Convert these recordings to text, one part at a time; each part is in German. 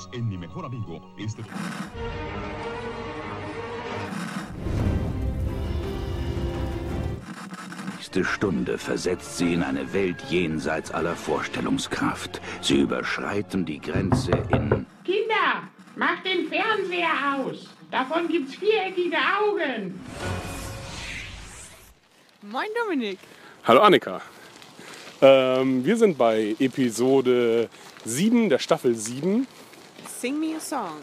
Unidos en Mi Mejor Amigo. Este... nächste Stunde versetzt sie in eine Welt jenseits aller Vorstellungskraft. Sie überschreiten die Grenze in... Kinder, macht den Fernseher aus. Davon gibt's viereckige Augen. Moin Dominik. Hallo Annika. Ähm, wir sind bei Episode 7 der Staffel 7. Sing me a song.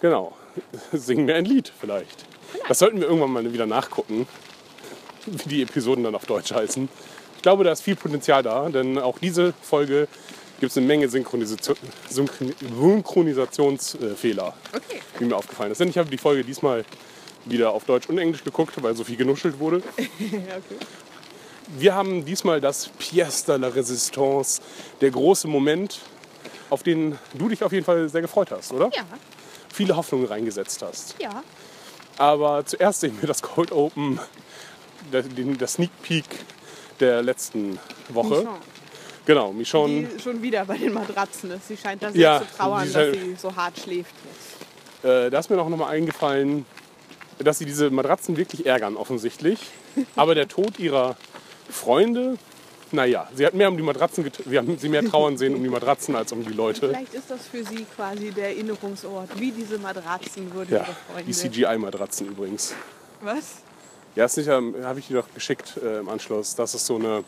Genau. Singen wir ein Lied vielleicht. Das sollten wir irgendwann mal wieder nachgucken, wie die Episoden dann auf Deutsch heißen. Ich glaube, da ist viel Potenzial da, denn auch diese Folge gibt es eine Menge Synchronisation, Synchron- Synchronisationsfehler, Okay. die mir aufgefallen sind. Ich habe die Folge diesmal wieder auf Deutsch und Englisch geguckt, weil so viel genuschelt wurde. okay. Wir haben diesmal das Pièce de la Résistance, der große Moment, auf den du dich auf jeden Fall sehr gefreut hast, oder? Ja, Viele Hoffnungen reingesetzt hast. ja. Aber zuerst sehen wir das Cold Open, der, den, der Sneak Peek der letzten Woche. Michonne. Genau, Michonne. Die schon wieder bei den Matratzen ist. Sie scheint da sehr Ja, zu trauern, dass sie so hart schläft. Äh, da ist mir noch mal eingefallen, dass sie diese Matratzen wirklich ärgern, offensichtlich. Aber der Tod ihrer Freunde, naja, sie hat mehr um die Matratzen, wir haben sie mehr trauern sehen um die Matratzen als um die Leute. Vielleicht ist das für sie quasi der Erinnerungsort, wie diese Matratzen wurde Ja, die CGI-Matratzen übrigens. Was? Ja, ist sicher, habe ich dir doch geschickt äh, im Anschluss, dass es so eine,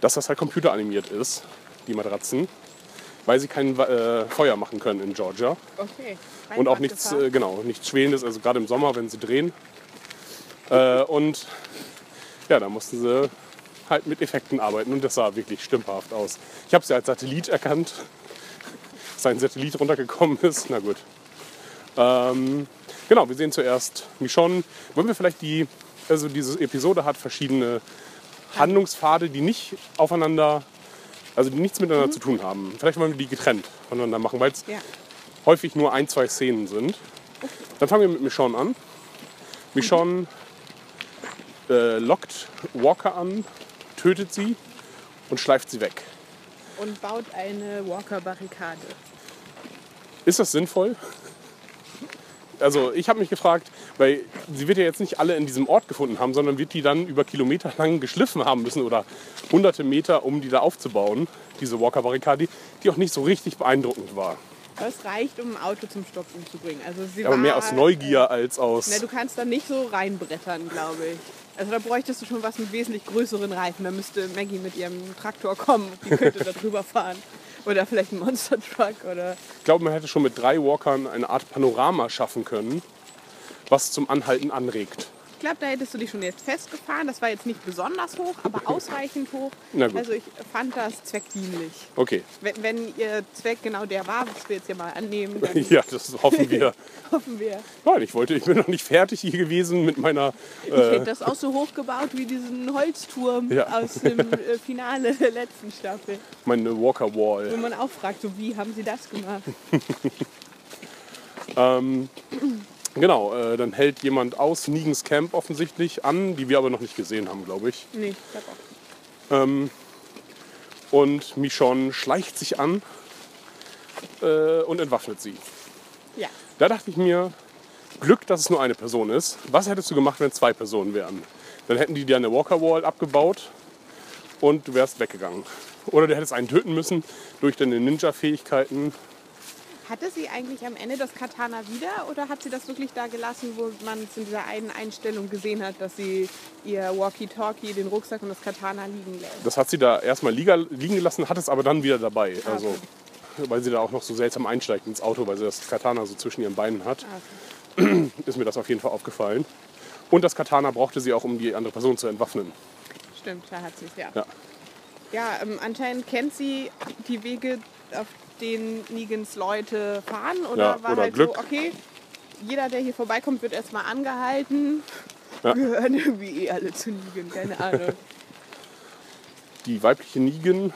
dass das halt computeranimiert ist, die Matratzen, weil sie kein äh, Feuer machen können in Georgia Okay. und auch nichts, äh, genau, nichts Schwelendes, also gerade im Sommer, wenn sie drehen. Äh, und ja, da mussten sie halt mit Effekten arbeiten und das sah wirklich stümperhaft aus. Ich habe sie als Satellit erkannt, dass ein Satellit runtergekommen ist. Na gut. Ähm, genau, wir sehen zuerst Michonne. Wollen wir vielleicht die, also diese Episode hat verschiedene Handlungspfade, die nicht aufeinander, also die nichts miteinander zu tun haben. Vielleicht wollen wir die getrennt voneinander machen, weil es Ja. häufig nur ein, zwei Szenen sind. Dann fangen wir mit Michonne an. Michonne äh, lockt Walker an, tötet sie und schleift sie weg. Und baut eine Walker-Barrikade. Ist das sinnvoll? Also ich habe mich gefragt, weil sie wird ja jetzt nicht alle in diesem Ort gefunden haben, sondern wird die dann über Kilometer lang geschliffen haben müssen oder hunderte Meter, um die da aufzubauen, diese Walker-Barrikade, die auch nicht so richtig beeindruckend war. Aber es reicht, um ein Auto zum Stoppen zu bringen. Also sie Aber war, mehr aus Neugier als aus... Na, du kannst da nicht so reinbrettern, glaube ich. Also da bräuchtest du schon was mit wesentlich größeren Reifen. Da müsste Maggie mit ihrem Traktor kommen. Die könnte da drüber fahren. Oder vielleicht ein Monster Truck oder. Ich glaube, man hätte schon mit drei Walkern eine Art Panorama schaffen können, was zum Anhalten anregt. Ich glaube, da hättest du dich schon jetzt festgefahren. Das war jetzt nicht besonders hoch, aber ausreichend hoch. Also ich fand das zweckdienlich. Okay, Wenn, wenn ihr Zweck genau der war, was wir jetzt hier mal annehmen, ja, das hoffen wir. hoffen wir. Nein, ich wollte, ich bin noch nicht fertig hier gewesen mit meiner. Ich Äh, hätte das auch so hoch gebaut wie diesen Holzturm Ja. aus dem äh, Finale der letzten Staffel. meine Walker Wo Wall. man auch fragt, so wie haben sie das gemacht? Ähm, genau, äh, dann hält jemand aus Negan's Camp offensichtlich an, die wir aber noch nicht gesehen haben, glaube ich. Nee, ich glaube auch. Ähm, und Michonne schleicht sich an äh, und entwaffnet sie. Ja. Da dachte ich mir, Glück, dass es nur eine Person ist. Was hättest du gemacht, wenn es zwei Personen wären? Dann hätten die dir eine Walker Wall abgebaut und du wärst weggegangen. Oder du hättest einen töten müssen durch deine Ninja-Fähigkeiten. Hatte sie eigentlich am Ende das Katana wieder oder hat sie das wirklich da gelassen, wo man es in dieser einen Einstellung gesehen hat, dass sie ihr Walkie-Talkie, den Rucksack und das Katana liegen lässt? Das hat sie da erstmal liegen gelassen, hat es aber dann wieder dabei. Ah, Also, weil sie da auch noch so seltsam einsteigt ins Auto, weil sie das Katana so zwischen ihren Beinen hat, Ah, okay. ist mir das auf jeden Fall aufgefallen. Und das Katana brauchte sie auch, um die andere Person zu entwaffnen. Stimmt, da hat sie es, ja. Ja. Ja, ähm, anscheinend kennt sie die Wege, auf denen Negans Leute fahren. Oder Ja, war oder halt Glück. so, okay, jeder, der hier vorbeikommt, wird erstmal angehalten. Ja. Wir gehören irgendwie eh alle zu Negan, keine Ahnung. Die weibliche Negan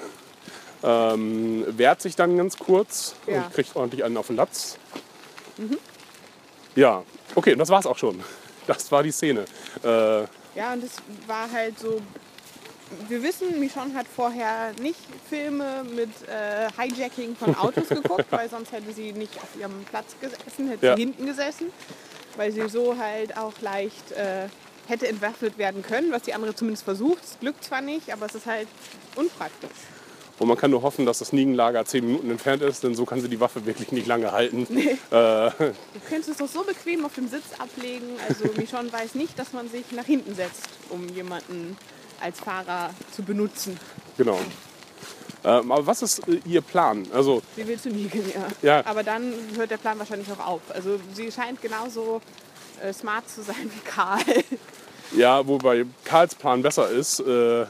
ähm, wehrt sich dann ganz kurz Ja. und kriegt ordentlich einen auf den Latz. Ja, okay, und das war's auch schon. Das war die Szene. Äh, Ja, und es war halt so wir wissen, Michonne hat vorher nicht Filme mit äh, Hijacking von Autos geguckt, weil sonst hätte sie nicht auf ihrem Platz gesessen, hätte Ja. sie hinten gesessen, weil sie so halt auch leicht äh, hätte entwaffnet werden können, was die andere zumindest versucht. Es glückt zwar nicht, aber es ist halt unpraktisch. Und man kann nur hoffen, dass das Niegenlager zehn Minuten entfernt ist, denn so kann sie die Waffe wirklich nicht lange halten. Äh, Du könntest es doch so bequem auf dem Sitz ablegen. Also Michonne weiß nicht, dass man sich nach hinten setzt, um jemanden als Fahrer zu benutzen. genau. Ähm, aber was ist äh, ihr Plan? Also, Sie will zu Negan, ja. Ja. Aber dann hört der Plan wahrscheinlich auch auf. Also sie scheint genauso äh, smart zu sein wie Karl. ja, wobei Karls Plan besser ist, äh,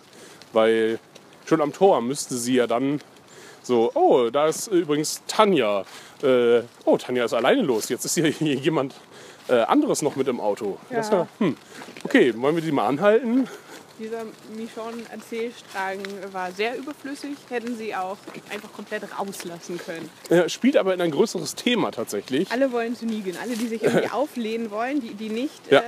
weil schon am Tor müsste sie ja dann so, oh, da ist übrigens Tanja. Äh, oh, Tanja ist alleine los. Jetzt ist hier jemand äh, anderes noch mit im Auto. Das Ja. ja, hm. Okay, wollen wir die mal anhalten? Dieser Michonne-Erzählstrang war sehr überflüssig. Hätten sie auch einfach komplett rauslassen können. Äh, spielt aber in ein größeres Thema tatsächlich. Alle wollen zu Negan. Alle, die sich irgendwie auflehnen wollen, die, die nicht Ja. äh,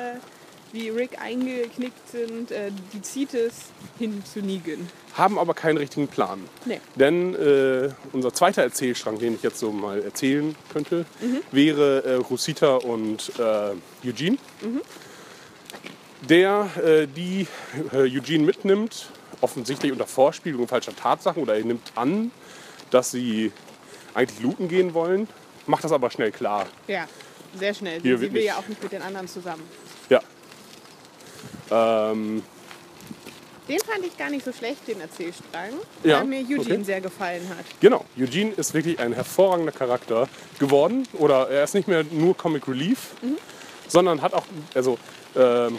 wie Rick eingeknickt sind, äh, die zieht es hin zu Negan. haben aber keinen richtigen Plan. Nee. Denn äh, unser zweiter Erzählstrang, den ich jetzt so mal erzählen könnte, wäre äh, Rosita und äh, Eugene. Der äh, die äh, Eugene mitnimmt, offensichtlich unter Vorspielung falscher Tatsachen oder er nimmt an, dass sie eigentlich looten gehen wollen, macht das aber schnell klar. Ja, sehr schnell. Hier sie will nicht- ja auch nicht mit den anderen zusammen. Ja. Ähm, Den fand ich gar nicht so schlecht, den Erzählstrang, Ja, weil mir Eugene okay. sehr gefallen hat. Genau, Eugene ist wirklich ein hervorragender Charakter geworden. Oder er ist nicht mehr nur Comic Relief, sondern hat auch, also ähm,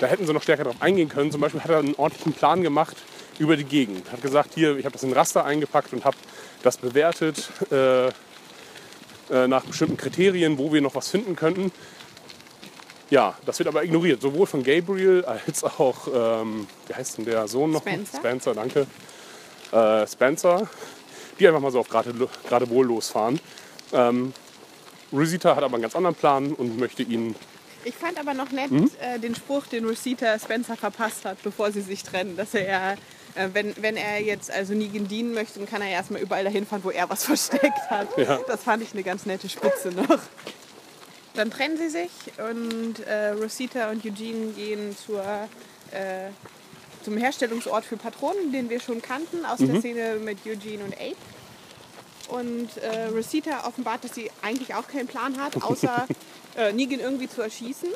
da hätten sie noch stärker drauf eingehen können. Zum Beispiel hat er einen ordentlichen Plan gemacht über die Gegend. Hat gesagt, hier, ich habe das in Raster eingepackt und habe das bewertet äh, äh, nach bestimmten Kriterien, wo wir noch was finden könnten. Ja, das wird aber ignoriert, sowohl von Gabriel als auch, ähm, wie heißt denn der Sohn noch? Spencer. Spencer, danke. Äh, Spencer, die einfach mal so auf gerade, gerade wohl losfahren. Ähm, Rosita hat aber einen ganz anderen Plan und möchte ihn Ich fand aber noch nett Hm? äh, den Spruch, den Rosita Spencer verpasst hat, bevor sie sich trennen, dass er, äh, wenn, wenn er jetzt also Negan dienen möchte, dann kann er erstmal überall dahin fahren, wo er was versteckt hat. Ja. Das fand ich eine ganz nette Spitze noch. Dann trennen sie sich und äh, Rosita und Eugene gehen zur, äh, zum Herstellungsort für Patronen, den wir schon kannten aus Mhm. der Szene mit Eugene und Abe. Und äh, Rosita offenbart, dass sie eigentlich auch keinen Plan hat, außer äh, Negan irgendwie zu erschießen.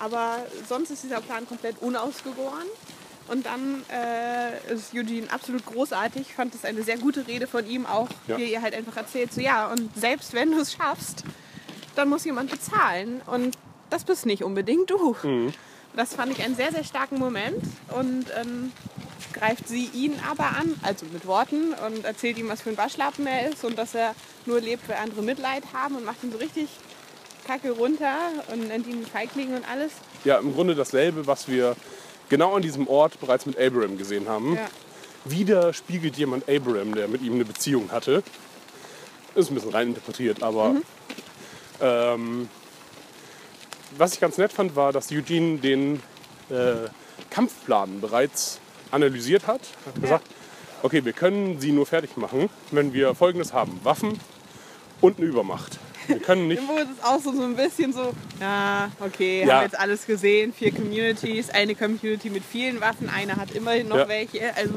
Aber sonst ist dieser Plan komplett unausgegoren. Und dann äh, ist Eugene absolut großartig. Ich fand das eine sehr gute Rede von ihm auch, Ja. wie er ihr halt einfach erzählt, so ja, und selbst wenn du es schaffst, dann muss jemand bezahlen. Und das bist nicht unbedingt du. Das fand ich einen sehr, sehr starken Moment. Und ähm, greift sie ihn aber an, also mit Worten, und erzählt ihm, was für ein Waschlappen er ist und dass er nur lebt, weil andere Mitleid haben und macht ihn so richtig kacke runter und nennt ihn Feigling und alles. ja im Grunde dasselbe, was wir genau an diesem Ort bereits mit Abraham gesehen haben. Ja. Wieder spiegelt jemand Abraham, der mit ihm eine Beziehung hatte. Ist ein bisschen rein interpretiert, aber ähm, was ich ganz nett fand, war, dass Eugene den äh, Kampfplan bereits analysiert hat. Hat gesagt, okay, wir können sie nur fertig machen, wenn wir Folgendes haben: Waffen und eine Übermacht. Wir können nicht Irgendwo ist es auch so, so ein bisschen so, ja, okay, Ja. haben jetzt alles gesehen, vier Communities, eine Community mit vielen Waffen, eine hat immerhin noch Ja. welche. Also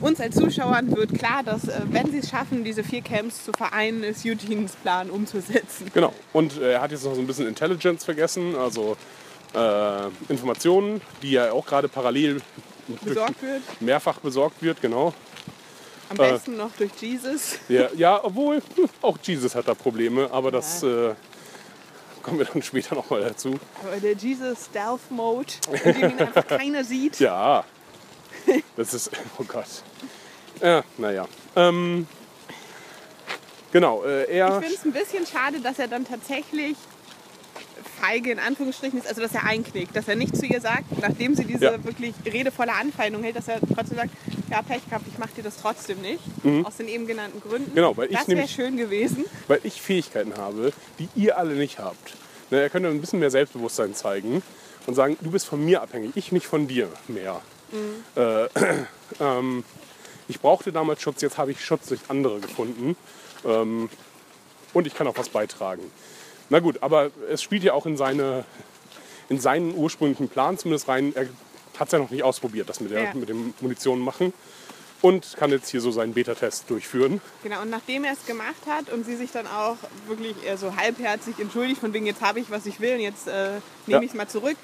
uns als Zuschauern wird klar, dass äh, wenn sie es schaffen, diese vier Camps zu vereinen, ist Eugenes Plan umzusetzen. Genau. Und äh, er hat jetzt noch so ein bisschen Intelligence vergessen, also äh, Informationen, die ja auch gerade parallel Besorgt wird, mehrfach besorgt wird, genau. Am Äh. besten noch durch Jesus. Ja, ja obwohl auch Jesus hat da Probleme, aber das äh, kommen wir dann später nochmal dazu. Aber der Jesus Stealth Mode, in dem ihn einfach keiner sieht. Ja, das ist, oh Gott. Ja, naja. Ähm, genau, äh, Ich er, finde es ein bisschen schade, dass er dann tatsächlich feige in Anführungsstrichen ist, also dass er einknickt, dass er nicht zu ihr sagt, nachdem sie diese Ja. wirklich redevolle Anfeindung hält, dass er trotzdem sagt, ja Pech gehabt, ich mache dir das trotzdem nicht, aus den eben genannten Gründen. Mhm. Genau, weil ich das wäre schön gewesen. weil ich Fähigkeiten habe, die ihr alle nicht habt. Ne, er könnte ein bisschen mehr Selbstbewusstsein zeigen und sagen, du bist von mir abhängig, ich nicht von dir mehr. Äh, ähm, ich brauchte damals Schutz, jetzt habe ich Schutz durch andere gefunden. Ähm, und ich kann auch was beitragen. Na gut, aber es spielt ja auch in, seine, in seinen ursprünglichen Plan zumindest rein. Er hat es ja noch nicht ausprobiert, das mit, der, Ja. mit dem Munition machen. Und kann jetzt hier so seinen Beta-Test durchführen. Genau, und nachdem er es gemacht hat und sie sich dann auch wirklich eher so halbherzig entschuldigt, von wegen, jetzt habe ich, was ich will und jetzt äh, nehme Ja. ich es mal zurück,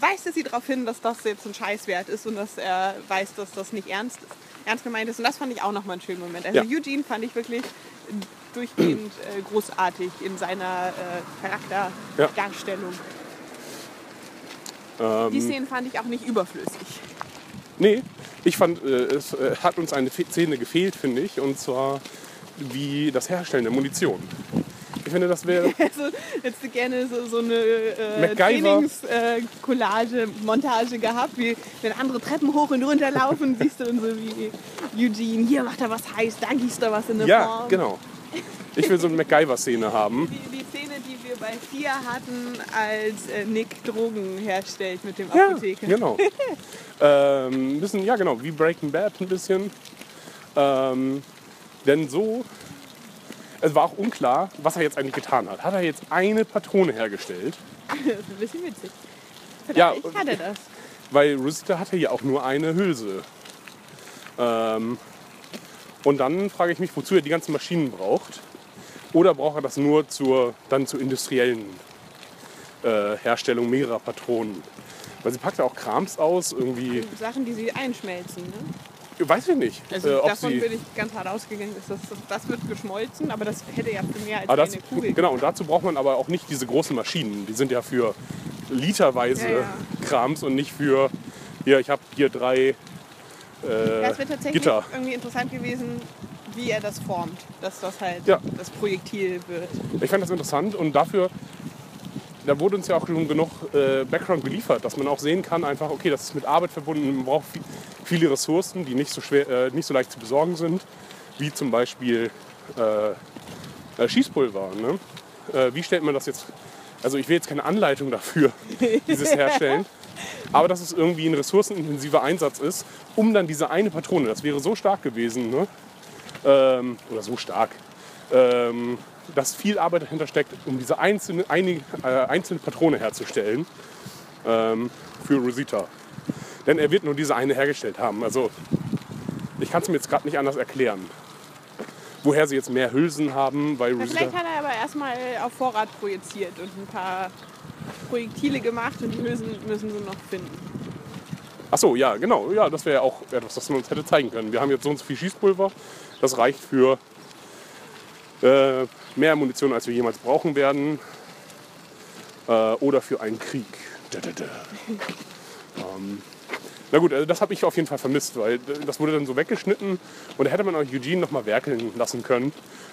weist er sie darauf hin, dass das jetzt ein Scheißwert ist und dass er weiß, dass das nicht ernst, ernst gemeint ist. Und das fand ich auch nochmal einen schönen Moment. Also Ja. Eugene fand ich wirklich durchgehend äh, großartig in seiner äh, Charakterdarstellung. Ähm, Die Szenen fand ich auch nicht überflüssig. Nee, ich fand, äh, es äh, hat uns eine Szene gefehlt, finde ich. Und zwar wie das Herstellen der Munition. Ich finde, das wäre. Also hättest du gerne so, so eine äh. Trainings-Collage, Montage gehabt, wie wenn andere Treppen hoch und runter laufen, siehst du dann so wie Eugene, hier macht er was heiß, da gießt er was in eine Ja, Form. genau. Ich will so eine MacGyver-Szene haben. Die, die Szene, die wir bei Fia hatten, als äh, Nick Drogen herstellt mit dem Ja, Apotheker. genau. ähm, ein bisschen, ja genau, wie Breaking Bad ein bisschen. Ähm, denn so, es war auch unklar, was er jetzt eigentlich getan hat. Hat er jetzt eine Patrone hergestellt? Das ist ein bisschen witzig. Vielleicht Ja, hat er das. Weil Rosita hatte ja auch nur eine Hülse. Ähm, und dann frage ich mich, wozu er die ganzen Maschinen braucht. Oder braucht er das nur zur, dann zur industriellen äh, Herstellung mehrerer Patronen? Weil sie packt ja auch Krams aus, irgendwie, Sachen, die sie einschmelzen. Ne? weiß ich nicht. Also äh, davon bin ich ganz hart ausgegangen, das, das wird geschmolzen, aber das hätte ja für mehr als aber das, eine Kugel. genau, und dazu braucht man aber auch nicht diese großen Maschinen. Die sind ja für literweise Ja, ja. Krams und nicht für, hier, ich habe hier drei äh, Ja, es wäre tatsächlich Gitter. irgendwie interessant gewesen, wie er das formt, dass das halt Ja. das Projektil wird. Ich fand das interessant und dafür, da wurde uns ja auch schon genug äh, Background geliefert, dass man auch sehen kann, einfach, okay, das ist mit Arbeit verbunden, man braucht viel, viele Ressourcen, die nicht so, schwer, äh, nicht so leicht zu besorgen sind, wie zum Beispiel äh, äh, Schießpulver. Ne? Äh, wie stellt man das jetzt, also ich will jetzt keine Anleitung dafür, dieses Herstellen, aber dass es irgendwie ein ressourcenintensiver Einsatz ist, um dann diese eine Patrone, das wäre so stark gewesen, ne? ähm, oder so stark, ähm, dass viel Arbeit dahinter steckt, um diese einzelne, eine, äh, einzelne Patrone herzustellen ähm, für Rosita. Denn er wird nur diese eine hergestellt haben. Also ich kann es mir jetzt gerade nicht anders erklären. Woher sie jetzt mehr Hülsen haben, weil Rosita... vielleicht hat er aber erstmal auf Vorrat projiziert und ein paar Projektile gemacht und die Hülsen müssen sie noch finden. Ach so, ja, genau. Ja, das wäre ja auch etwas, das man uns hätte zeigen können. Wir haben jetzt so und so viel Schießpulver. Das reicht für äh, mehr Munition, als wir jemals brauchen werden. Äh, oder für einen Krieg. Da, da, da. ähm, na gut, also das habe ich auf jeden Fall vermisst, weil das wurde dann so weggeschnitten und da hätte man auch Eugene noch mal werkeln lassen können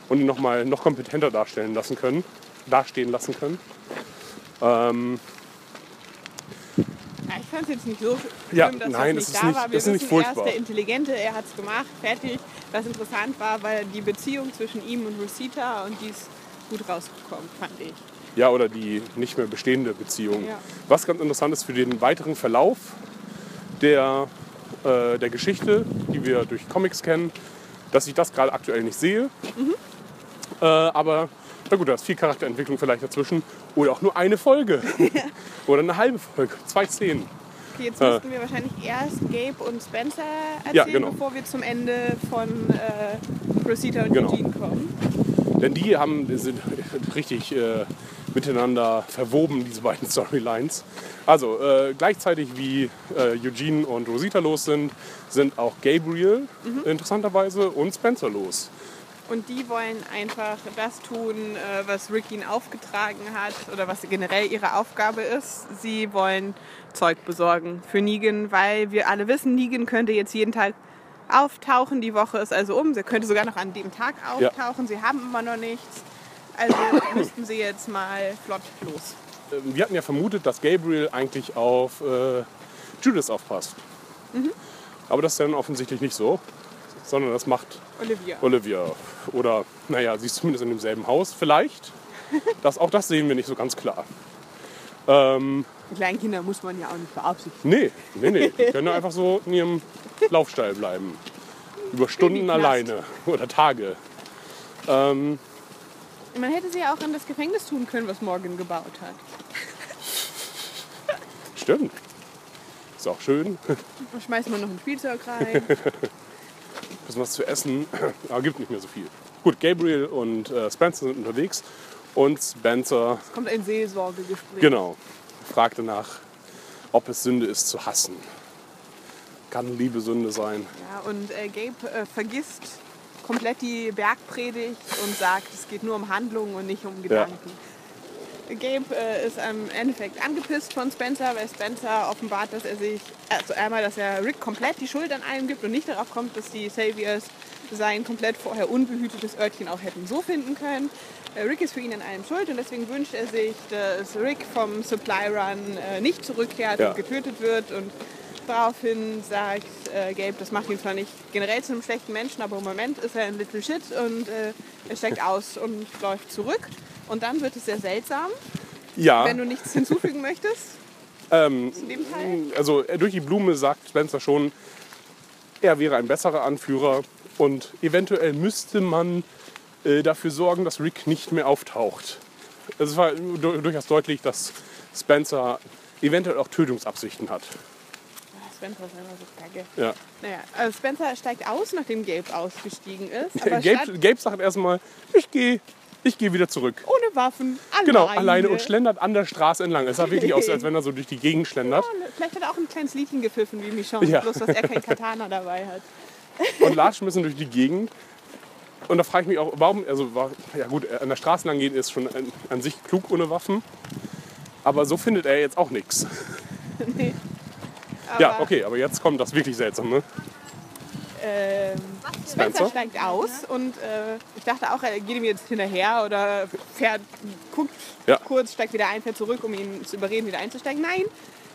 und ihn noch mal noch kompetenter darstellen lassen können, dastehen lassen können. Ähm, ich fand es jetzt nicht so schlimm, Ja, dass nein, das es nicht da nicht- war. Wir ist nicht furchtbar. erst, der Intelligente, er hat es gemacht, fertig. Was interessant war, weil die Beziehung zwischen ihm und Rosita und die ist gut rausgekommen, fand ich. Ja, oder die nicht mehr bestehende Beziehung. Ja. Was ganz interessant ist für den weiteren Verlauf der, äh, der Geschichte, die wir durch Comics kennen, dass ich das gerade aktuell nicht sehe. Äh, aber na gut, da ist viel Charakterentwicklung vielleicht dazwischen. Oder auch nur eine Folge. oder eine halbe Folge. Zwei Szenen. Okay, jetzt Äh. müssten wir wahrscheinlich erst Gabe und Spencer erzählen, Ja, genau. bevor wir zum Ende von äh, Rosita und Genau. Eugene kommen. Denn die haben, sind richtig äh, miteinander verwoben, diese beiden Storylines. Also äh, gleichzeitig wie äh, Eugene und Rosita los sind, sind auch Gabriel interessanterweise und Spencer los. Und die wollen einfach das tun, äh, was Rick ihnen aufgetragen hat oder was generell ihre Aufgabe ist. Sie wollen Zeug besorgen für Negan, weil wir alle wissen, Negan könnte jetzt jeden Tag auftauchen. Die Woche ist also um. Sie könnte sogar noch an dem Tag Ja. auftauchen. Sie haben immer noch nichts. Also müssten sie jetzt mal flott los. Ähm, Wir hatten ja vermutet, dass Gabriel eigentlich auf äh, Judas aufpasst. Aber das ist dann offensichtlich nicht so, sondern das macht Olivia. Olivia. Oder, naja, sie ist zumindest in demselben Haus, vielleicht. Das, auch das sehen wir nicht so ganz klar. Ähm, Die kleinen Kinder muss man ja auch nicht beabsichtigen. nee, nee, nee. Die können einfach so in ihrem Laufstall bleiben. Über Stunden alleine oder Tage. Ähm, Man hätte sie ja auch in das Gefängnis tun können, was Morgan gebaut hat. stimmt. Ist auch schön. Dann schmeißt man noch ein Spielzeug rein. bisschen was zu essen, aber gibt nicht mehr so viel. Gut, Gabriel und äh, Spencer sind unterwegs und Spencer, Kommt ein Seelsorgegespräch. genau, fragt danach, ob es Sünde ist zu hassen. Kann Liebe Sünde sein? Ja, und äh, Gabe äh, vergisst komplett die Bergpredigt und sagt, es geht nur um Handlungen und nicht um Gedanken. Gabe äh, ist im Endeffekt angepisst von Spencer, weil Spencer offenbart, dass er sich, also einmal, dass er Rick komplett die Schuld an allem gibt und nicht darauf kommt, dass die Saviors sein komplett vorher unbehütetes Örtchen auch hätten so finden können. Äh, Rick ist für ihn an allem schuld und deswegen wünscht er sich, dass Rick vom Supply Run äh, nicht zurückkehrt Ja. und getötet wird und Daraufhin sagt äh, Gabe, das macht ihn zwar nicht generell zu einem schlechten Menschen, aber im Moment ist er ein Little Shit und äh, er steigt aus und läuft zurück. Und dann wird es sehr seltsam, Ja, wenn du nichts hinzufügen möchtest ähm, also äh, durch die Blume sagt Spencer schon, er wäre ein besserer Anführer und eventuell müsste man äh, dafür sorgen, dass Rick nicht mehr auftaucht. Es war du- durchaus deutlich, dass Spencer eventuell auch Tötungsabsichten hat. Spencer ist einfach so kacke. Ja. Naja, also Spencer steigt aus, nachdem Gabe ausgestiegen ist. Aber Gabe, Gabe sagt erstmal, ich gehe ich geh wieder zurück. ohne Waffen, alleine. Genau, alleine und schlendert an der Straße entlang. Es sah wirklich aus, als wenn er so durch die Gegend schlendert. Vielleicht hat er auch ein kleines Liedchen gepfiffen wie Michonne, Ja. bloß dass er kein Katana dabei hat. und latscht ein bisschen durch die Gegend. Und da frage ich mich auch, warum, also war, ja gut, an der Straße lang gehen ist schon an, an sich klug ohne Waffen. Aber so findet er jetzt auch nichts. Ja, Aber, okay, aber jetzt kommt das wirklich Seltsame. Ähm, Spencer? Spencer steigt aus und äh, ich dachte auch, er geht ihm jetzt hinterher oder fährt, guckt Ja. kurz, steigt wieder ein, fährt zurück, um ihn zu überreden, wieder einzusteigen. Nein,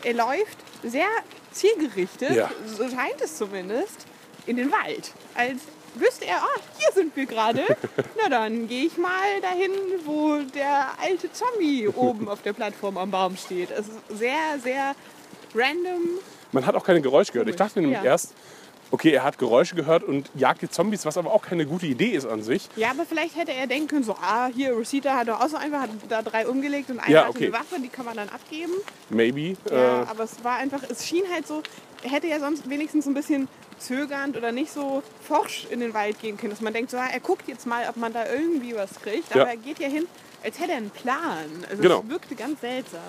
er läuft sehr zielgerichtet, Ja. so scheint es zumindest, in den Wald. Als wüsste er, ah, hier sind wir gerade. Na dann gehe ich mal dahin, wo der alte Zombie oben auf der Plattform am Baum steht. Es ist sehr, sehr random. Man hat auch keine Geräusche gehört. Ich dachte nämlich Ja. erst, okay, er hat Geräusche gehört und jagt die Zombies, was aber auch keine gute Idee ist an sich. Ja, aber vielleicht hätte er denken können, so, ah, hier, Rosita hat doch auch so einfach, hat da drei umgelegt und eine Ja, okay. eine Waffe, die kann man dann abgeben. Maybe. Ja, Äh, aber es war einfach, es schien halt so, er hätte ja sonst wenigstens ein bisschen zögernd oder nicht so forsch in den Wald gehen können, dass man denkt, so, ah, er guckt jetzt mal, ob man da irgendwie was kriegt. Ja. Aber er geht ja hin, als hätte er einen Plan. Also Genau. es wirkte ganz seltsam.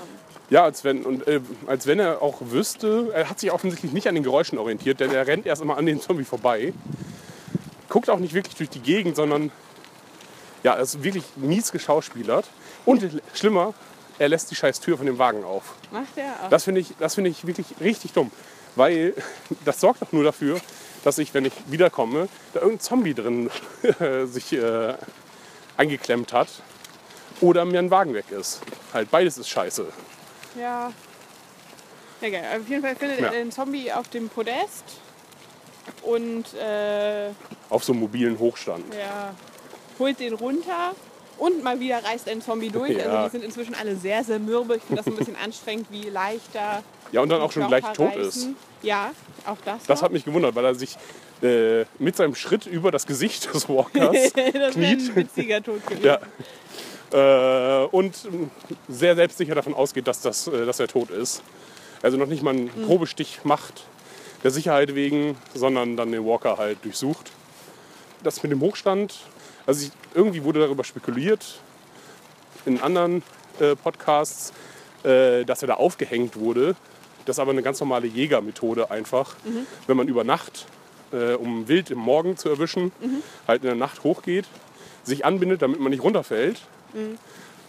Ja, als wenn, und, äh, als wenn er auch wüsste, er hat sich offensichtlich nicht an den Geräuschen orientiert, denn er rennt erst immer an den Zombie vorbei. Guckt auch nicht wirklich durch die Gegend, sondern ja, er ist wirklich mies geschauspielert. Und schlimmer, er lässt die scheiß Tür von dem Wagen auf. Macht er auch. Das finde ich, das finde ich wirklich richtig dumm. Weil das sorgt doch nur dafür, dass ich, wenn ich wiederkomme, da irgendein Zombie drin sich äh, eingeklemmt hat oder mir ein Wagen weg ist. Halt beides ist scheiße. Ja. Egal, auf jeden Fall findet Ja. er den Zombie auf dem Podest und äh, Auf so einem mobilen Hochstand. Ja, holt den runter und mal wieder reißt ein Zombie durch. Ja. Also die sind inzwischen alle sehr, sehr mürbe. Ich finde das ein bisschen anstrengend, wie leichter Ja, und dann auch schon gleich tot ist. reißen. Ja, auch das. Das noch. hat mich gewundert, weil er sich äh, mit seinem Schritt über das Gesicht des Walkers das wäre ein kniet. witziger Tod gewesen. Ja. Äh, und sehr selbstsicher davon ausgeht, dass, das, äh, dass er tot ist. Also noch nicht mal einen Mhm. Probestich macht, der Sicherheit wegen, sondern dann den Walker halt durchsucht. Das mit dem Hochstand, also ich, irgendwie wurde darüber spekuliert in anderen äh, Podcasts, äh, dass er da aufgehängt wurde. Das ist aber eine ganz normale Jägermethode einfach. Mhm. Wenn man über Nacht, äh, um Wild im Morgen zu erwischen, Mhm. halt in der Nacht hochgeht, sich anbindet, damit man nicht runterfällt. Mhm.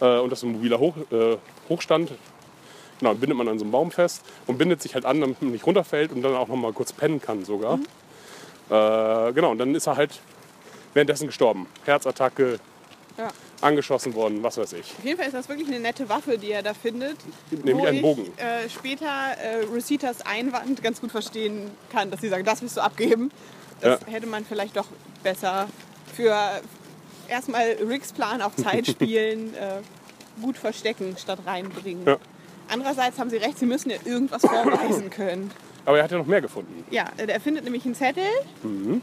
Äh, und das ist ein mobiler Hoch, äh, Hochstand. Genau, bindet man an so einem Baum fest und bindet sich halt an, damit man nicht runterfällt und dann auch noch mal kurz pennen kann sogar. Mhm. Äh, genau, und dann ist er halt währenddessen gestorben. Herzattacke, Ja. angeschossen worden, was weiß ich. Auf jeden Fall ist das wirklich eine nette Waffe, die er da findet. Nämlich einen ich, Bogen. Äh, später äh, Rositas Einwand ganz gut verstehen kann, dass sie sagen, das willst du abgeben. Das Ja. hätte man vielleicht doch besser für erstmal Ricks Plan auf Zeit spielen, äh, gut verstecken statt reinbringen. Ja. Andererseits haben sie recht, sie müssen ja irgendwas vorweisen können. Aber er hat ja noch mehr gefunden. Ja, er findet nämlich einen Zettel, Mhm.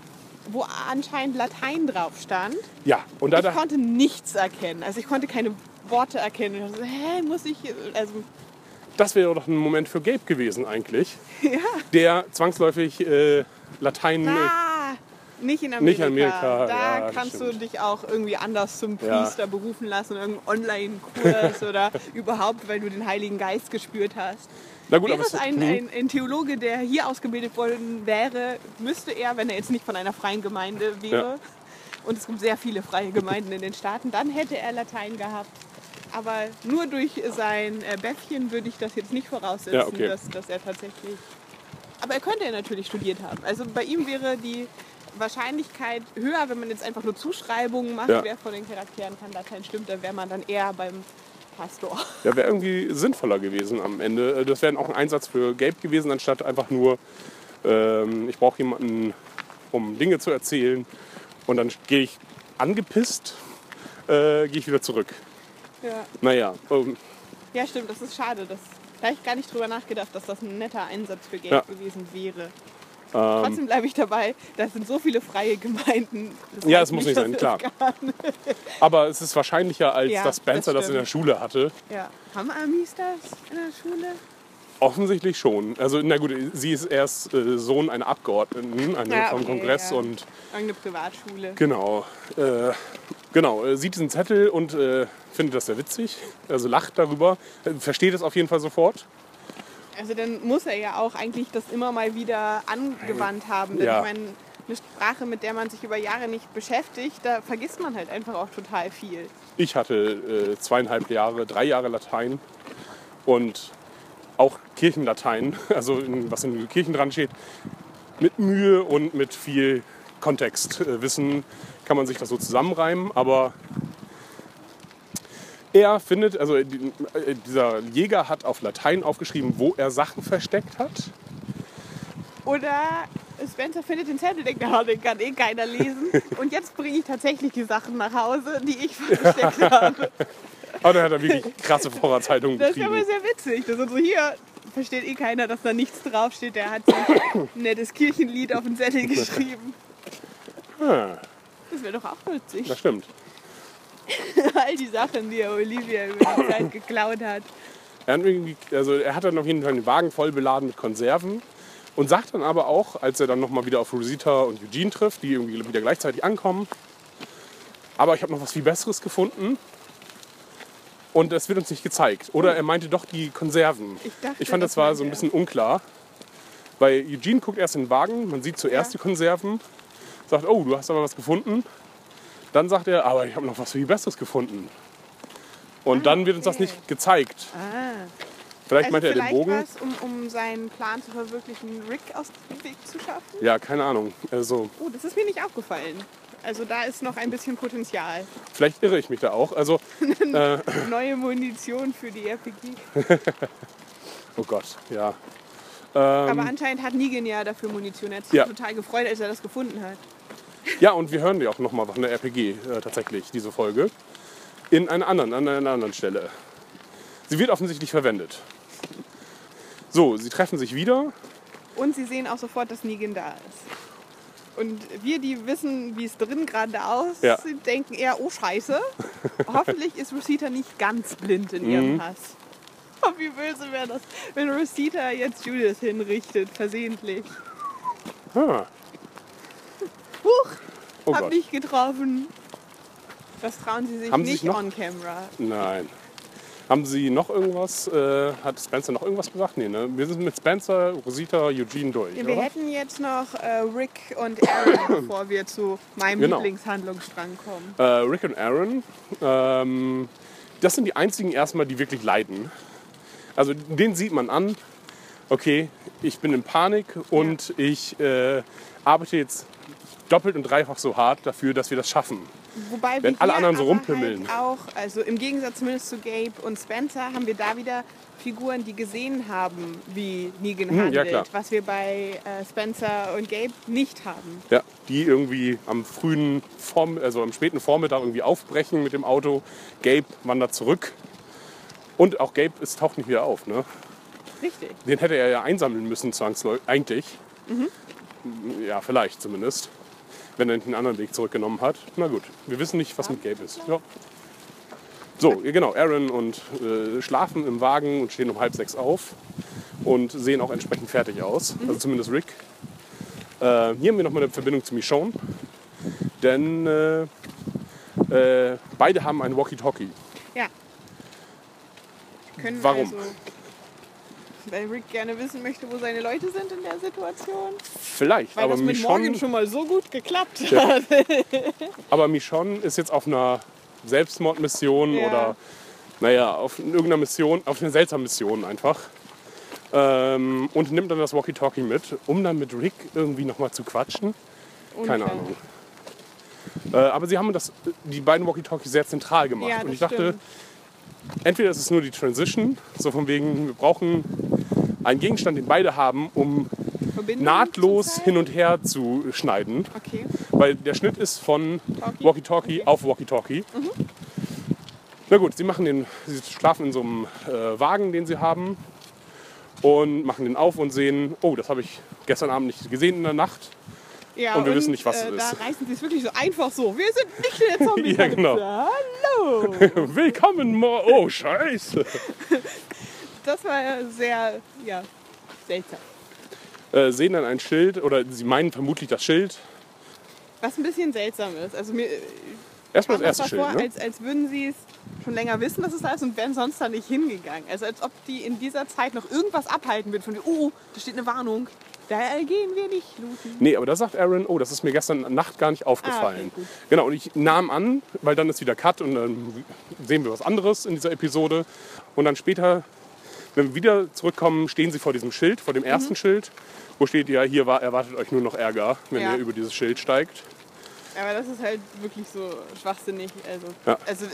wo anscheinend Latein drauf stand. Ja, und da, Ich konnte nichts erkennen. Also ich konnte keine Worte erkennen. Ich dachte hä, muss ich. Also, das wäre doch ein Moment für Gabe gewesen eigentlich. ja. Der zwangsläufig äh, Latein. Ah, nicht in Amerika. Nicht in Amerika, Da ja, kannst du stimmt. dich auch irgendwie anders zum Ja. Priester berufen lassen, irgendeinen Online-Kurs oder überhaupt, weil du den Heiligen Geist gespürt hast. Na gut, Wäre es ein, ein, ein Theologe, der hier ausgebildet worden wäre, müsste er, wenn er jetzt nicht von einer freien Gemeinde wäre, Ja. und es gibt sehr viele freie Gemeinden in den Staaten, dann hätte er Latein gehabt. Aber nur durch sein äh, Bäffchen würde ich das jetzt nicht voraussetzen, Ja, okay. dass, dass er tatsächlich. Aber er könnte ja natürlich studiert haben. Also bei ihm wäre die Wahrscheinlichkeit höher, wenn man jetzt einfach nur Zuschreibungen macht, Ja. wer von den Charakteren kann Latein stimmt, dann wäre man dann eher beim Pastor. Ja, wäre irgendwie sinnvoller gewesen am Ende. Äh, Das wäre auch ein Einsatz für Gabe gewesen, anstatt einfach nur, ähm, ich brauche jemanden, um Dinge zu erzählen. Und dann gehe ich angepisst, äh, gehe ich wieder zurück. Ja. Naja, ähm, Ja, stimmt, das ist schade. Das, da habe ich gar nicht drüber nachgedacht, dass das ein netter Einsatz für Geld Ja. gewesen wäre. Ähm, Trotzdem bleibe ich dabei, das sind so viele freie Gemeinden. Das Ja, es muss nicht sein, klar. aber es ist wahrscheinlicher, als Ja, dass Spencer das das, in der. Schule hatte. Ja. Haben Amis das in der Schule? Offensichtlich schon. Also, na gut, sie ist erst äh, Sohn einer Abgeordneten eine Ja, vom okay, Kongress ja. und Irgendeine Privatschule. Genau. Äh, genau, äh, sieht diesen Zettel und äh, findet das sehr witzig. Also lacht darüber. Äh, versteht es auf jeden Fall sofort. Also dann muss er ja auch eigentlich das immer mal wieder angewandt haben. Denn Ja. ich meine, eine Sprache, mit der man sich über Jahre nicht beschäftigt, da vergisst man halt einfach auch total viel. Ich hatte äh, zweieinhalb Jahre, drei Jahre Latein und auch Kirchenlatein, also in, was in den Kirchen dran steht. Mit Mühe und mit viel Kontextwissen kann man sich das so zusammenreimen, aber er findet, also die, äh, dieser Jäger hat auf Latein aufgeschrieben, wo er Sachen versteckt hat. Oder Spencer findet den Zettel, denkt, ja, den kann eh keiner lesen. Und jetzt bringe ich tatsächlich die Sachen nach Hause, die ich versteckt habe. Aber da hat er wirklich krasse Vorratshaltung Das ist aber sehr witzig. Das ist so hier versteht eh keiner, dass da nichts draufsteht. Der hat sich ein nettes Kirchenlied auf den Zettel geschrieben. Ah, Das wäre doch auch witzig. das stimmt. All die Sachen, die er Olivia über die Zeit geklaut hat. Er hat, also er hat dann auf jeden Fall den Wagen voll beladen mit Konserven und sagt dann aber auch, als er dann nochmal wieder auf Rosita und Eugene trifft, die irgendwie wieder gleichzeitig ankommen, aber ich habe noch was viel Besseres gefunden und es wird uns nicht gezeigt. Oder er meinte doch die Konserven. Ich dachte, fand das das war so ein bisschen unklar, weil Eugene guckt erst in den Wagen, man sieht zuerst Ja. die Konserven, sagt, oh, du hast aber was gefunden. Dann sagt er, aber ich habe noch was viel Besseres gefunden. Und dann wird uns das okay. nicht gezeigt. Ah. Vielleicht Also meinte er den vielleicht Bogen. was, um, um seinen Plan zu verwirklichen, Rick aus dem Weg zu schaffen? Ja, keine Ahnung. Also, Oh, das ist mir nicht aufgefallen. Also da ist noch ein bisschen Potenzial. vielleicht irre ich mich da auch. Also, Neue Munition für die RPG. oh Gott, ja. Aber anscheinend hat Negan ja dafür Munition. Er hat sich Ja. total gefreut, als er das gefunden hat. Ja, und wir hören ja auch nochmal von der RPG äh, tatsächlich, diese Folge. In einer anderen, an einer anderen Stelle. Sie wird offensichtlich verwendet. So, sie treffen sich wieder. Und sie sehen auch sofort, dass Negan da ist. Und wir, die wissen, wie es drin gerade aussieht, Ja. denken eher, oh Scheiße. Hoffentlich ist Rosita nicht ganz blind in ihrem Mhm. Hass. Oh, wie böse wäre das, wenn Rosita jetzt Judith hinrichtet, versehentlich. Ah, Huch, oh hab Gott. nicht getroffen. Das trauen sie sich Haben sie nicht sich noch- on camera. Nein. Haben Sie noch irgendwas? Äh, hat Spencer noch irgendwas gesagt? Nee, ne? Wir sind mit Spencer, Rosita, Eugene durch. Ja, wir oder? hätten jetzt noch äh, Rick und Aaron, bevor wir zu meinem Genau. Lieblingshandlungsstrang kommen. Äh, Rick und Aaron, ähm, das sind die einzigen erstmal, die wirklich leiden. Also den sieht man an, okay, ich bin in Panik und ich äh, arbeite jetzt doppelt und dreifach so hart dafür, dass wir das schaffen. Wobei Wenn alle anderen so rumpimmeln. Halt auch, also im Gegensatz zumindest zu Gabe und Spencer, haben wir da wieder Figuren, die gesehen haben, wie Negan Hm, ja, handelt. klar. was wir bei äh, Spencer und Gabe nicht haben. Ja, die irgendwie am frühen, Vorm also am späten Vormittag irgendwie aufbrechen mit dem Auto. Gabe wandert zurück Und auch Gabe, es taucht nicht wieder auf. Ne? Richtig. Den hätte er ja einsammeln müssen, zwangsläufig. Eigentlich. Ja, vielleicht zumindest. Wenn er nicht einen anderen Weg zurückgenommen hat. Na gut, wir wissen nicht, was mit Gabe ist. Ja. So, genau, Aaron und äh, schlafen im Wagen und stehen um halb sechs auf und sehen auch entsprechend fertig aus. Also zumindest Rick. Äh, hier haben wir nochmal eine Verbindung zu Michonne. Denn äh, äh, beide haben ein Walkie-Talkie. Ja. Können Warum? Also, weil Rick gerne wissen möchte, wo seine Leute sind in der Situation. Vielleicht, Weil aber das mit Morgan Michonne, schon mal so gut geklappt Ja. hat. aber Michonne ist jetzt auf einer Selbstmordmission Ja. oder naja, auf irgendeiner Mission, auf einer seltsamen Mission einfach. Ähm, und nimmt dann das Walkie-Talkie mit, um dann mit Rick irgendwie nochmal zu quatschen. Keine. Ahnung. Äh, aber sie haben das, die beiden Walkie-Talkies sehr zentral gemacht. Ja, und ich dachte, stimmt. entweder ist es nur die Transition, so von wegen, wir brauchen einen Gegenstand, den beide haben, um Verbindung nahtlos hin und her zu schneiden. Okay. Weil der Schnitt ist von Talkie? Walkie-Talkie auf Walkie-Talkie. Na gut, sie, machen den, sie schlafen in so einem äh, Wagen, den sie haben. Und machen den auf und sehen, oh, das habe ich gestern Abend nicht gesehen in der Nacht. Ja, Und wir wissen nicht, was äh, es Da ist. reißen sie es wirklich so einfach so. Wir sind nicht der zombie Ja, genau. Hallo. Willkommen, Mo oh Scheiße. Das war ja sehr, ja, seltsam. Äh, sehen dann ein Schild, oder sie meinen vermutlich das Schild. Was ein bisschen seltsam ist. Also mir Erstmal kam das erste mal vor, Schild, ne? als, als würden sie es schon länger wissen, dass es da ist und wären sonst da nicht hingegangen. Also als ob die in dieser Zeit noch irgendwas abhalten würden von, oh, da steht eine Warnung. Da gehen wir nicht looten. Nee, aber da sagt Aaron, oh, das ist mir gestern Nacht gar nicht aufgefallen. Ah, okay, genau, und ich nahm an, weil dann ist wieder Cut und dann sehen wir was anderes in dieser Episode. Und dann später, wenn wir wieder zurückkommen, stehen sie vor diesem Schild, vor dem Mhm. ersten Schild, wo steht ja, hier war, erwartet euch nur noch Ärger, wenn Ja. ihr über dieses Schild steigt. Aber das ist halt wirklich so schwachsinnig. Also, Ja. also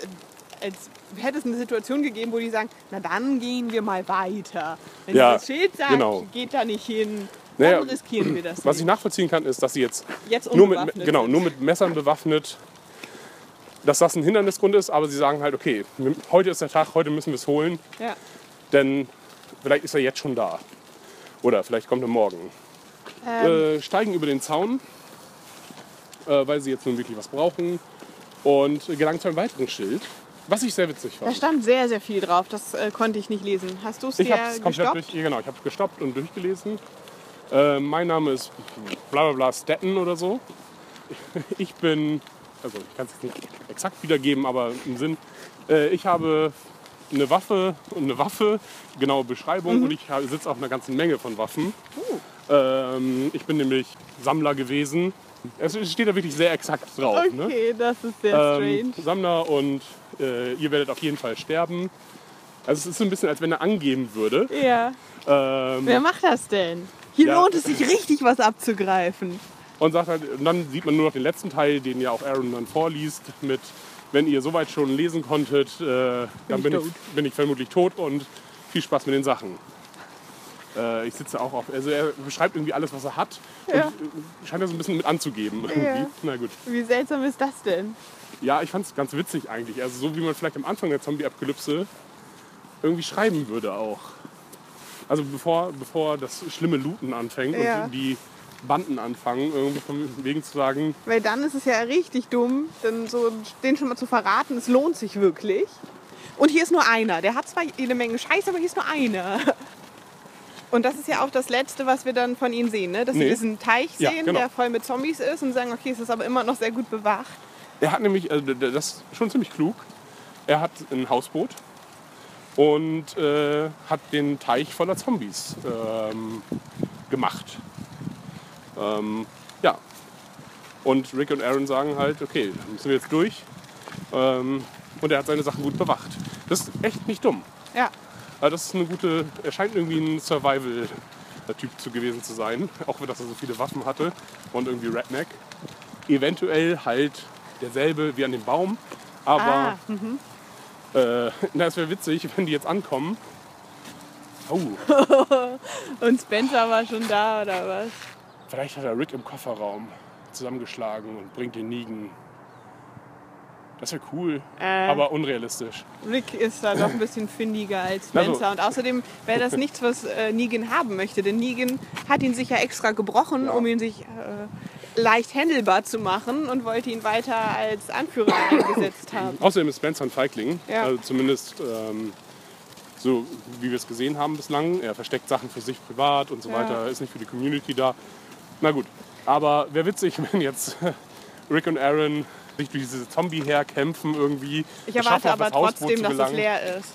als hätte es eine Situation gegeben, wo die sagen, na dann gehen wir mal weiter. Wenn Ja, das Schild sagt, genau. geht da nicht hin, dann Naja, riskieren wir das Was ich nicht. nachvollziehen kann, ist, dass sie jetzt Jetzt nur mit, genau, sind. nur mit Messern bewaffnet, dass das ein Hindernisgrund ist, aber sie sagen halt, okay, heute ist der Tag, heute müssen wir es holen, Ja. Denn vielleicht ist er jetzt schon da. Oder vielleicht kommt er morgen. Ähm, Äh, steigen über den Zaun, äh, weil sie jetzt nun wirklich was brauchen und gelangen zu einem weiteren Schild, was ich sehr witzig da fand. stand sehr, sehr viel drauf. Das äh, konnte ich nicht lesen. Hast du es Ich dir habe es komplett gestoppt? durch, genau, ich habe gestoppt und durchgelesen. Äh, mein Name ist bla bla bla Statten oder so. Ich bin, also ich kann es nicht exakt wiedergeben, aber im Sinn, äh, ich habe eine Waffe und eine Waffe, genaue Beschreibung und ich sitze auf einer ganzen Menge von Waffen. Ähm, ich bin nämlich Sammler gewesen. Es steht da wirklich sehr exakt drauf. Ne? Okay, das ist sehr Ähm, strange. Sammler und äh, ihr werdet auf jeden Fall sterben. Also es ist so ein bisschen, als wenn er angeben würde. Ja. Ähm, Wer macht das denn? Hier Ja. lohnt es sich richtig was abzugreifen. und sagt halt, und dann sieht man nur noch den letzten Teil, den ja auch Aaron dann vorliest, mit wenn ihr soweit schon lesen konntet, äh, dann ich bin ich, tot. bin ich vermutlich tot und viel Spaß mit den Sachen. Äh, ich sitze auch auf, also er beschreibt irgendwie alles, was er hat Ja. und äh, scheint das ein bisschen mit anzugeben. Ja. Na gut. Wie seltsam ist das denn? Ja, ich fand es ganz witzig eigentlich. Also so wie man vielleicht am Anfang der Zombie-Apokalypse irgendwie schreiben würde auch. Also bevor, bevor das schlimme Looten anfängt Ja. und die Banden anfangen, irgendwie von wegen zu sagen, Weil dann ist es ja richtig dumm, dann so den schon mal zu verraten, es lohnt sich wirklich. Und hier ist nur einer. Der hat zwar jede Menge Scheiß, aber hier ist nur einer. Und das ist ja auch das Letzte, was wir dann von ihnen sehen, ne? dass Nee. sie diesen Teich Ja, sehen, genau. der voll mit Zombies ist und sagen, okay, es ist aber immer noch sehr gut bewacht. er hat nämlich, also das ist schon ziemlich klug, er hat ein Hausboot und äh, hat den Teich voller Zombies ähm, gemacht. Ähm, ja. Und Rick und Aaron sagen halt, okay, da müssen wir jetzt durch. Ähm, und er hat seine Sachen gut bewacht. Das ist echt nicht dumm. Ja, Aber das ist eine gute, er scheint irgendwie ein Survival-Typ zu gewesen zu sein, auch wenn er so viele Waffen hatte und irgendwie Redneck. Eventuell halt derselbe wie an dem Baum, aber Ah, äh, na, es wäre witzig, wenn die jetzt ankommen. Oh, und Spencer war schon da oder was? Vielleicht hat er Rick im Kofferraum zusammengeschlagen und bringt den Negan. Das wäre cool, Äh. aber unrealistisch. Rick ist da doch ein bisschen findiger als Also- Spencer. Und außerdem wäre das nichts, was äh, Negan haben möchte. Denn Negan hat ihn sich ja extra gebrochen, um ihn sich äh, leicht handelbar zu machen und wollte ihn weiter als Anführer eingesetzt haben. Außerdem ist Spencer ein Feigling. Ja. Also zumindest ähm, so, wie wir es gesehen haben bislang. Er versteckt Sachen für sich privat und so Ja. weiter. Ist nicht für die Community da. Na gut. Aber wäre witzig, wenn jetzt Rick und Aaron sich durch diese Zombie herkämpfen irgendwie. Ich erwarte aber trotzdem, dass es leer ist.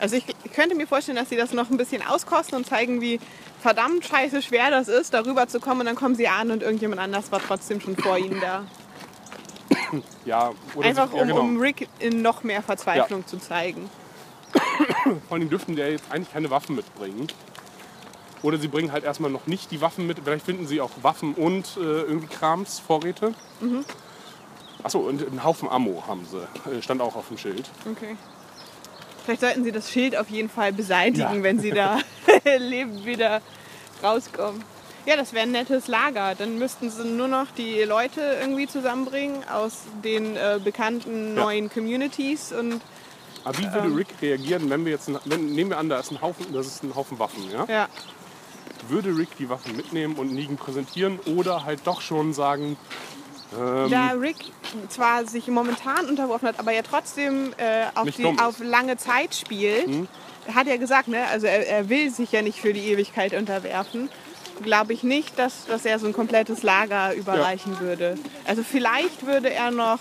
Also ich, ich könnte mir vorstellen, dass sie das noch ein bisschen auskosten und zeigen, wie verdammt scheiße schwer das ist, darüber zu kommen. Und dann kommen sie an und irgendjemand anders war trotzdem schon vor ihnen da. Ja, oder Einfach sie, ja, um, genau. um Rick in noch mehr Verzweiflung zu zeigen. Vor allem dürften ja jetzt eigentlich keine Waffen mitbringen. Oder sie bringen halt erstmal noch nicht die Waffen mit. Vielleicht finden sie auch Waffen und äh, irgendwie Krams, Vorräte. Mhm. Achso, und einen Haufen Ammo haben sie. Äh, Stand auch auf dem Schild. Okay. Vielleicht sollten sie das Schild auf jeden Fall beseitigen, Ja. wenn sie da lebend wieder rauskommen. Ja, das wäre ein nettes Lager. Dann müssten sie nur noch die Leute irgendwie zusammenbringen aus den äh, bekannten Ja. neuen Communities und Aber wie würde Ähm. Rick reagieren, wenn wir jetzt, wenn, nehmen wir an, da ist ein Haufen, das ist ein Haufen Waffen, ja? ja. Würde Rick die Waffen mitnehmen und Negan präsentieren oder halt doch schon sagen, ähm, Da Rick zwar sich momentan unterworfen hat, aber ja trotzdem äh, auf, die, auf lange Zeit spielt, hat er gesagt, ne? also er, er will sich ja nicht für die Ewigkeit unterwerfen, glaube ich nicht, dass, dass er so ein komplettes Lager überreichen würde. Also vielleicht würde er noch,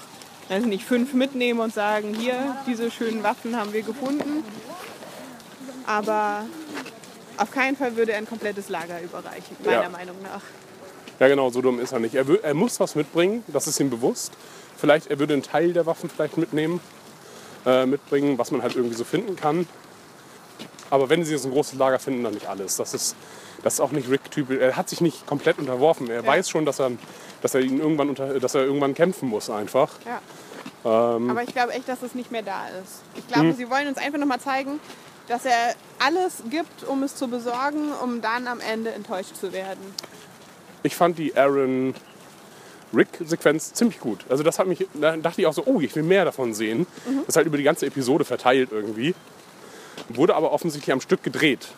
weiß nicht, fünf mitnehmen und sagen, hier, diese schönen Waffen haben wir gefunden. Aber auf keinen Fall würde er ein komplettes Lager überreichen, meiner Ja. Meinung nach. Ja, genau, so dumm ist er nicht. Er, er muss was mitbringen, das ist ihm bewusst. Vielleicht, er würde einen Teil der Waffen vielleicht mitnehmen, äh, mitbringen, was man halt irgendwie so finden kann. Aber wenn sie jetzt ein großes Lager finden, dann nicht alles. Das ist, das ist auch nicht Rick-Typ. Er hat sich nicht komplett unterworfen. Er weiß schon, dass er, dass er ihn irgendwann unter, dass er irgendwann kämpfen muss einfach. Ja. Ähm. Aber ich glaube echt, dass es nicht mehr da ist. Ich glaube, Hm. sie wollen uns einfach nochmal zeigen, dass er alles gibt, um es zu besorgen, um dann am Ende enttäuscht zu werden. Ich fand die Aaron Rick-Sequenz ziemlich gut. Also das hat mich, da dachte ich auch so, oh, ich will mehr davon sehen. Mhm. Das ist halt über die ganze Episode verteilt irgendwie. Wurde aber offensichtlich am Stück gedreht.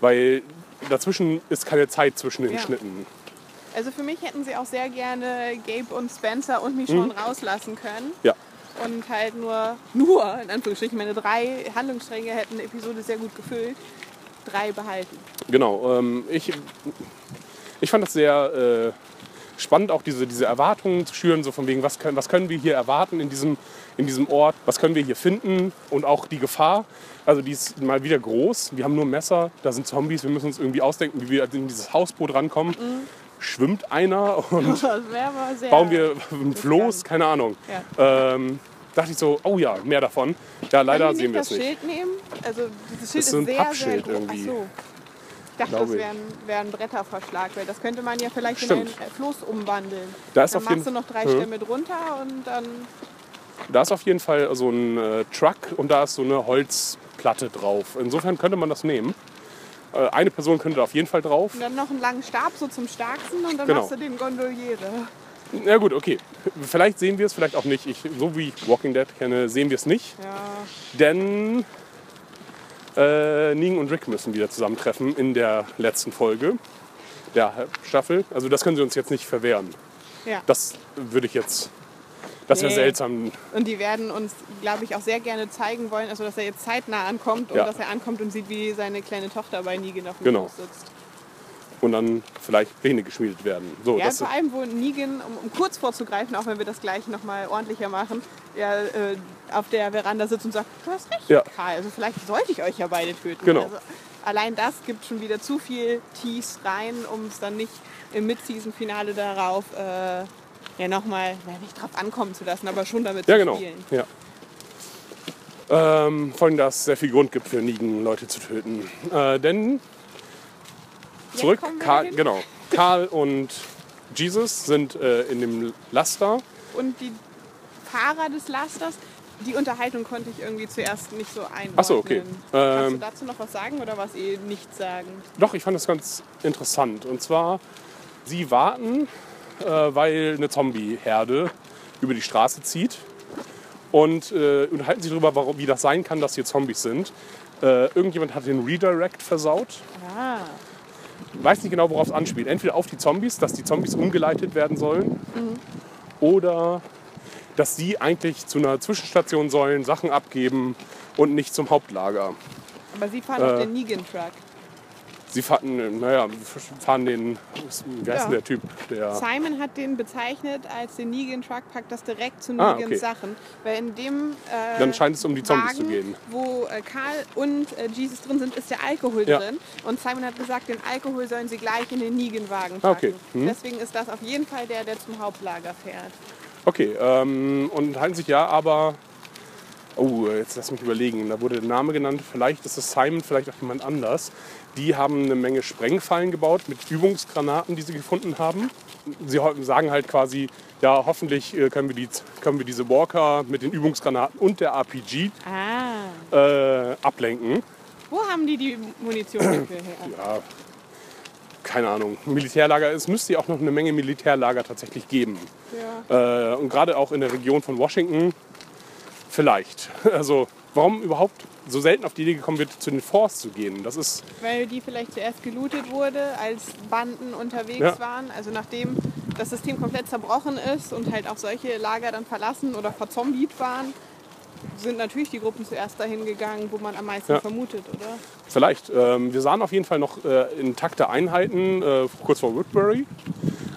Weil dazwischen ist keine Zeit zwischen den Mhm. Ja. Schnitten. Also für mich hätten sie auch sehr gerne Gabe und Spencer und Michonne rauslassen können. Ja. Und halt nur, nur, in Anführungsstrichen, meine drei Handlungsstränge hätten die Episode sehr gut gefüllt. Drei behalten. Genau. Ähm, ich, ich fand das sehr äh, spannend, auch diese, diese Erwartungen zu schüren, so von wegen, was können, was können wir hier erwarten in diesem, in diesem Ort, was können wir hier finden und auch die Gefahr. Also die ist mal wieder groß. Wir haben nur Messer, da sind Zombies, wir müssen uns irgendwie ausdenken, wie wir in dieses Hausboot rankommen. Schwimmt einer und Das sehr. bauen wir ein Floß, keine Ahnung. Ja. Ähm, dachte ich so, oh ja, mehr davon. Ja, leider sehen wir es das nicht. Schild nehmen? Also dieses Schild ist ist, so ein sehr, sehr Pappschild groß. irgendwie. Ach so. Ich dachte, das wäre ein, wär ein Bretterverschlag, weil das könnte man ja vielleicht Stimmt. in ein Floß umwandeln. Da ist dann auf jeden- machst du noch drei Ja. Stämme drunter und dann Da ist auf jeden Fall so ein äh, Truck und da ist so eine Holzplatte drauf. Insofern könnte man das nehmen. Äh, eine Person könnte da auf jeden Fall drauf. Und dann noch einen langen Stab so zum Starksten und dann Genau. machst du den Gondoliere. Ja gut, okay. Vielleicht sehen wir es, vielleicht auch nicht. Ich, so wie ich Walking Dead kenne, sehen wir es nicht. Ja. Denn äh, Negan und Rick müssen wieder zusammentreffen in der letzten Folge der Staffel. Also das können sie uns jetzt nicht verwehren. ja. Das würde ich jetzt... Das wäre Nee. seltsam. Und die werden uns, glaube ich, auch sehr gerne zeigen wollen, also dass er jetzt zeitnah ankommt und Ja. dass er ankommt und sieht, wie seine kleine Tochter bei Negan auf dem Genau. Fuß sitzt. Und dann vielleicht Pläne geschmiedet werden. So, Ja, vor allem, wo Negan, um, um kurz vorzugreifen, auch wenn wir das gleich nochmal ordentlicher machen, er äh, auf der Veranda sitzt und sagt, du hast recht, Ja. Karl, also vielleicht sollte ich euch ja beide töten. Genau. Also, allein das gibt schon wieder zu viel Tease rein, um es dann nicht im Mid-Season-Finale darauf äh, ja nochmal, nicht drauf ankommen zu lassen, aber schon damit Ja, zu genau. spielen. Ja. Ähm, vor allem, dass es sehr viel Grund gibt für Negan, Leute zu töten. Äh, denn zurück, Karl, genau, Karl und Jesus sind äh, in dem Laster. Und die Fahrer des Lasters, die Unterhaltung konnte ich irgendwie zuerst nicht so einordnen. Ach so, okay. Kannst du Ähm, dazu noch was sagen oder was eh nicht sagen? Doch, ich fand das ganz interessant. Und zwar, sie warten, weil eine Zombie-Herde über die Straße zieht. und äh, unterhalten sich darüber, warum, wie das sein kann, dass hier Zombies sind. Äh, irgendjemand hat den Redirect versaut. Ah. Weiß nicht genau, worauf es anspielt. Entweder auf die Zombies, dass die Zombies umgeleitet werden sollen. Oder dass sie eigentlich zu einer Zwischenstation sollen, Sachen abgeben und nicht zum Hauptlager. Aber sie fahren auf Äh. den Negan-Truck. Sie fahren, naja, fahren den, wie heißt Ja. der Typ? Der, Simon hat den bezeichnet als den Negan-Truck, packt das direkt zu Ah, Negans okay. Sachen. Weil in dem äh, Dann scheint es um die Zombies Wagen, zu gehen. wo äh, Karl und äh, Jesus drin sind, ist der Alkohol Ja. drin. Und Simon hat gesagt, den Alkohol sollen sie gleich in den Negan-Wagen Ah, packen. okay. Mhm. Deswegen ist das auf jeden Fall der, der zum Hauptlager fährt. Okay, ähm, und halten sich ja aber. Oh, jetzt lass mich überlegen. Da wurde der Name genannt. Vielleicht ist es Simon, vielleicht auch jemand anders. Die haben eine Menge Sprengfallen gebaut mit Übungsgranaten, die sie gefunden haben. Sie sagen halt quasi, ja, hoffentlich äh, können wir, die, können wir diese Walker mit den Übungsgranaten und der RPG Ah. äh, ablenken. Wo haben die die Munition dafür her? Ja, keine Ahnung. Militärlager, es müsste ja auch noch eine Menge Militärlager tatsächlich geben. Ja. Äh, und gerade auch in der Region von Washington vielleicht. Also warum überhaupt so selten auf die Idee gekommen wird, zu den Forts zu gehen? Das ist, Weil die vielleicht zuerst gelootet wurde, als Banden unterwegs Ja. waren. Also nachdem das System komplett zerbrochen ist und halt auch solche Lager dann verlassen oder verzombiet waren, sind natürlich die Gruppen zuerst dahin gegangen, wo man am meisten Ja. vermutet, oder? vielleicht. Ähm, wir sahen auf jeden Fall noch äh, intakte Einheiten äh, kurz vor Woodbury.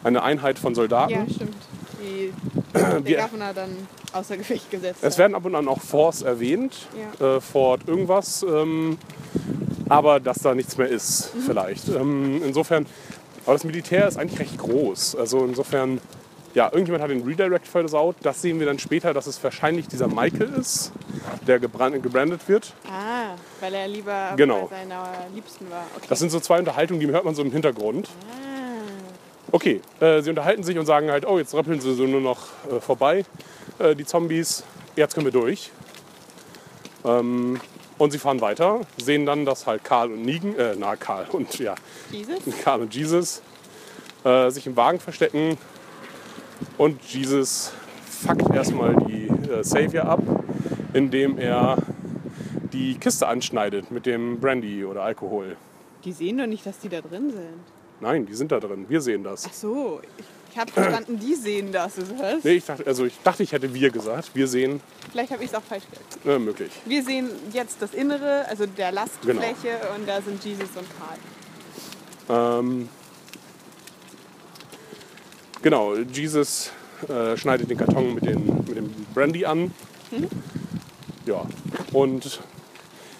Eine Einheit von Soldaten. Ja, stimmt. Die der Governor dann außer Gefecht gesetzt Es werden ab und an auch Forts erwähnt, Ja. äh, Fort irgendwas, ähm, aber dass da nichts mehr ist, Mhm. vielleicht. Ähm, insofern, aber das Militär ist eigentlich recht groß. Also insofern, ja, irgendjemand hat den Redirect versaut. Das sehen wir dann später, dass es wahrscheinlich dieser Michael ist, der gebran- gebrandet wird. Ah, weil er lieber Genau. bei seiner Liebsten war. Okay. Das sind so zwei Unterhaltungen, die hört man so im Hintergrund. ah. Okay, äh, sie unterhalten sich und sagen halt, oh, jetzt rappeln sie so nur noch äh, vorbei, äh, die Zombies. Jetzt können wir durch. Ähm, und sie fahren weiter, sehen dann, dass halt Karl und Negan, äh, na Karl und ja, Dieses? Karl und Jesus äh, sich im Wagen verstecken und Jesus fuckt erstmal die äh, Savior ab, indem er die Kiste anschneidet mit dem Brandy oder Alkohol. Die sehen doch nicht, dass die da drin sind. Nein, die sind da drin, wir sehen das. Ach so, ich, ich habe verstanden, die sehen das, ist? Nee, ich dachte, also ich dachte, ich hätte wir gesagt. Wir sehen, Vielleicht habe ich es auch falsch gesagt. äh, möglich. Wir sehen jetzt das Innere, also der Lastfläche Genau. und da sind Jesus und Karl. Ähm, genau, Jesus äh, schneidet den Karton mit, den, mit dem Brandy an. Mhm. Ja, und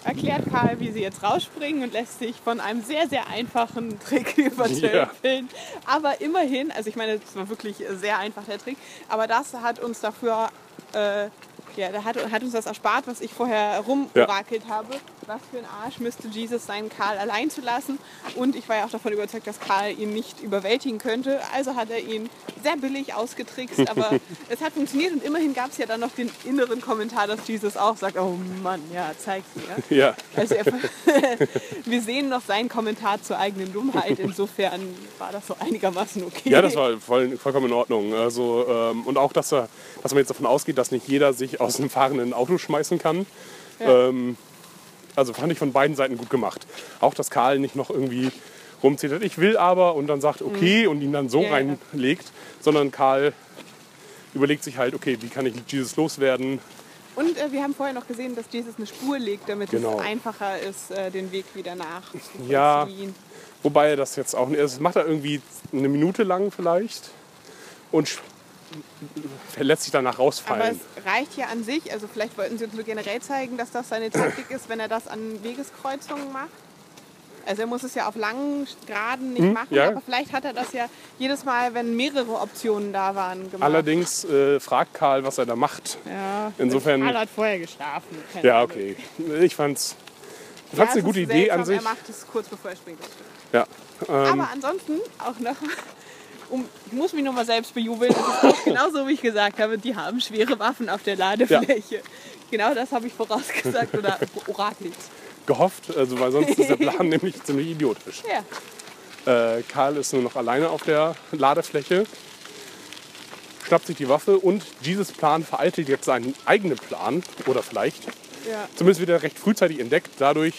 Erklärt Karl, wie sie jetzt rausspringen und lässt sich von einem sehr, sehr einfachen Trick übertölpeln. Aber immerhin, also ich meine, das war wirklich sehr einfach der Trick, aber das hat uns dafür, äh, ja, da hat, hat uns das erspart, was ich vorher rumorakelt habe. Was für ein Arsch müsste Jesus sein, Karl allein zu lassen. Und ich war ja auch davon überzeugt, dass Karl ihn nicht überwältigen könnte. Also hat er ihn sehr billig ausgetrickst, aber es hat funktioniert und immerhin gab es ja dann noch den inneren Kommentar, dass Jesus auch sagt, oh Mann, ja, zeig's mir. ja, Also er, wir sehen noch seinen Kommentar zur eigenen Dummheit. Insofern war das so einigermaßen okay. ja, das war voll, vollkommen in Ordnung. Also, ähm, und auch, dass, er, dass man jetzt davon ausgeht, dass nicht jeder sich aus einem fahrenden Auto schmeißen kann. Ja. Ähm, also fand ich von beiden Seiten gut gemacht. Auch, dass Karl nicht noch irgendwie rumzittert, ich will aber und dann sagt, okay, und ihn dann so Mhm. Ja, reinlegt, sondern Karl überlegt sich halt, okay, wie kann ich Jesus loswerden? Und äh, wir haben vorher noch gesehen, dass Jesus eine Spur legt, damit Genau. es einfacher ist, äh, den Weg wieder nach Ja. Wobei er das jetzt auch nicht, das macht er irgendwie eine Minute lang vielleicht und lässt sich danach Aber rausfallen. es reicht ja an sich, also vielleicht wollten sie uns nur generell zeigen, dass das seine Taktik ist, wenn er das an Wegeskreuzungen macht. Also er muss es ja auf langen Graden nicht machen, Hm, ja. aber vielleicht hat er das ja jedes Mal, wenn mehrere Optionen da waren, gemacht. Allerdings äh, fragt Karl, was er da macht. ja. Insofern- Karl hat vorher geschlafen. Ja, okay. Ich fand's, ich Ja, fand's es eine gute ist Idee an sich. Er macht es kurz bevor er springt. Ja. Ähm, Aber ansonsten auch noch, um, ich muss mich nochmal selbst bejubeln, das ist auch genauso wie ich gesagt habe, die haben schwere Waffen auf der Ladefläche. Genau das habe ich vorausgesagt oder orakelt. gehofft, also weil sonst ist der Plan nämlich ziemlich idiotisch. Ja. Äh, Karl ist nur noch alleine auf der Ladefläche. schnappt sich die Waffe und Jesus Plan vereitelt jetzt seinen eigenen Plan. Oder vielleicht. Ja. Zumindest wird er recht frühzeitig entdeckt, dadurch,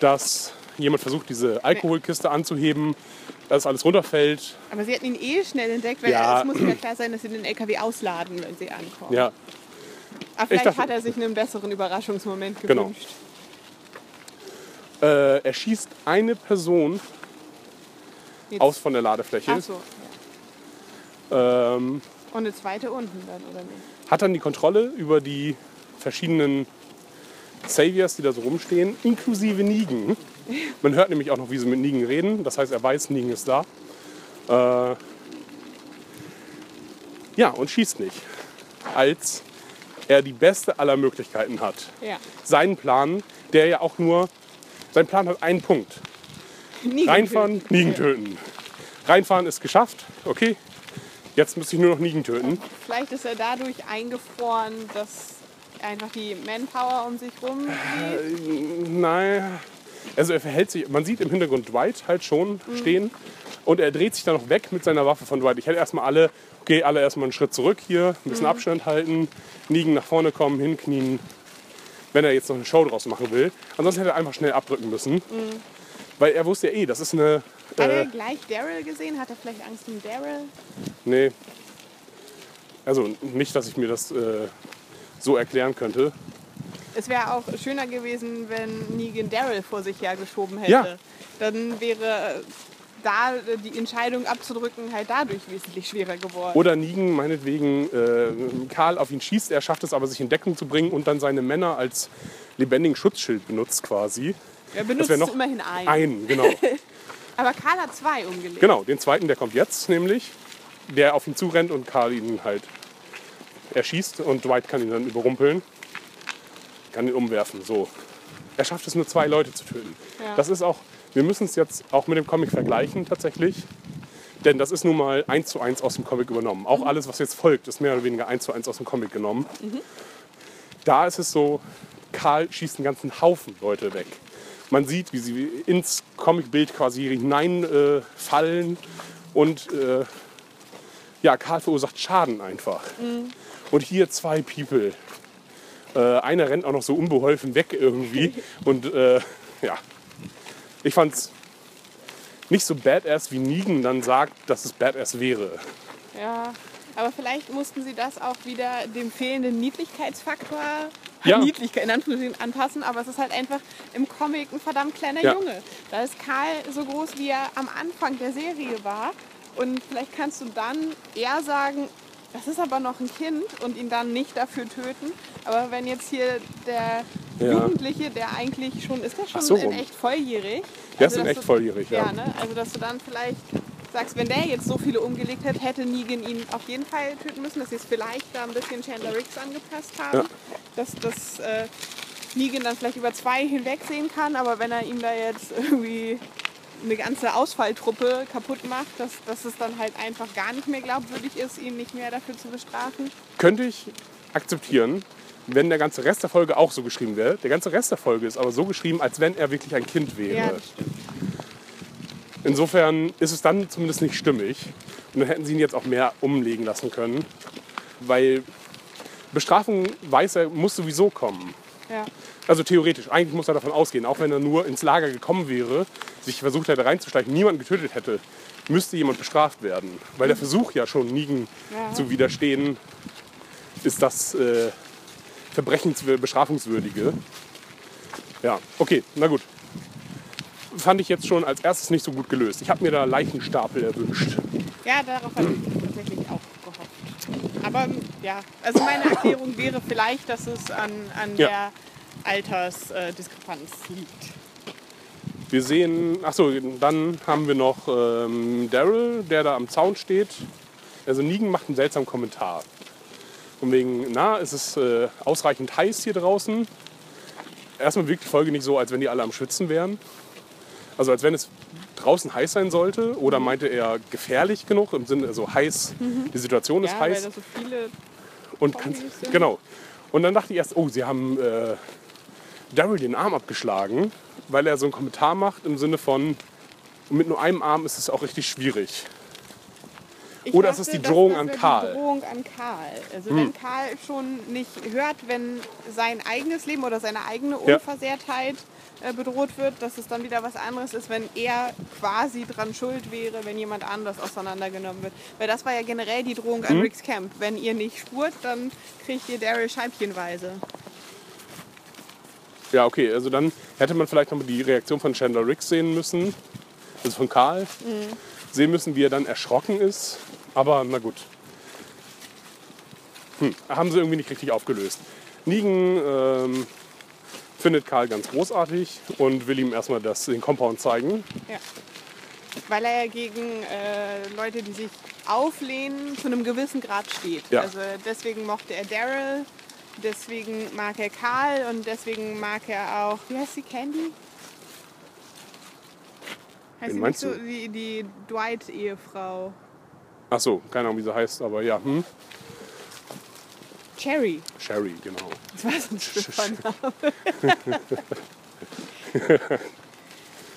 dass jemand versucht, diese Alkoholkiste anzuheben, dass alles runterfällt. Aber sie hatten ihn eh schnell entdeckt, weil Ja. es muss ja klar sein, dass sie den LKW ausladen, wenn sie ankommen. Ja, Aber vielleicht dachte- hat er sich einen besseren Überraschungsmoment Genau. gewünscht. äh, er schießt eine Person Jetzt- aus von der Ladefläche. Ach so. Ja. Ähm, Und eine zweite unten dann, oder nicht? hat dann die Kontrolle über die verschiedenen Saviors, die da so rumstehen, inklusive Negan. Man hört nämlich auch noch, wie sie mit Negan reden. Das heißt, er weiß, Negan ist da. Äh, ja, und schießt nicht. Als er die beste aller Möglichkeiten hat. Ja. Seinen Plan, der ja auch nur... Sein Plan hat einen Punkt. Nie Reinfahren, getötet. Negan töten. Reinfahren ist geschafft. Okay, jetzt muss ich nur noch Negan töten. Vielleicht ist er dadurch eingefroren, dass einfach die Manpower um sich rum lief. Nein. Also er verhält sich, man sieht im Hintergrund Dwight halt schon stehen und er dreht sich dann noch weg mit seiner Waffe von Dwight. Ich hätte erstmal alle, okay, alle erstmal einen Schritt zurück hier, ein bisschen Abstand halten, Nigen nach vorne kommen, hinknien, wenn er jetzt noch eine Show draus machen will. Ansonsten hätte er einfach schnell abdrücken müssen. Weil er wusste ja eh, das ist eine. Hat er Äh, gleich Daryl gesehen? Hat er vielleicht Angst um Daryl? nee. Also nicht, dass ich mir das äh, so erklären könnte. Es wäre auch schöner gewesen, wenn Negan Daryl vor sich hergeschoben hätte. Ja. Dann wäre da die Entscheidung abzudrücken halt dadurch wesentlich schwerer geworden. Oder Nigen meinetwegen äh, Karl auf ihn schießt, er schafft es aber, sich in Deckung zu bringen und dann seine Männer als lebendigen Schutzschild benutzt quasi. er benutzt noch immerhin einen. Einen, genau. Aber Karl hat zwei umgelegt. genau, den zweiten, der kommt jetzt nämlich, der auf ihn zurennt und Karl ihn halt erschießt und Dwight kann ihn dann überrumpeln, kann ihn umwerfen. So. Er schafft es nur zwei Leute zu töten. Ja. Das ist auch, wir müssen es jetzt auch mit dem Comic vergleichen tatsächlich. Denn das ist nun mal eins zu eins aus dem Comic übernommen. Auch alles, was jetzt folgt, ist mehr oder weniger eins zu eins aus dem Comic genommen. Da ist es so, Karl schießt einen ganzen Haufen Leute weg. Man sieht, wie sie ins Comicbild quasi hineinfallen äh, und äh, ja, Karl verursacht Schaden einfach. Und hier zwei People. Äh, einer rennt auch noch so unbeholfen weg irgendwie. und äh, ja, ich fand's nicht so badass, wie Negan dann sagt, dass es badass wäre. Ja, aber vielleicht mussten sie das auch wieder dem fehlenden Niedlichkeitsfaktor Ja. Niedlichkeit in Anführungsstrichen anpassen, aber es ist halt einfach im Comic ein verdammt kleiner Ja. Junge. Da ist Karl so groß, wie er am Anfang der Serie war. Und vielleicht kannst du dann eher sagen, das ist aber noch ein Kind und ihn dann nicht dafür töten. Aber wenn jetzt hier der Ja. Jugendliche, der eigentlich schon, ist der schon so in echt volljährig? Der ist in echt du- volljährig, ja. ja. ne? Also dass du dann vielleicht sagst, wenn der jetzt so viele umgelegt hätte, hätte Negan ihn auf jeden Fall töten müssen, dass sie es vielleicht da ein bisschen Chandler Riggs angepasst haben. Ja. Dass, dass äh, Negan dann vielleicht über zwei hinwegsehen kann, aber wenn er ihm da jetzt irgendwie eine ganze Ausfalltruppe kaputt macht, dass, dass es dann halt einfach gar nicht mehr glaubwürdig ist, ihn nicht mehr dafür zu bestrafen. Könnte ich akzeptieren, wenn der ganze Rest der Folge auch so geschrieben wäre. Der ganze Rest der Folge ist aber so geschrieben, als wenn er wirklich ein Kind wäre. Ja. Insofern ist es dann zumindest nicht stimmig. Und dann hätten sie ihn jetzt auch mehr umlegen lassen können. Weil Bestrafung, weiß er, muss sowieso kommen. Ja. Also theoretisch, eigentlich muss er davon ausgehen, auch wenn er nur ins Lager gekommen wäre, sich versucht hätte reinzuschleichen, niemanden getötet hätte, müsste jemand bestraft werden. Weil der Versuch ja schon Nigen Ja. zu widerstehen, ist das äh, Verbrechens bestrafungswürdige. Ja, okay, na gut. Fand ich jetzt schon als erstes nicht so gut gelöst. Ich habe mir da Leichenstapel erwünscht. Ja, darauf habe ich tatsächlich auch gehofft. Aber ja, also meine Erklärung wäre vielleicht, dass es an, an Ja. der Altersdiskrepanz liegt. Wir sehen, achso, dann haben wir noch ähm, Daryl, der da am Zaun steht. Also Negan macht einen seltsamen Kommentar. Von wegen, na, es ist äh, ausreichend heiß hier draußen. Erstmal wirkt die Folge nicht so, als wenn die alle am Schwitzen wären. Also als wenn es draußen heiß sein sollte. Oder meinte er gefährlich genug, im Sinne, also heiß, die Situation ist Ja, weil heiß. da so viele. Und kannst, genau. Und dann dachte ich erst, oh, sie haben äh, Daryl den Arm abgeschlagen, weil er so einen Kommentar macht im Sinne von, mit nur einem Arm ist es auch richtig schwierig. Ich Oder es dachte, ist die das- Drohung an Karl. Die Drohung an Karl. Also wenn Karl schon nicht hört, wenn sein eigenes Leben oder seine eigene Ja. Unversehrtheit äh, bedroht wird, dass es dann wieder was anderes ist, wenn er quasi dran schuld wäre, wenn jemand anders auseinandergenommen wird. Weil das war ja generell die Drohung Mhm. an Ricks Camp. Wenn ihr nicht spurt, dann kriegt ihr Daryl scheibchenweise. Ja, okay, also dann hätte man vielleicht noch mal die Reaktion von Chandler Riggs sehen müssen, also von Karl, sehen müssen, wie er dann erschrocken ist. Aber na gut. Hm, haben sie irgendwie nicht richtig aufgelöst. Negan ähm, findet Karl ganz großartig und will ihm erstmal das, den Compound zeigen. Ja. Weil er gegen äh, Leute, die sich auflehnen, zu einem gewissen Grad steht. Ja. Also deswegen mochte er Daryl, deswegen mag er Karl und deswegen mag er auch, wie heißt sie, Candy? Heißt Wen sie nicht meinst so du? wie die Dwight-Ehefrau? Ach so, keine Ahnung, wie sie heißt, aber ja, hm? Cherry. Sherry, genau. Das war so ein Schiffername.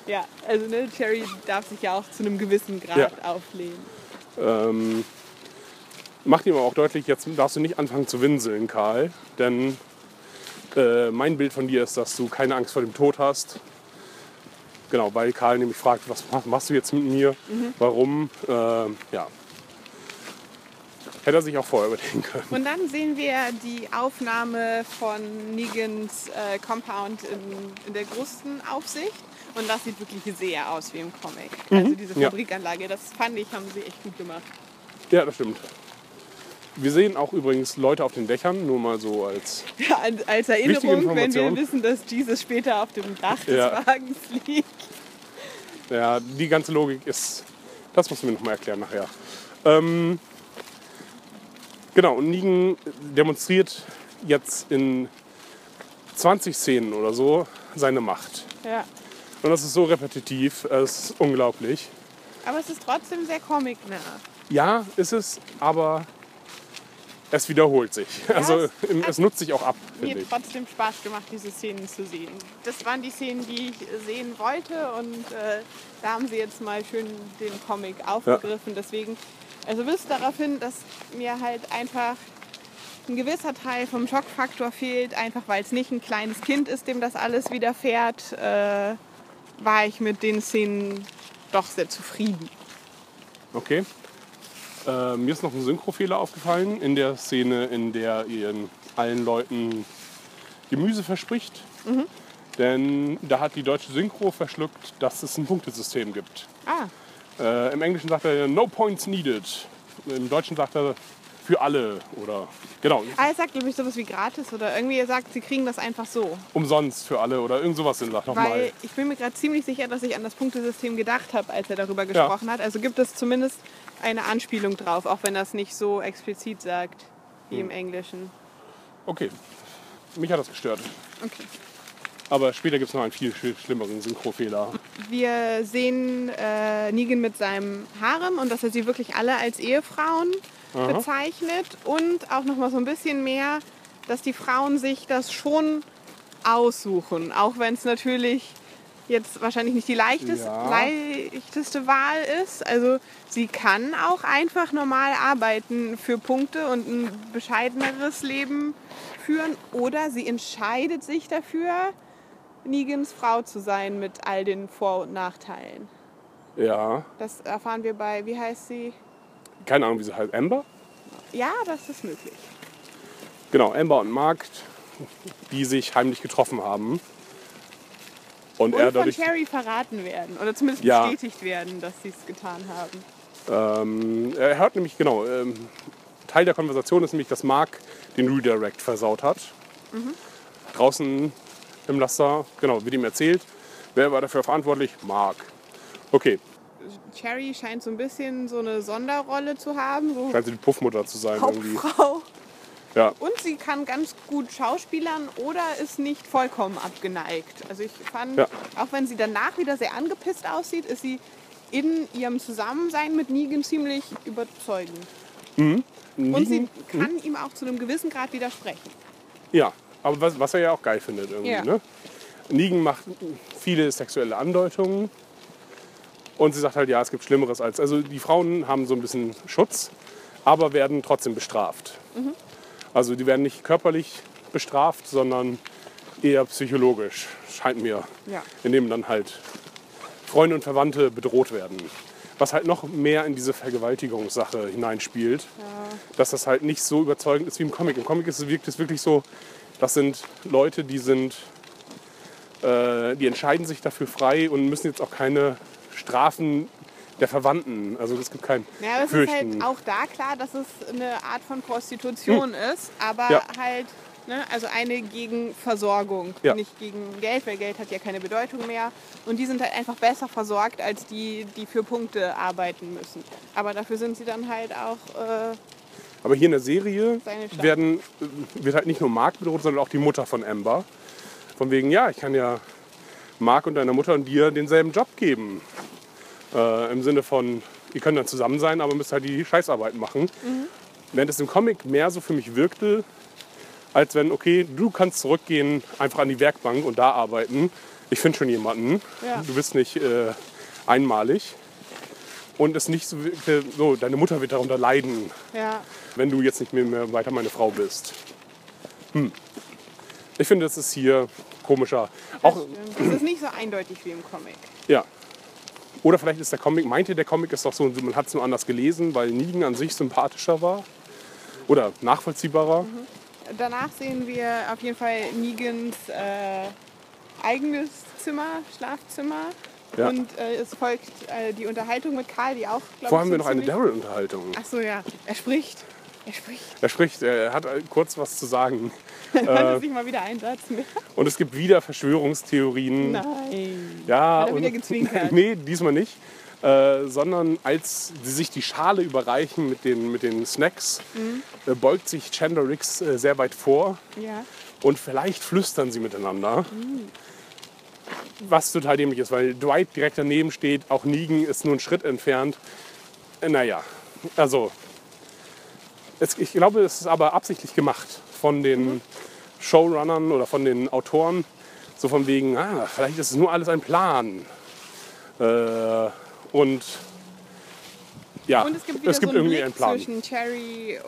ja, also ne, Cherry darf sich ja auch zu einem gewissen Grad Ja. auflehnen. Ähm, macht ihm aber auch deutlich, jetzt darfst du nicht anfangen zu winseln, Karl. Denn äh, mein Bild von dir ist, dass du keine Angst vor dem Tod hast. Genau, weil Karl nämlich fragt, was mach- machst du jetzt mit mir? Warum? Ähm, ja. Hätte er sich auch vorher überlegen können. Und dann sehen wir die Aufnahme von Negans äh, Compound in, in der größten Aufsicht. Und das sieht wirklich sehr aus wie im Comic. Also diese Mhm. Fabrikanlage, das fand ich, haben sie echt gut gemacht. Ja, das stimmt. Wir sehen auch übrigens Leute auf den Dächern, nur mal so als. Ja, als- Erinnerung, wenn wir wissen, dass Jesus später auf dem Dach des Ja. Wagens liegt. Ja, die ganze Logik ist. Das musst du mir noch mal erklären nachher. Ähm, genau, und Negan demonstriert jetzt in 20 Szenen oder so seine Macht. Ja. Und das ist so repetitiv, es ist unglaublich. Aber es ist trotzdem sehr comicnah. Ja, ist es, aber es wiederholt sich. also es es nutzt sich auch ab, Mir hat trotzdem Spaß gemacht, diese Szenen zu sehen. Das waren die Szenen, die ich sehen wollte und äh, da haben sie jetzt mal schön den Comic aufgegriffen. Deswegen, also bis darauf hin, dass mir halt einfach ein gewisser Teil vom Schockfaktor fehlt, einfach weil es nicht ein kleines Kind ist, dem das alles widerfährt, äh, war ich mit den Szenen doch sehr zufrieden. Okay. Äh, mir ist noch ein Synchrofehler aufgefallen in der Szene, in der ihr allen Leuten Gemüse verspricht. Denn da hat die deutsche Synchro verschluckt, dass es ein Punktesystem gibt. Ah, Äh, Im Englischen sagt er No Points Needed. Im Deutschen sagt er für alle oder genau, ah er sagt, glaube ich, sowas wie gratis oder irgendwie er sagt, sie kriegen das einfach so. umsonst für alle oder irgend sowas in Sach Weil ich bin mir gerade ziemlich sicher, dass ich an das Punktesystem gedacht habe, als er darüber gesprochen hat. Also gibt es zumindest eine Anspielung drauf, auch wenn er es nicht so explizit sagt wie Hm. im Englischen. Okay. Mich hat das gestört. Okay. Aber später gibt es noch einen viel sch- schlimmeren Synchrofehler. Wir sehen äh, Negan mit seinem Harem und dass er sie wirklich alle als Ehefrauen bezeichnet und auch noch mal so ein bisschen mehr, dass die Frauen sich das schon aussuchen, auch wenn es natürlich jetzt wahrscheinlich nicht die leichtes, Ja. leichteste Wahl ist. Also sie kann auch einfach normal arbeiten für Punkte und ein bescheideneres Leben führen oder sie entscheidet sich dafür, Negans Frau zu sein mit all den Vor- und Nachteilen. Ja. Das erfahren wir bei, wie heißt sie? Keine Ahnung, wie sie heißt. Amber? Ja, das ist möglich. Genau, Amber und Mark, die sich heimlich getroffen haben. Und, Und er von dadurch. Cherry verraten werden oder zumindest Ja. bestätigt werden, dass sie es getan haben. Ähm, er hört nämlich, genau, ähm, Teil der Konversation ist nämlich, dass Mark den Redirect versaut hat. Draußen im Laster, genau, wird ihm erzählt. Wer war dafür verantwortlich? Mark. Okay, Cherry scheint so ein bisschen so eine Sonderrolle zu haben, so scheint sie die Puffmutter zu sein irgendwie. Hauptfrau. Ja, Und sie kann ganz gut schauspielern oder ist nicht vollkommen abgeneigt. Also ich fand, Ja. auch wenn sie danach wieder sehr angepisst aussieht, ist sie in ihrem Zusammensein mit Negan ziemlich überzeugend. Und sie kann ihm auch zu einem gewissen Grad widersprechen. Ja, aber was, was er ja auch geil findet irgendwie. Ja. Ne? Negan macht viele sexuelle Andeutungen Und sie sagt halt, ja, es gibt Schlimmeres als. Also die Frauen haben so ein bisschen Schutz, aber werden trotzdem bestraft. Also die werden nicht körperlich bestraft, sondern eher psychologisch, scheint mir. Ja. Indem dann halt Freunde und Verwandte bedroht werden. Was halt noch mehr in diese Vergewaltigungssache hineinspielt. Dass das halt nicht so überzeugend ist wie im Comic. Im Comic ist wirkt es wirklich so, das sind Leute, die sind, äh, die entscheiden sich dafür frei und müssen jetzt auch keine Strafen der Verwandten. Also es gibt kein Ja, aber es ist Fürchten. halt auch da klar, dass es eine Art von Prostitution ist, aber Hm. Ja. halt, ne, also eine gegen Versorgung, Ja. nicht gegen Geld, weil Geld hat ja keine Bedeutung mehr. Und die sind halt einfach besser versorgt als die, die für Punkte arbeiten müssen. Aber dafür sind sie dann halt auch, äh, Aber hier in der Serie werden, wird halt nicht nur Mark bedroht, sondern auch die Mutter von Amber. Von wegen, ja, ich kann ja Mark und deiner Mutter und dir denselben Job geben. Äh, Im Sinne von, ihr könnt dann zusammen sein, aber müsst halt die Scheißarbeit machen. Während es im Comic mehr so für mich wirkte, als wenn, okay, du kannst zurückgehen, einfach an die Werkbank und da arbeiten. Ich finde schon jemanden. Ja. Du bist nicht äh, einmalig. Und es nicht so, so, deine Mutter wird darunter leiden, ja, wenn du jetzt nicht mehr, mehr weiter meine Frau bist. Hm. Ich finde, das ist hier komischer. Auch, es ist nicht so eindeutig wie im Comic. ja. Oder vielleicht ist der Comic, meinte der Comic ist doch so, man hat es nur anders gelesen, weil Negan an sich sympathischer war. Oder nachvollziehbarer. Danach sehen wir auf jeden Fall Negans äh, eigenes Zimmer, Schlafzimmer. Ja. Und äh, es folgt äh, die Unterhaltung mit Karl, die auch, glaube Vorher haben wir noch eine Daryl-Unterhaltung. Ach so, ja. Er spricht. Er spricht. Er spricht, er hat kurz was zu sagen. Er hört sich mal wieder einen Satz mehr. Und es gibt wieder Verschwörungstheorien. Nein. Ja, Hat er wieder und- gezwinkert? nee, diesmal nicht. Äh, sondern als sie sich die Schale überreichen mit den, mit den Snacks, Mhm. äh, beugt sich Chandler Riggs äh, sehr weit vor Ja. und vielleicht flüstern sie miteinander. Mhm. Was total dämlich ist, weil Dwight direkt daneben steht, auch Negan ist nur einen Schritt entfernt. Äh, naja, also es, ich glaube, es ist aber absichtlich gemacht von den Mhm. Showrunnern oder von den Autoren. So von wegen, ah, vielleicht ist es nur alles ein Plan. Äh, und ja, Und es gibt wieder so einen irgendwie Blick einen Plan. Mhm. zwischen Cherry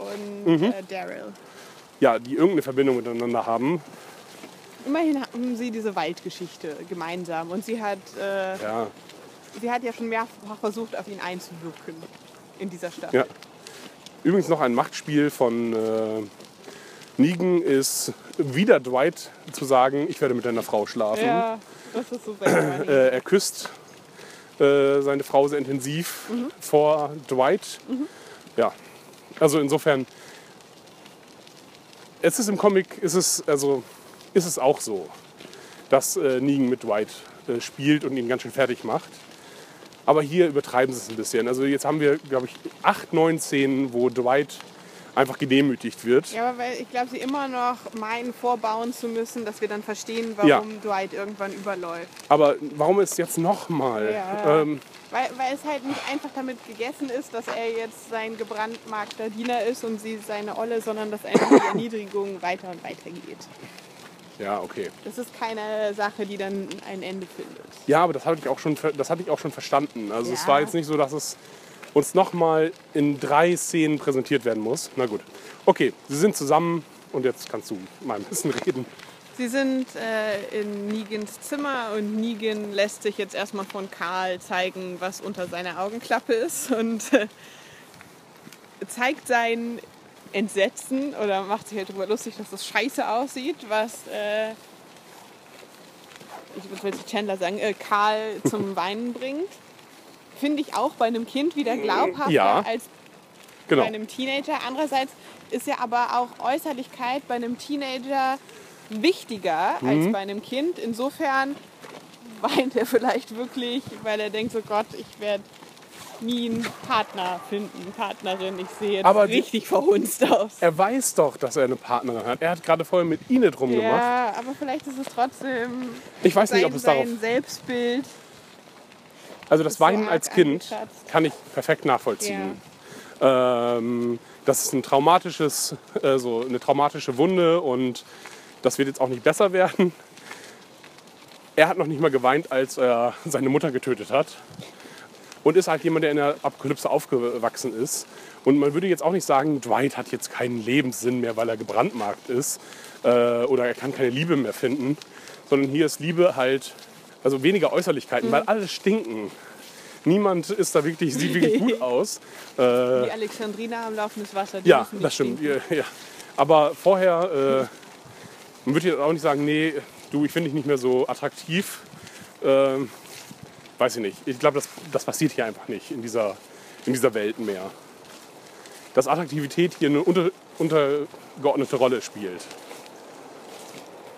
und äh, Daryl. Ja, die irgendeine Verbindung miteinander haben. Immerhin haben sie diese Waldgeschichte gemeinsam. Und sie hat, äh, Ja, sie hat ja schon mehrfach versucht, auf ihn einzuwirken in dieser Stadt. ja. Übrigens noch ein Machtspiel von äh, Negan ist wieder Dwight zu sagen, ich werde mit deiner Frau schlafen. Ja, das ist so. Äh, er küsst äh, seine Frau sehr intensiv vor Dwight. Ja, also insofern, es ist im Comic, ist es, also, ist es auch so, dass äh, Negan mit Dwight äh, spielt und ihn ganz schön fertig macht. Aber hier übertreiben sie es ein bisschen. Also jetzt haben wir, glaube ich, acht, neun Szenen, wo Dwight einfach gedemütigt wird. Ja, aber weil ich glaube, sie immer noch meinen, vorbauen zu müssen, dass wir dann verstehen, warum Ja. Dwight irgendwann überläuft. Aber warum ist jetzt nochmal? Ja. Ähm, Weil, weil es halt nicht einfach damit gegessen ist, dass er jetzt sein gebrandmarkter Diener ist und sie seine Olle, sondern dass einfach die Erniedrigung weiter und weiter geht. Ja, okay. Das ist keine Sache, die dann ein Ende findet. Ja, aber das hatte ich auch schon, das hatte ich auch schon verstanden. Also es Ja. war jetzt nicht so, dass es uns nochmal in drei Szenen präsentiert werden muss. Na gut. Okay, sie sind zusammen und jetzt kannst du mal ein bisschen reden. Sie sind äh, in Negans Zimmer und Negan lässt sich jetzt erstmal von Karl zeigen, was unter seiner Augenklappe ist und äh, zeigt sein Entsetzen oder macht sich halt darüber lustig, dass das scheiße aussieht, was äh, ich würde Chandler sagen, äh, Karl zum Weinen bringt. Finde ich auch bei einem Kind wieder glaubhafter Ja. als Genau. bei einem Teenager. Andererseits ist ja aber auch Äußerlichkeit bei einem Teenager wichtiger Mhm. als bei einem Kind. Insofern weint er vielleicht wirklich, weil er denkt, so Gott, ich werde nie einen Partner finden, Partnerin. Ich sehe jetzt Aber die- richtig verhunzt aus. Er weiß doch, dass er eine Partnerin hat. Er hat gerade vorher mit Ine drum gemacht. Ja, aber vielleicht ist es trotzdem Ich weiß nicht, sein, ob es darauf. Selbstbild. Also das Weinen als Kind angekratzt. kann ich perfekt nachvollziehen. Ähm, das ist ein traumatisches, äh, so eine traumatische Wunde und das wird jetzt auch nicht besser werden. Er hat noch nicht mal geweint, als er seine Mutter getötet hat. Und ist halt jemand, der in der Apokalypse aufgewachsen ist. Und man würde jetzt auch nicht sagen, Dwight hat jetzt keinen Lebenssinn mehr, weil er gebrandmarkt ist äh, oder er kann keine Liebe mehr finden, sondern hier ist Liebe halt, also weniger Äußerlichkeiten, weil alle stinken. Niemand ist da wirklich, sieht wirklich gut aus. Die Alexandrina am Laufen des Wassers. die Ja, das stimmt. Ja, ja. Aber vorher, äh, man würde jetzt auch nicht sagen, nee, du, ich finde dich nicht mehr so attraktiv. Ähm, weiß ich nicht. Ich glaube, das, das passiert hier einfach nicht in dieser, in dieser Welt mehr. Dass Attraktivität hier eine unter, untergeordnete Rolle spielt.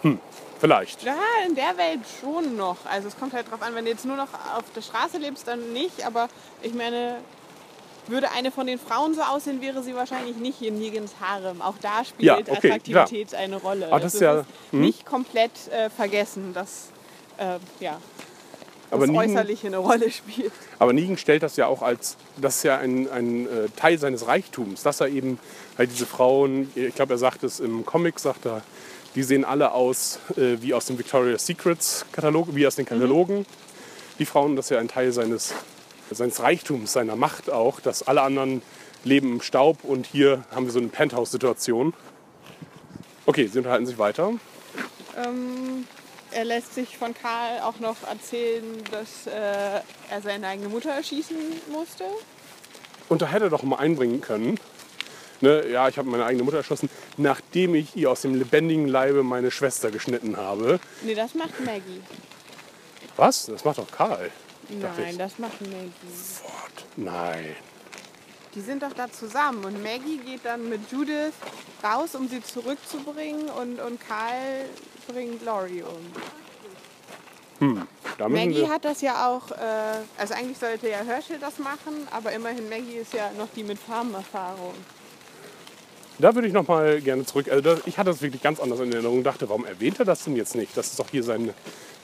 Hm, vielleicht. Ja, in der Welt schon noch. Also es kommt halt drauf an, wenn du jetzt nur noch auf der Straße lebst, dann nicht. Aber ich meine, würde eine von den Frauen so aussehen, wäre sie wahrscheinlich nicht in Negans Harem. Auch da spielt Ja, okay, Attraktivität eine Rolle. Ah, das Also ist ja- es nicht komplett äh, vergessen, dass äh, ja, Aber das Negan, Äußerliche eine Rolle spielt. aber Negan stellt das ja auch als, das ist ja ein, ein äh, Teil seines Reichtums, dass er eben halt diese Frauen, ich glaube, er sagt es im Comic, sagt er, die sehen alle aus äh, wie aus dem Victoria's Secrets Katalog, wie aus den Katalogen. Die Frauen, das ist ja ein Teil seines, seines Reichtums, seiner Macht auch, dass alle anderen leben im Staub und hier haben wir so eine Penthouse-Situation. Okay, sie unterhalten sich weiter. Ähm, er lässt sich von Karl auch noch erzählen, dass äh, er seine eigene Mutter erschießen musste. Und da hätte er doch mal einbringen können. Ne, ja, ich habe meine eigene Mutter erschossen, nachdem ich ihr aus dem lebendigen Leibe meine Schwester geschnitten habe. Nee, das macht Maggie. Was? Das macht doch Karl. Nein, das macht Maggie. Gott, nein. Die sind doch da zusammen und Maggie geht dann mit Judith raus, um sie zurückzubringen und, und Karl bringt Laurie um. Da müssen Maggie hat das ja auch, äh, also eigentlich sollte ja Herschel das machen, aber immerhin Maggie ist ja noch die mit Farmenerfahrung. da würde ich noch mal gerne zurück. Also das, ich hatte das wirklich ganz anders in Erinnerung. Dachte, warum erwähnt er das denn jetzt nicht? Das ist doch hier seine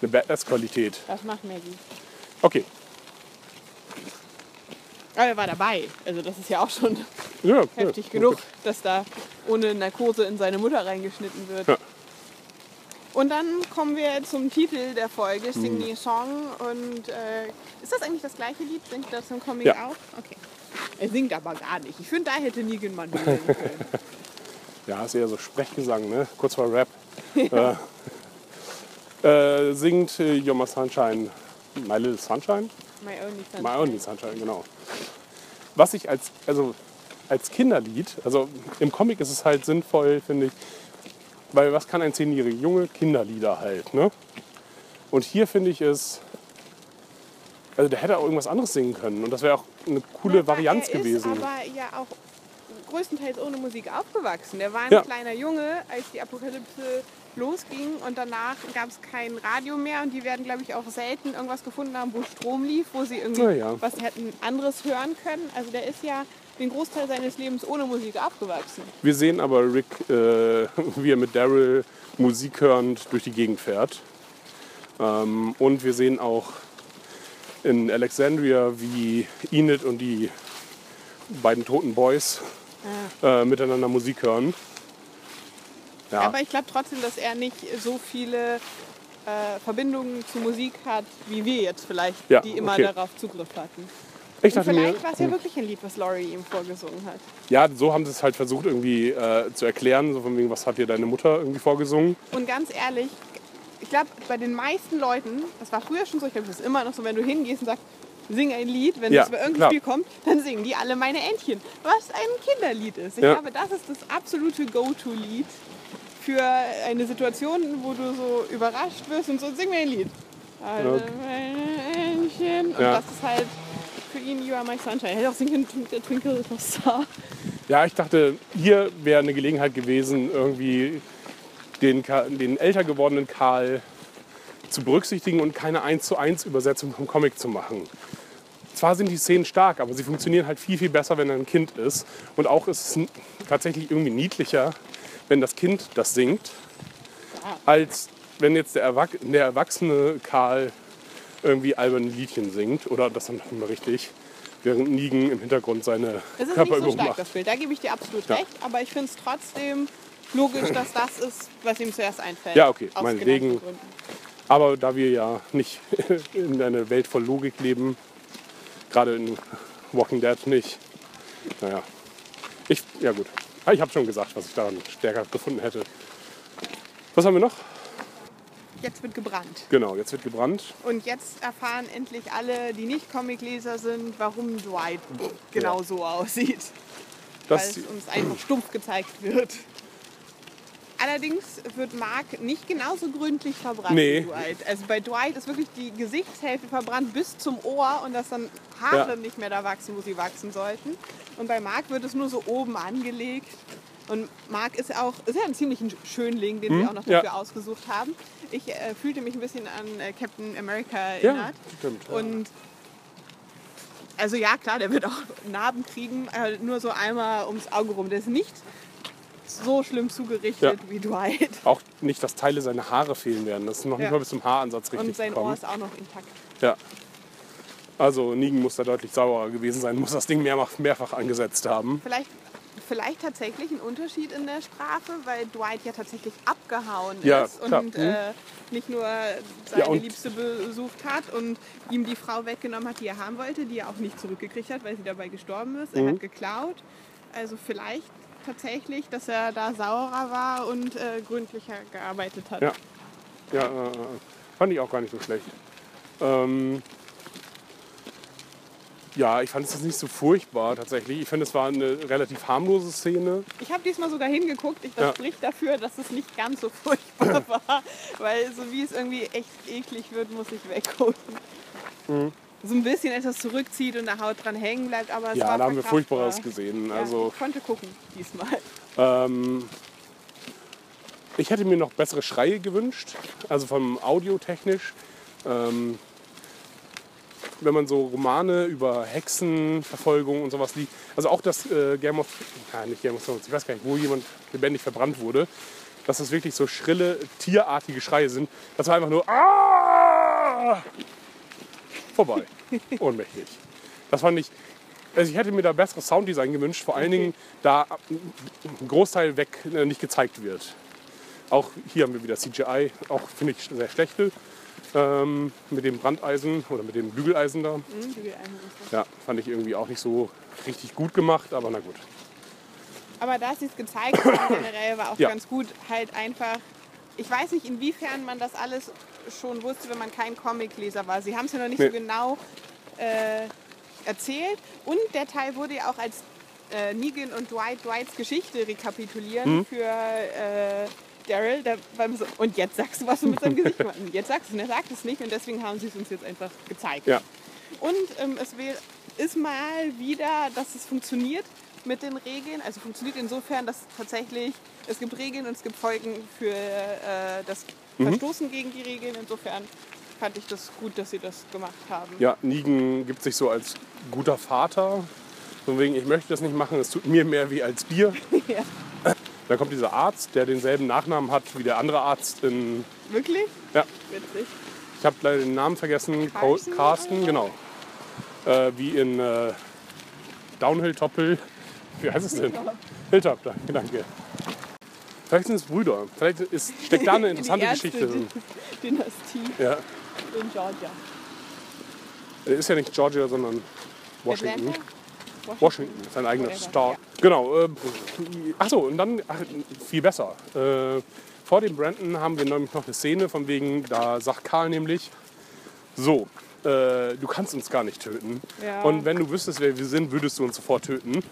eine Badass-Qualität. Das macht Maggie. Okay. Aber er war dabei, also das ist ja auch schon Ja, heftig ja, genug, dass da ohne Narkose in seine Mutter reingeschnitten wird. Ja. Und dann kommen wir zum Titel der Folge, Sing Hm. Me a Song. Und äh, ist das eigentlich das gleiche Lied? Singt das im Comic Ja. auch? Okay. Er singt aber gar nicht. Ich finde, da hätte Negan mal können. Ja, ist eher so Sprechgesang, ne? Kurz vor Rap. äh, äh, singt äh, My Sunshine, My Little Sunshine? My Only Sunshine. My Only Sunshine, genau. Was ich als, also als Kinderlied, also im Comic ist es halt sinnvoll, finde ich, weil was kann ein zehnjähriger Junge? Kinderlieder halt, ne? Und hier finde ich es, also der hätte auch irgendwas anderes singen können und das wäre auch eine coole Aber Varianz er gewesen. Ist aber ja auch größtenteils ohne Musik aufgewachsen. Der war ein Ja. kleiner Junge, als die Apokalypse losging und danach gab es kein Radio mehr und die werden, glaube ich, auch selten irgendwas gefunden haben, wo Strom lief, wo sie irgendwie ja. was hätten anderes hören können. Also der ist ja den Großteil seines Lebens ohne Musik aufgewachsen. Wir sehen aber Rick, äh, wie er mit Daryl Musik hörend durch die Gegend fährt. Ähm, und wir sehen auch in Alexandria, wie Enid und die beiden toten Boys äh, miteinander Musik hören. Ja, Aber ich glaube trotzdem, dass er nicht so viele äh, Verbindungen zu Musik hat, wie wir jetzt vielleicht, Ja, die immer okay. darauf Zugriff hatten. Ich dachte vielleicht war es ja wirklich ein Lied, was Laurie ihm vorgesungen hat. ja, so haben sie es halt versucht irgendwie äh, zu erklären, so von wegen, was hat dir deine Mutter irgendwie vorgesungen? Und ganz ehrlich, ich glaube, bei den meisten Leuten, das war früher schon so, ich glaube, das ist immer noch so, wenn du hingehst und sagst, sing ein Lied, wenn Ja, es bei irgendeinem. Spiel kommt, dann singen die alle meine Entchen, was ein Kinderlied ist. Ich Ja. glaube, das ist das absolute Go-To-Lied für eine Situation, wo du so überrascht wirst und so, sing mir ein Lied. Alle meine Entchen. Und Ja. das ist halt ihn You Are My Sunshine. Hätte auch singen können, Twinkle, Twinkle Little Star. Ja, ich dachte, hier wäre eine Gelegenheit gewesen, irgendwie den, den älter gewordenen Karl zu berücksichtigen und keine 1 zu 1 Übersetzung vom Comic zu machen. Zwar sind die Szenen stark, aber sie funktionieren halt viel, viel besser, wenn er ein Kind ist. Und auch ist es tatsächlich irgendwie niedlicher, wenn das Kind das singt, als wenn jetzt der, Erwach der erwachsene Karl irgendwie alberne Liedchen singt. Oder das dann immer richtig, während Negan im Hintergrund seine Es ist nicht so Körperübung stark, macht. das Bild. Da gebe ich dir absolut Ja. recht. Aber ich finde es trotzdem logisch, dass das ist, was ihm zuerst einfällt. Ja, okay, meinetwegen. Aber da wir ja nicht in einer Welt voll Logik leben, Gerade in Walking Dead nicht. Naja. Ich, ja gut. Ah, Ich habe schon gesagt, was ich daran stärker gefunden hätte. Was haben wir noch? Jetzt wird gebrannt. Genau, jetzt wird gebrannt. Und jetzt erfahren endlich alle, die nicht Comicleser sind, warum Dwight genau Ja. so aussieht. Weil Das, es uns einfach stumpf gezeigt wird. Allerdings wird Mark nicht genauso gründlich verbrannt Nee. wie Dwight. Also bei Dwight ist wirklich die Gesichtshälfte verbrannt bis zum Ohr und dass dann Haare Ja. nicht mehr da wachsen, wo sie wachsen sollten. Und bei Mark wird es nur so oben angelegt. Und Mark ist auch ist ja ein ziemlich ein Schönling, den wir auch noch Hm? ja. dafür ausgesucht haben. Ich äh, fühlte mich ein bisschen an äh, Captain America ja, erinnert. stimmt. ja. Und also ja, klar, der wird auch Narben kriegen, nur so einmal ums Auge rum. Der ist nicht so schlimm zugerichtet Ja. wie Dwight. Auch nicht, dass Teile seiner Haare fehlen werden. Das ist noch nicht Ja. mal bis zum Haaransatz richtig Und sein gekommen. Ohr ist auch noch intakt. Ja. Also Negan muss da deutlich saurer gewesen sein, muss das Ding mehrfach, mehrfach angesetzt haben. Vielleicht, vielleicht tatsächlich ein Unterschied in der Strafe, weil Dwight ja tatsächlich abgehauen Ja, ist klar. und Mhm. äh, nicht nur seine Ja, Liebste besucht hat und ihm die Frau weggenommen hat, die er haben wollte, die er auch nicht zurückgekriegt hat, weil sie dabei gestorben ist. Er Mhm. hat geklaut. Also vielleicht tatsächlich, dass er da saurer war und äh, gründlicher gearbeitet hat. Ja. Ja, äh, äh, fand ich auch gar nicht so schlecht. Ähm, ja, ich fand es nicht so furchtbar tatsächlich. Ich finde, es war eine relativ harmlose Szene. Ich habe diesmal sogar hingeguckt. Ich, das Ja. spricht dafür, dass es nicht ganz so furchtbar war. Weil so wie es irgendwie echt eklig wird, muss ich weggucken. Mhm. So ein bisschen etwas zurückzieht und der Haut dran hängen bleibt, aber es Ja, war da haben wir. Furchtbares gesehen. Ja, Also, ich konnte gucken diesmal. ähm, ich hätte mir noch bessere Schreie gewünscht, also vom Audiotechnisch. Ähm, wenn man so Romane über Hexenverfolgung und sowas liest, also auch das äh, Game of, ja, nicht Game of Thrones, ich weiß gar nicht, wo jemand lebendig verbrannt wurde, dass das wirklich so schrille, tierartige Schreie sind. Das war einfach nur ah! vorbei, ohnmächtig. Das fand ich, also ich hätte mir da besseres Sounddesign gewünscht, vor allen Dingen, da ein Großteil weg äh, nicht gezeigt wird. Auch hier haben wir wieder CGI, auch finde ich sehr schlechte. Ähm, mit dem Brandeisen oder mit dem Bügeleisen da. Hm, Einheit ist Ja, fand ich irgendwie auch nicht so richtig gut gemacht, aber na gut. Aber da sie es gezeigt haben, generell war auch Ja. ganz gut, halt einfach. Ich weiß nicht, inwiefern man das alles schon wusste, wenn man kein Comicleser war. Sie haben es ja noch nicht Nee. so genau äh, erzählt. Und der Teil wurde ja auch als äh, Negan und Dwight Dwights Geschichte rekapitulieren Mhm. für äh, Daryl. Da mir so, und jetzt sagst du, was du mit seinem Gesicht machst. Jetzt sagst du es und er sagt es nicht. Und deswegen haben sie es uns jetzt einfach gezeigt. Ja, Und ähm, es will, ist mal wieder, dass es funktioniert mit den Regeln. Also funktioniert insofern, dass tatsächlich es gibt Regeln und es gibt Folgen für äh, das Mhm. Verstoßen gegen die Regeln. Insofern fand ich das gut, dass sie das gemacht haben. ja, Negan gibt sich so als guter Vater. Von wegen, ich möchte das nicht machen, es tut mir mehr wie als dir. Ja. Dann kommt dieser Arzt, der denselben Nachnamen hat wie der andere Arzt in. Wirklich? Ja, Witzig. ich habe leider den Namen vergessen. Carsten, so? genau. Äh, wie in äh, Downhill Toppel. Wie heißt es denn? Hilltop, danke, danke. Vielleicht sind es Brüder. Vielleicht ist, steckt da eine interessante Geschichte drin. Dynastie Ja. in Georgia. Er ist ja nicht Georgia, sondern Washington. Atlanta? Washington, sein eigener Whatever, Staat. Genau. Äh, Achso, und dann ach, viel besser. Äh, vor dem Brandon haben wir nämlich noch eine Szene, von wegen, da sagt Karl nämlich, so, äh, du kannst uns gar nicht töten. Ja. Und wenn du wüsstest, wer wir sind, würdest du uns sofort töten.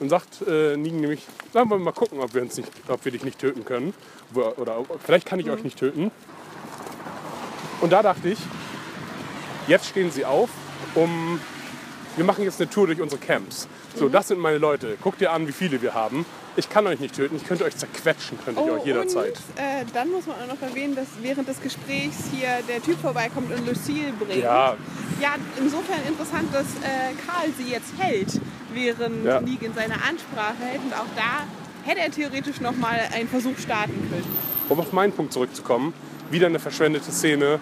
Und sagt äh, Negan nämlich, dann wollen wir mal gucken, ob wir, uns nicht, ob wir dich nicht töten können. Oder, oder vielleicht kann ich Mhm. euch nicht töten. Und da dachte ich, jetzt stehen sie auf, um wir machen jetzt eine Tour durch unsere Camps. So, das sind meine Leute. Guckt ihr an, wie viele wir haben. Ich kann euch nicht töten, ich könnte euch zerquetschen, könnte ich euch jederzeit. Oh, Und äh, dann muss man auch noch erwähnen, dass während des Gesprächs hier der Typ vorbeikommt und Lucille bringt. Ja, Ja, insofern interessant, dass äh, Karl sie jetzt hält, während Ja. Negan seine Ansprache hält. Und auch da hätte er theoretisch noch mal einen Versuch starten können. um auf meinen Punkt zurückzukommen, wieder eine verschwendete Szene,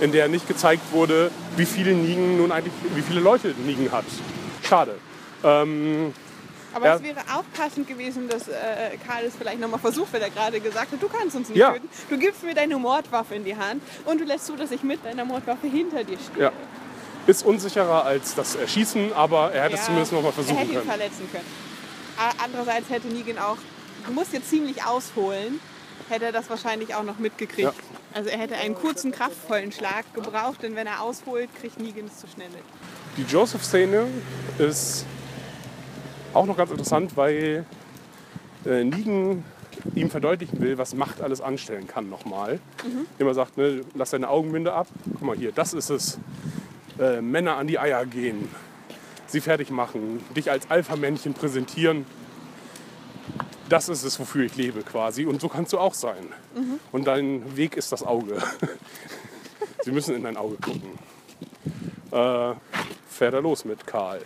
in der nicht gezeigt wurde, wie viele Negan nun eigentlich, wie viele Leute Negan hat. Schade. Ähm, Aber Ja. es wäre auch passend gewesen, dass äh, Karl es vielleicht noch mal versucht, weil er gerade gesagt hat, du kannst uns nicht Ja. töten. Du gibst mir deine Mordwaffe in die Hand und du lässt zu, dass ich mit deiner Mordwaffe hinter dir stehe. ja. Ist unsicherer als das Erschießen, aber er hätte es Ja, zumindest noch mal Er versuchen hätte ihn können. verletzen können. Andererseits hätte Negan auch, du musst jetzt ziemlich ausholen, hätte er das wahrscheinlich auch noch mitgekriegt. Also er hätte einen kurzen, kraftvollen Schlag gebraucht, denn wenn er ausholt, kriegt Negan es zu schnell mit. Die Joseph-Szene ist auch noch ganz interessant, weil äh, Negan ihm verdeutlichen will, was Macht alles anstellen kann nochmal. Immer sagt, ne, lass deine Augenbinde ab. Guck mal hier, das ist es. Äh, Männer an die Eier gehen, sie fertig machen, dich als Alpha-Männchen präsentieren. Das ist es, wofür ich lebe quasi. Und so kannst du auch sein. Und dein Weg ist das Auge. sie müssen in dein Auge gucken. Äh, fährt er los mit Karl.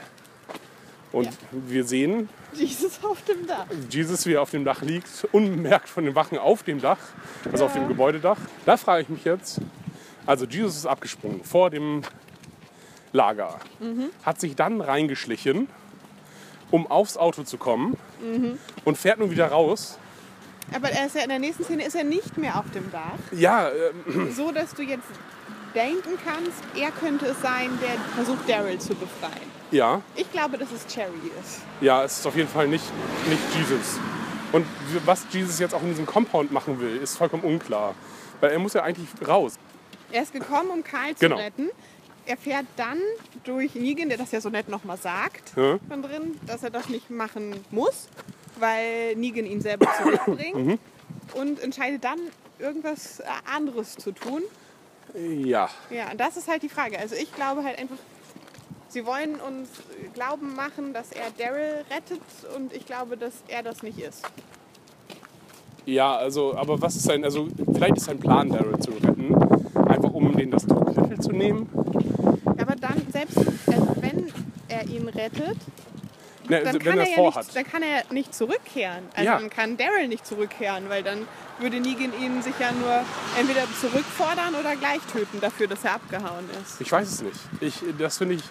Und Ja. wir sehen Jesus auf dem Dach. Jesus, wie er auf dem Dach liegt, unbemerkt von den Wachen auf dem Dach, also auf dem Gebäudedach. Da frage ich mich jetzt, also Jesus ist abgesprungen vor dem Lager, hat sich dann reingeschlichen, um aufs Auto zu kommen und fährt nun wieder raus. Aber er ist ja in der nächsten Szene ist er nicht mehr auf dem Dach. Ja, ähm, So dass du jetzt denken kannst, er könnte es sein, der versucht Daryl zu befreien. ja, Ich glaube, dass es Cherry ist. ja, es ist auf jeden Fall nicht, nicht Jesus. Und was Jesus jetzt auch in diesem Compound machen will, ist vollkommen unklar. Weil er muss ja eigentlich raus. Er ist gekommen, um Karl zu Genau. retten. Er fährt dann durch Negan, der das ja so nett nochmal sagt, Ja. von drin, dass er das nicht machen muss, weil Negan ihn selber zurückbringt. Mhm. Und entscheidet dann, irgendwas anderes zu tun. Ja, Ja, und das ist halt die Frage. Also ich glaube halt einfach, sie wollen uns glauben machen, dass er Daryl rettet und ich glaube, dass er das nicht ist. Ja, also, aber was ist sein, also vielleicht ist sein Plan, Daryl zu retten, einfach um denen das Druckmittel zu nehmen. Aber dann, selbst also wenn er ihn rettet, Ne, dann kann, er ja nicht, dann kann er nicht zurückkehren. Also Ja. dann kann Daryl nicht zurückkehren, weil dann würde Negan ihn sich ja nur entweder zurückfordern oder gleich töten dafür, dass er abgehauen ist. Ich weiß es nicht. Ich, das finde ich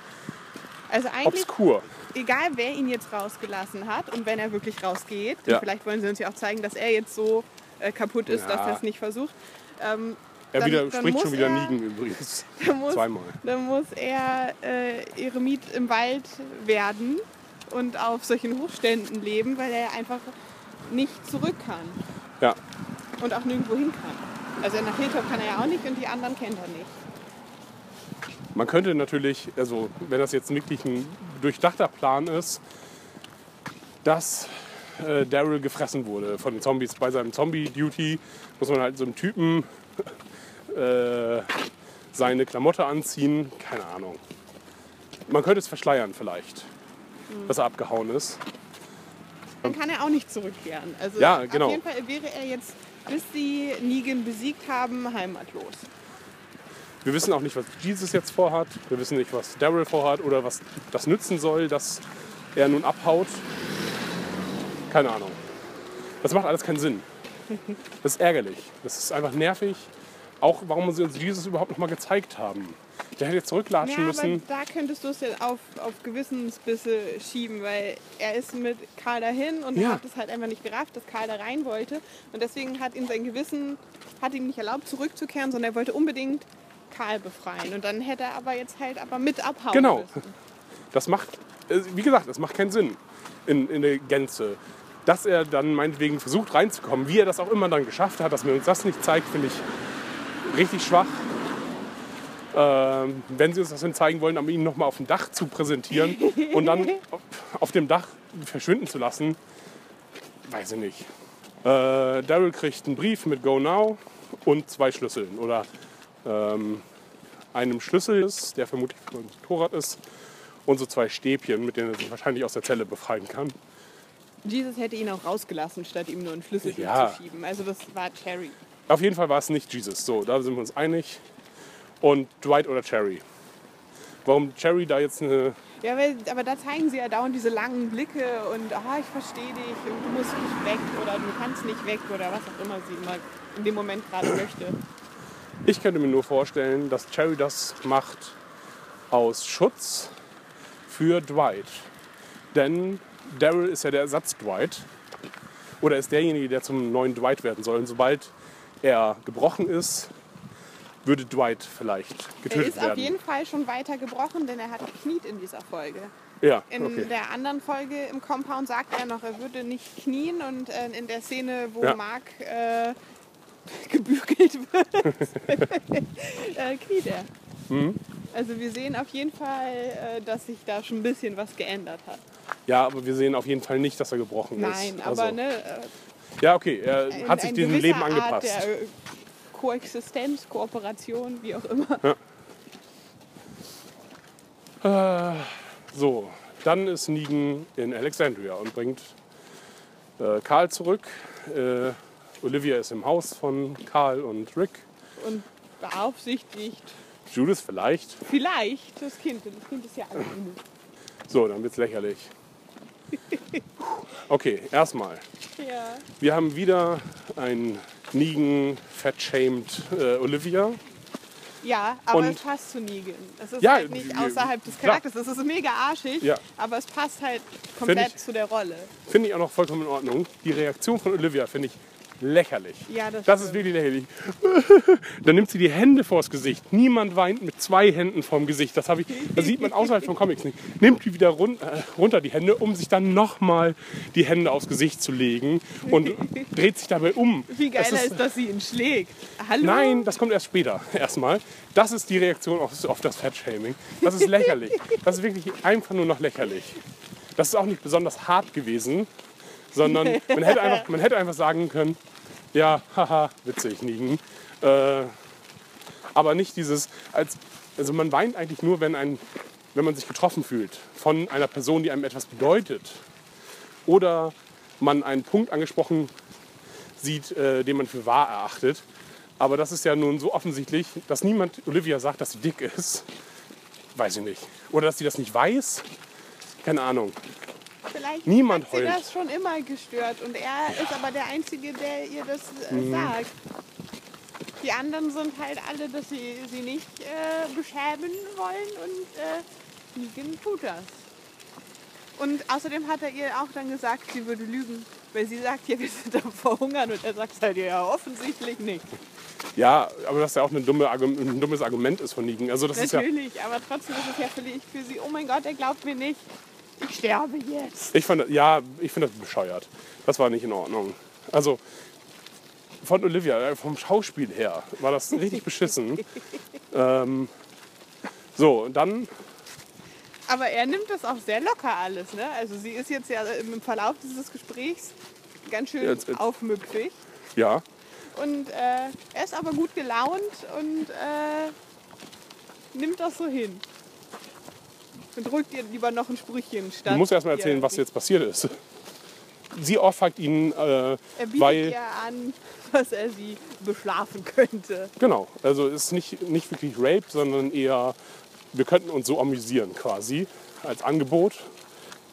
Also eigentlich, obskur. egal wer ihn jetzt rausgelassen hat und wenn er wirklich rausgeht, Ja. vielleicht wollen sie uns ja auch zeigen, dass er jetzt so äh, kaputt ist, dass Ja. er es nicht versucht, ähm, Er dann- widerspricht dann schon wieder er- Nigen übrigens. dann muss, Zweimal. dann muss er äh, Eremit im Wald werden und auf solchen Hochständen leben, weil er einfach nicht zurück kann Ja. und auch nirgendwo hin kann. Also nach Hilltop kann er ja auch nicht und die anderen kennt er nicht. Man könnte natürlich, also wenn das jetzt wirklich ein durchdachter Plan ist, dass äh, Daryl gefressen wurde von den Zombies. Bei seinem Zombie-Duty muss man halt so einem Typen äh, seine Klamotte anziehen. Keine Ahnung. Man könnte es verschleiern vielleicht, dass er abgehauen ist. Dann kann er auch nicht zurückkehren. Also Ja, genau. auf jeden Fall wäre er jetzt, bis sie Negan besiegt haben, heimatlos. Wir wissen auch nicht, was Jesus jetzt vorhat. Wir wissen nicht, was Daryl vorhat oder was das nützen soll, dass er nun abhaut. Keine Ahnung. Das macht alles keinen Sinn. Das ist ärgerlich. Das ist einfach nervig. Auch warum sie uns Jesus überhaupt noch mal gezeigt haben. Der hätte jetzt zurücklatschen Ja, aber müssen. da könntest du es ja auf, auf Gewissensbisse schieben, weil er ist mit Karl dahin und Ja. hat es halt einfach nicht gerafft, dass Karl da rein wollte. Und deswegen hat ihn sein Gewissen hat ihm nicht erlaubt, zurückzukehren, sondern er wollte unbedingt Karl befreien. Und dann hätte er aber jetzt halt aber mit abhauen Genau. müssen. Das macht, äh, wie gesagt, das macht keinen Sinn in, in der Gänze. Dass er dann meinetwegen versucht reinzukommen, wie er das auch immer dann geschafft hat, dass man uns das nicht zeigt, finde ich richtig schwach. Ähm, wenn sie uns das denn zeigen wollen, um ihn nochmal auf dem Dach zu präsentieren und dann auf- auf dem Dach verschwinden zu lassen, weiß ich nicht. Äh, Daryl kriegt einen Brief mit Go Now und zwei Schlüsseln. Oder ähm, einem Schlüssel ist, der vermutlich für ein Motorrad ist, und so zwei Stäbchen, mit denen er sich wahrscheinlich aus der Zelle befreien kann. Jesus hätte ihn auch rausgelassen, statt ihm nur einen Schlüssel Ja. zu schieben. Also das war Cherry. Auf jeden Fall war es nicht Jesus. So, da sind wir uns einig. Und Dwight oder Cherry. Warum Cherry da jetzt eine. Ja, weil, aber da zeigen sie ja dauernd diese langen Blicke und ah, ich verstehe dich und du musst nicht weg oder du kannst nicht weg oder was auch immer sie mal in dem Moment gerade möchte. Ich könnte mir nur vorstellen, dass Cherry das macht aus Schutz für Dwight. Denn Daryl ist ja der Ersatz Dwight. Oder ist derjenige, der zum neuen Dwight werden soll. Und sobald er gebrochen ist, würde Dwight vielleicht Er getötet ist auf werden. jeden Fall schon weiter gebrochen, denn er hat gekniet in dieser Folge. ja, In okay. der anderen Folge im Compound sagt er noch, er würde nicht knien und äh, in der Szene, wo Ja. Mark äh, gebügelt wird, äh, kniet er. Mhm. Also wir sehen auf jeden Fall, äh, dass sich da schon ein bisschen was geändert hat. ja, aber wir sehen auf jeden Fall nicht, dass er gebrochen Nein, ist. aber Also, ne, äh, Ja, okay, er in- hat sich diesem Leben Art angepasst. Der, äh, Koexistenz, Kooperation, wie auch immer. So, dann ist Negan in Alexandria und bringt äh, Karl zurück. Äh, Olivia ist im Haus von Karl und Rick. Und beaufsichtigt Judith vielleicht. vielleicht das Kind. Das Kind ist ja genug. So, dann wird's lächerlich. Okay, erstmal. Ja. Wir haben wieder ein Negan fat-shamed äh, Olivia. Ja, aber Und- es passt zu Negan. Es ist Ja, halt nicht außerhalb des. Charakters. Es ist mega arschig, Ja. aber es passt halt komplett ich- zu der Rolle. Finde ich auch noch vollkommen in Ordnung. Die Reaktion von Olivia finde ich lächerlich. Ja, das, Das ist wirklich lächerlich. Dann nimmt sie die Hände vors Gesicht. Niemand weint mit zwei Händen vorm Gesicht. Das, ich, das sieht man außerhalb von Comics nicht. Nimmt die wieder run äh, runter, die Hände, um sich dann nochmal die Hände aufs Gesicht zu legen und dreht sich dabei um. Wie geil Das ist, dass sie ihn schlägt. Hallo? Nein, das kommt erst später. Erstmal. Das ist die Reaktion auf, auf das Fat-Shaming. Das ist lächerlich. Das ist wirklich einfach nur noch lächerlich. Das ist auch nicht besonders hart gewesen, sondern man hätte einfach, man hätte einfach sagen können, ja, haha, witzig, Nigen. Äh, aber nicht dieses, als, also man weint eigentlich nur, wenn, ein, wenn man sich getroffen fühlt von einer Person, die einem etwas bedeutet. Oder man einen Punkt angesprochen sieht, äh, den man für wahr erachtet. Aber das ist ja nun so offensichtlich, dass niemand Olivia sagt, dass sie dick ist. Weiß ich nicht. Oder dass sie das nicht weiß. Keine Ahnung. Vielleicht Niemand hat sie heult. das schon immer gestört und er ist aber der Einzige, der ihr das äh, Mhm. sagt. Die anderen sind halt alle, dass sie sie nicht äh, beschämen wollen und äh, Negan tut das. Und außerdem hat er ihr auch dann gesagt, sie würde lügen. Weil sie sagt, ja, wir sind am Verhungern und er sagt halt, ja, offensichtlich nicht. Ja, aber das ja auch eine dumme, Argu- ein dummes Argument ist von Nigen. Also das ist ja, Natürlich, aber trotzdem ist es ja völlig für sie, oh mein Gott, er glaubt mir nicht. Ich sterbe jetzt. ich fand, ja, ich finde das bescheuert. Das war nicht in Ordnung. Also von Olivia, äh, vom Schauspiel her, war das richtig beschissen. ähm, so, und dann Aber er nimmt das auch sehr locker alles. Ne? Also sie ist jetzt ja im Verlauf dieses Gesprächs ganz schön Jetzt- jetzt- aufmüpfig. Ja, Und äh, er ist aber gut gelaunt und äh, nimmt das so hin. Und drückt ihr lieber noch ein Sprüchchen statt. du musst erst mal erzählen, was jetzt passiert ist. Sie ohrfeigt ihn, äh, Er bietet weil... ihr an, dass er sie beschlafen könnte. Genau, also es ist nicht, nicht wirklich Rape, sondern eher, wir könnten uns so amüsieren quasi als Angebot.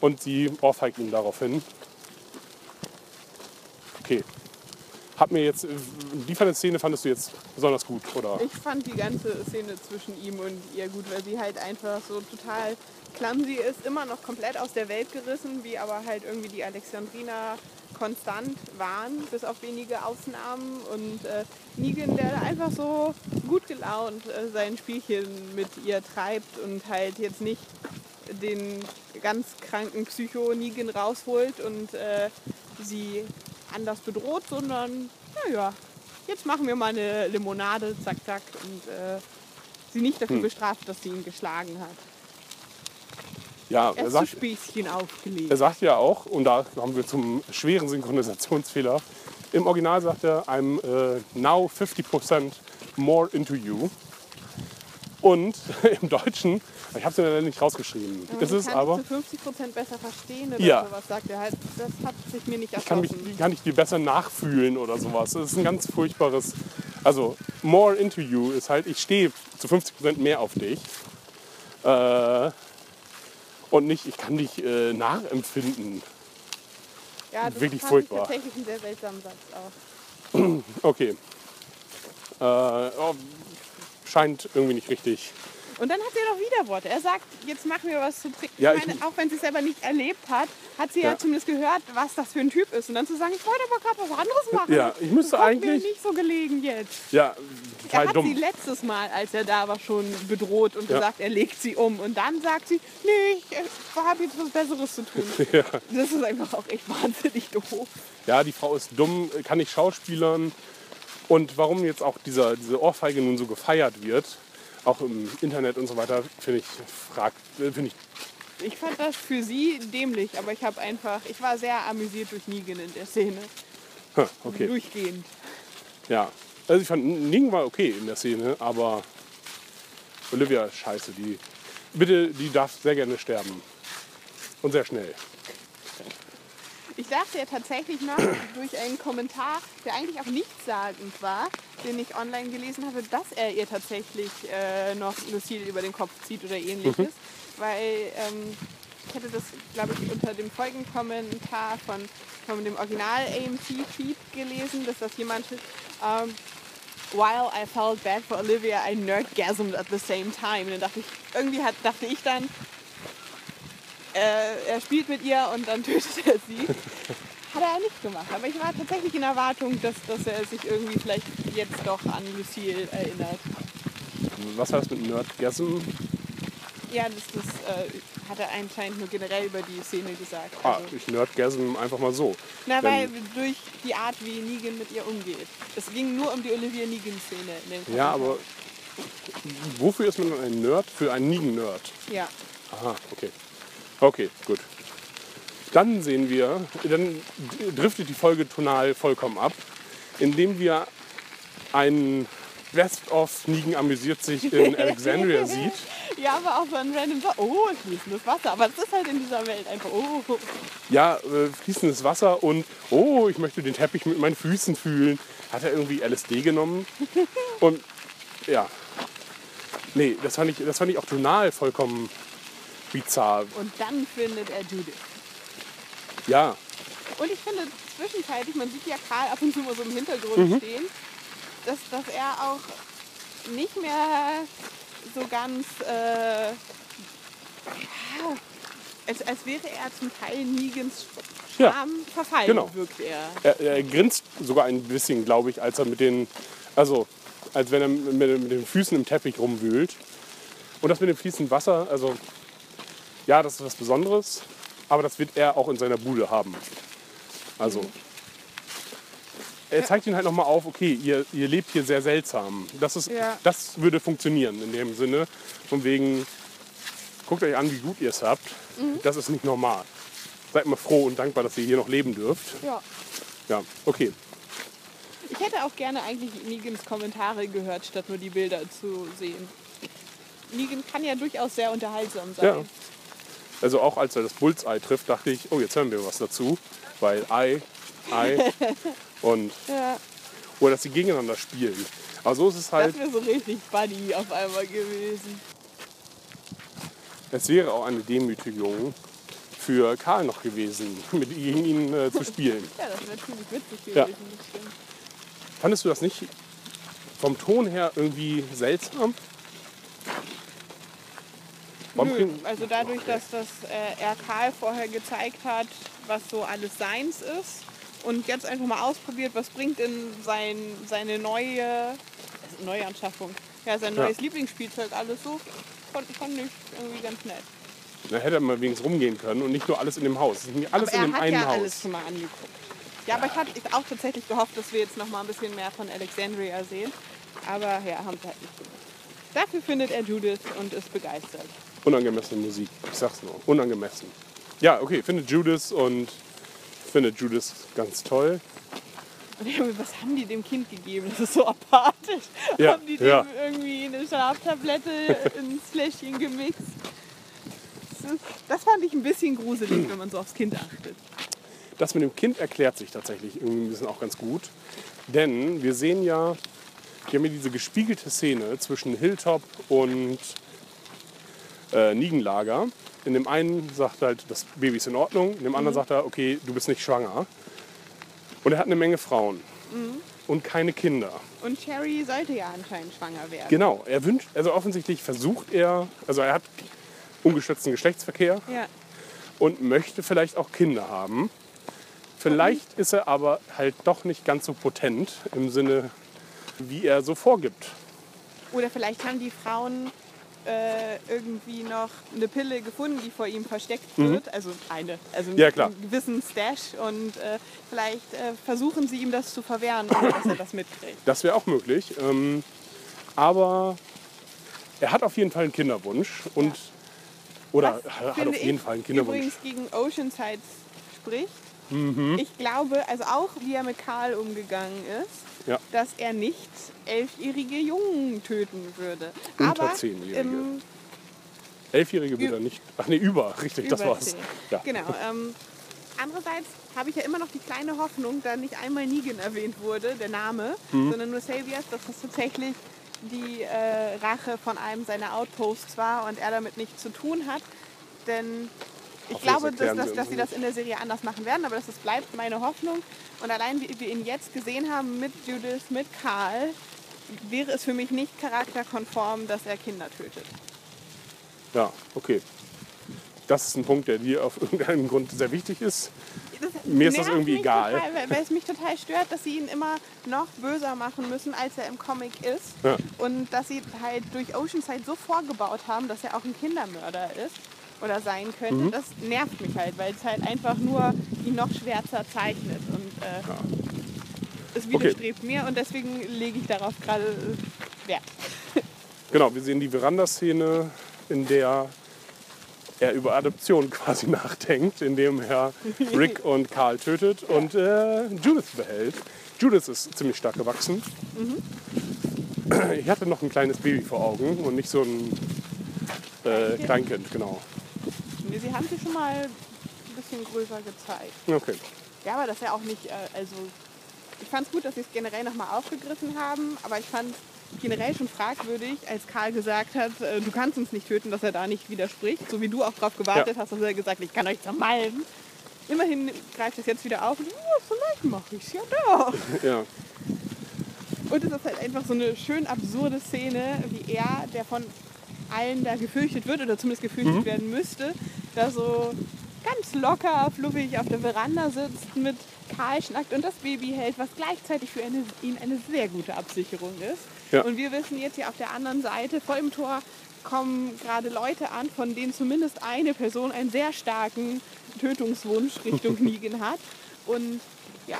Und sie ohrfeigt ihn daraufhin. Okay. Hat mir jetzt, die Szene fandest du jetzt besonders gut, oder? Ich fand die ganze Szene zwischen ihm und ihr gut, weil sie halt einfach so total clumsy ist, immer noch komplett aus der Welt gerissen, wie aber halt irgendwie die Alexandriner konstant waren, bis auf wenige Ausnahmen. Und äh, Negan, der einfach so gut gelaunt äh, sein Spielchen mit ihr treibt und halt jetzt nicht den ganz kranken Psycho Negan rausholt und äh, sie anders bedroht, sondern naja, jetzt machen wir mal eine Limonade, zack, zack, und äh, sie nicht dafür bestraft, dass sie ihn geschlagen hat. Ja, Er er sagt, Späßchen aufgelegt. er sagt ja auch, und da kommen wir zum schweren Synchronisationsfehler, im Original sagt er, I'm äh, now 50% more into you. Und im Deutschen, ich habe es leider nicht rausgeschrieben, Aber ist ich es kann aber... zu 50 Prozent besser verstehen oder Ja. sowas, sagt er halt. Das hat sich mir nicht kann, mich, erschlossen. kann ich dir besser nachfühlen oder sowas. Das ist ein ganz furchtbares. Also, more into you ist halt, ich stehe zu 50% mehr auf dich. Äh, und nicht, ich kann dich äh, nachempfinden. Ja, das wirklich furchtbar. Ich tatsächlich einen sehr seltsamen Satz auch. Okay. Äh, oh, scheint irgendwie nicht richtig Und dann hat sie noch Widerworte. Er sagt, jetzt machen wir was zu trinken. Ja, ich ich- meine, auch wenn sie es selber nicht erlebt hat, hat sie ja. Ja. zumindest gehört, was das für ein Typ ist. Und dann zu sagen, ich wollte aber gerade was anderes machen. Ja, ich müsste Das eigentlich- Mir nicht so gelegen jetzt. Ja, Er total hat dumm. sie letztes Mal, als er da war, schon bedroht und Ja. gesagt, er legt sie um. Und dann sagt sie, nee, ich habe jetzt was Besseres zu tun. Ja. Das ist einfach auch echt wahnsinnig doof. ja, die Frau ist dumm, kann nicht schauspielern. Und warum jetzt auch dieser, diese Ohrfeige nun so gefeiert wird, auch im Internet und so weiter, finde ich, fragt, äh, finde ich, Ich fand das für sie dämlich, aber ich habe einfach, ich war sehr amüsiert durch Negan in der Szene. huh, okay. Durchgehend. Ja. Also ich fand, Ning war okay in der Szene, aber Olivia scheiße. Die, bitte, die darf sehr gerne sterben. Und sehr schnell. Ich dachte ja tatsächlich noch durch einen Kommentar, der eigentlich auch nichtssagend war, den ich online gelesen habe, dass er ihr tatsächlich äh, noch Lucille über den Kopf zieht oder ähnliches. Weil ähm, ich hatte das, glaube ich, unter dem Folgenkommentar von, von dem Original AMC-Feed gelesen, dass das jemand ähm, While I felt bad for Olivia, I nerdgasmed at the same time. Und dann dachte ich, irgendwie hat, dachte ich dann, äh, er spielt mit ihr und dann tötet er sie. Hat er nicht gemacht. Aber ich war tatsächlich in Erwartung, dass, dass er sich irgendwie vielleicht jetzt doch an Lucille erinnert. Was heißt mit Nerdgasm? Ja, das, das äh, hat er anscheinend nur generell über die Szene gesagt. Ah, Also, ich Nerdgasm einfach mal so. na, weil durch die Art, wie Negan mit ihr umgeht. Es ging nur um die Olivia Negan-Szene Ja, aber wofür ist man ein Nerd? Für einen Nigen-Nerd. Ja. Aha, okay. Okay, gut. Dann sehen wir, dann driftet die Folge tonal vollkommen ab, indem wir einen Best of Negan amüsiert sich in Alexandria sieht. Ja, aber auch so ein random Sa- Oh, fließendes Wasser. Aber das ist halt in dieser Welt einfach. Oh. Ja, äh, fließendes Wasser und oh, ich möchte den Teppich mit meinen Füßen fühlen. Hat er irgendwie LSD genommen? Und ja. Nee, das fand ich, das fand ich auch tonal vollkommen bizarr. Und dann findet er Judith. Ja, Und ich finde zwischenzeitlich, man sieht ja Karl ab und zu mal so im Hintergrund stehen, dass, dass er auch nicht mehr so ganz, äh, ja, als, als wäre er zum Teil Negans Ja, Charme verfallen, genau. wirkt er. Er, er grinst sogar ein bisschen, glaube ich, als er mit den, also als wenn er mit, mit den Füßen im Teppich rumwühlt. Und das mit dem fließenden Wasser, also ja, das ist was Besonderes, aber das wird er auch in seiner Bude haben. Also er zeigt ihn halt nochmal auf, okay, ihr, ihr lebt hier sehr seltsam. Das, ist, Ja. das würde funktionieren in dem Sinne. Von wegen, guckt euch an, wie gut ihr es habt. Das ist nicht normal. Seid mal froh und dankbar, dass ihr hier noch leben dürft. Ja. Ja, okay. Ich hätte auch gerne eigentlich Negans Kommentare gehört, statt nur die Bilder zu sehen. Negan kann ja durchaus sehr unterhaltsam sein. Ja. Also auch als er das Bullseye trifft, dachte ich, oh, jetzt hören wir was dazu. Weil Ei, Ei und Ja, oder dass sie gegeneinander spielen. Aber so ist es halt, das wäre so richtig Buddy auf einmal gewesen. es wäre auch eine Demütigung für Karl noch gewesen, mit gegen ihn äh, zu spielen. Ja, das wäre ziemlich witzig Ja. gewesen. stimmt. Fandest du das nicht vom Ton her irgendwie seltsam? Nö, also dadurch, dass das, äh, er Karl vorher gezeigt hat, was so alles seins ist und jetzt einfach mal ausprobiert, was bringt denn sein, seine neue also neue Anschaffung, ja, sein Ja. neues Lieblingsspielzeug alles so, fand, fand ich irgendwie ganz nett. Da hätte er mal wenigstens rumgehen können und nicht nur alles in dem Haus. Alles Aber in er dem hat einen ja Haus. alles schon mal angeguckt. Ja, aber ich hatte auch tatsächlich gehofft, dass wir jetzt noch mal ein bisschen mehr von Alexandria sehen. Aber ja, haben sie halt nicht gemacht. Dafür findet er Judith und ist begeistert. Unangemessene Musik, ich sag's nur. Unangemessen. Ja, okay, findet Judas und findet Judas ganz toll. Und was haben die dem Kind gegeben? Das ist so apathisch. Ja, haben die dem ja. irgendwie eine Schlaftablette ins Fläschchen gemixt? Das fand ich ein bisschen gruselig, wenn man so aufs Kind achtet. Das mit dem Kind erklärt sich tatsächlich irgendwie ein bisschen auch ganz gut. Denn wir sehen ja, wir haben hier diese gespiegelte Szene zwischen Hilltop und äh, Niegenlager. In dem einen sagt er halt, das Baby ist in Ordnung. In dem anderen sagt er, okay, du bist nicht schwanger. Und er hat eine Menge Frauen. und keine Kinder. Und Cherry sollte ja anscheinend schwanger werden. Genau, er wünscht, also offensichtlich versucht er, also er hat ungeschützten Geschlechtsverkehr Ja. und möchte vielleicht auch Kinder haben. Vielleicht ist er aber halt doch nicht ganz so potent im Sinne, wie er so vorgibt. Oder vielleicht haben die Frauen äh, irgendwie noch eine Pille gefunden, die vor ihm versteckt wird. Also eine, also Mhm. Ja, klar. einen gewissen Stash. Und äh, vielleicht äh, versuchen sie ihm das zu verwehren, dass er das mitkriegt. Das wäre auch möglich. Ähm, aber er hat auf jeden Fall einen Kinderwunsch und oder Was, hat auf jeden Fall einen Kinderwunsch. Übrigens gegen Oceanside spricht. Mhm. Ich glaube, also auch wie er mit Karl umgegangen ist, Ja. dass er nicht elfjährige Jungen töten würde. Unter Aber Zehnjährige. im Elfjährige wird Ü- er nicht. Ach nee, über, richtig, das über war's. zehn. Ja. Genau. Ähm, andererseits habe ich ja immer noch die kleine Hoffnung, da nicht einmal Negan erwähnt wurde, der Name, Mhm. sondern nur Saviors, dass das tatsächlich die äh, Rache von einem seiner Outposts war und er damit nichts zu tun hat. Denn ich glaube, dass, dass, sie dass sie das in der Serie anders machen werden, aber das ist, bleibt meine Hoffnung. Und allein wie wir ihn jetzt gesehen haben mit Judith, mit Karl, wäre es für mich nicht charakterkonform, dass er Kinder tötet. ja, okay. Das ist ein Punkt, der dir auf irgendeinen Grund sehr wichtig ist. Das Mir ist das irgendwie egal. Total, weil, weil es mich total stört, dass sie ihn immer noch böser machen müssen, als er im Comic ist. Ja. Und dass sie halt durch Oceanside so vorgebaut haben, dass er auch ein Kindermörder ist oder sein könnte. Mhm. Das nervt mich halt, weil es halt einfach nur ihn noch schwärzer zeichnet. Und äh, es widerstrebt mir und deswegen lege ich darauf gerade Wert. Genau, wir sehen die Verandaszene, in der er über Adoption quasi nachdenkt, indem er Rick und Carl tötet und äh, Judith behält. Judith ist ziemlich stark gewachsen. Ich hatte noch ein kleines Baby vor Augen und nicht so ein äh? Kleinkind, genau. Nee, Sie haben sie schon mal ein bisschen größer gezeigt. Okay. Ja, aber das ist ja auch nicht, äh, also ich fand es gut, dass sie es generell nochmal aufgegriffen haben, aber ich fand generell schon fragwürdig, als Karl gesagt hat, äh, du kannst uns nicht töten, dass er da nicht widerspricht, so wie du auch darauf gewartet Ja. hast, dass er gesagt hat, ich kann euch zermalmen. Immerhin greift es jetzt wieder auf und ja, vielleicht mache ich es ja doch. Ja. Und es ist halt einfach so eine schön absurde Szene, wie er, der von allen da gefürchtet wird oder zumindest gefürchtet Mhm. werden müsste, da so ganz locker, fluffig auf der Veranda sitzt, mit Karl schnackt und das Baby hält, was gleichzeitig für eine, ihn eine sehr gute Absicherung ist. Ja. Und wir wissen jetzt hier auf der anderen Seite, vor dem Tor kommen gerade Leute an, von denen zumindest eine Person einen sehr starken Tötungswunsch Richtung Negan hat. Und ja,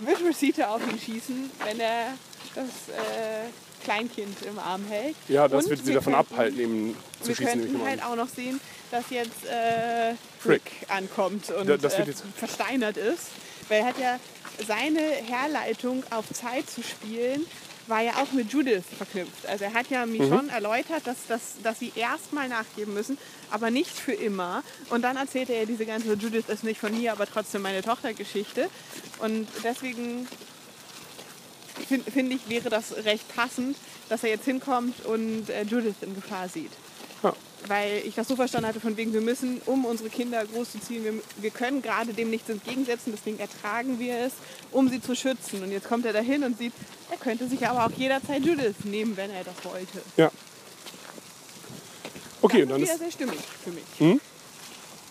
wird Rosita auf ihn schießen, wenn er das äh, Kleinkind im Arm hält. Ja, das Und wird sie wir davon abhalten, ihm zu Wir schießen. ich könnten halt auch noch sehen, dass jetzt äh, Frick. Frick ankommt und Da- äh, versteinert ist. Weil er hat ja seine Herleitung auf Zeit zu spielen, war ja auch mit Judith verknüpft. Also er hat ja Mhm. Michonne erläutert, dass, dass, dass sie erstmal nachgeben müssen, aber nicht für immer. Und dann erzählt er ja diese ganze Judith ist nicht von mir, aber trotzdem meine Tochter-Geschichte. Und deswegen finde find ich, wäre das recht passend, dass er jetzt hinkommt und äh, Judith in Gefahr sieht. Weil ich das so verstanden hatte, von wegen, wir müssen, um unsere Kinder großzuziehen, wir, wir können gerade dem nichts entgegensetzen, deswegen ertragen wir es, um sie zu schützen. Und jetzt kommt er dahin und sieht, er könnte sich aber auch jederzeit Judith nehmen, wenn er das wollte. Ja. Okay, und das dann, ist sehr stimmig für mich.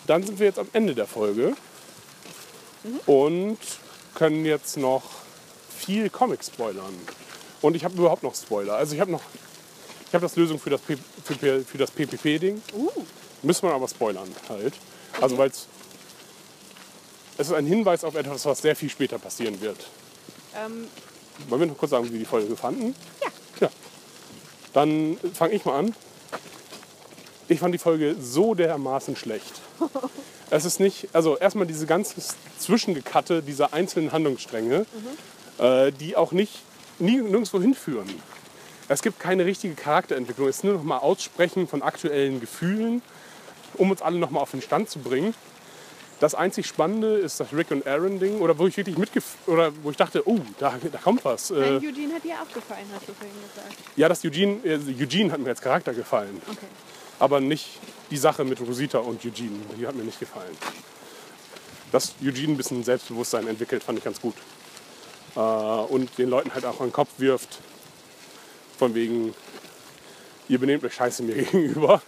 dann sind wir jetzt am Ende der Folge Mhm. und können jetzt noch viel Comic spoilern. Und ich habe überhaupt noch Spoiler. Also ich habe noch, ich habe das Lösung für das, P- für, für das PPP-Ding. Uh, Müssen wir aber spoilern halt. Also weil es ist ein Hinweis auf etwas, was sehr viel später passieren wird. ähm, Wollen wir noch kurz sagen, wie wir die Folge fanden? Ja. Ja. Dann fange ich mal an. Ich fand die Folge so dermaßen schlecht. es ist nicht, also erstmal diese ganze Zwischengekatte dieser einzelnen Handlungsstränge, äh, die auch nicht nie, nirgendwo hinführen. Es gibt keine richtige Charakterentwicklung. Es ist nur noch mal Aussprechen von aktuellen Gefühlen, um uns alle noch mal auf den Stand zu bringen. Das einzig Spannende ist das Rick und Aaron Ding, oder wo ich wirklich mitgef oder wo ich dachte, oh, da, da kommt was. Äh, nein, Eugene hat dir auch gefallen, hast du vorhin gesagt. ja, das Eugene, äh, Eugene hat mir als Charakter gefallen, Okay. aber nicht die Sache mit Rosita und Eugene. Die hat mir nicht gefallen. Dass Eugene ein bisschen Selbstbewusstsein entwickelt, fand ich ganz gut. Äh, und den Leuten halt auch an den Kopf wirft, von wegen, ihr benehmt euch scheiße mir gegenüber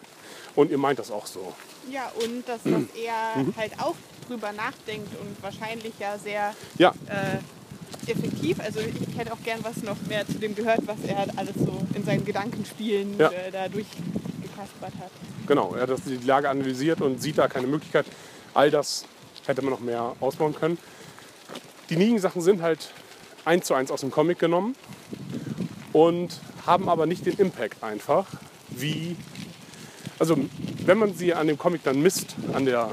und ihr meint das auch so. Ja, und dass, dass er halt auch drüber nachdenkt und wahrscheinlich ja sehr Ja, äh, effektiv. Also ich hätte auch gern was noch mehr zu dem gehört, was er halt alles so in seinen Gedankenspielen Ja. äh, da durchgekaspert hat. genau. Er hat das- die Lage analysiert und sieht da keine Möglichkeit. All das hätte man noch mehr ausbauen können. Die Negan-Sachen sind halt eins zu eins aus dem Comic genommen und haben aber nicht den Impact einfach, wie. Also, wenn man sie an dem Comic dann misst, an der,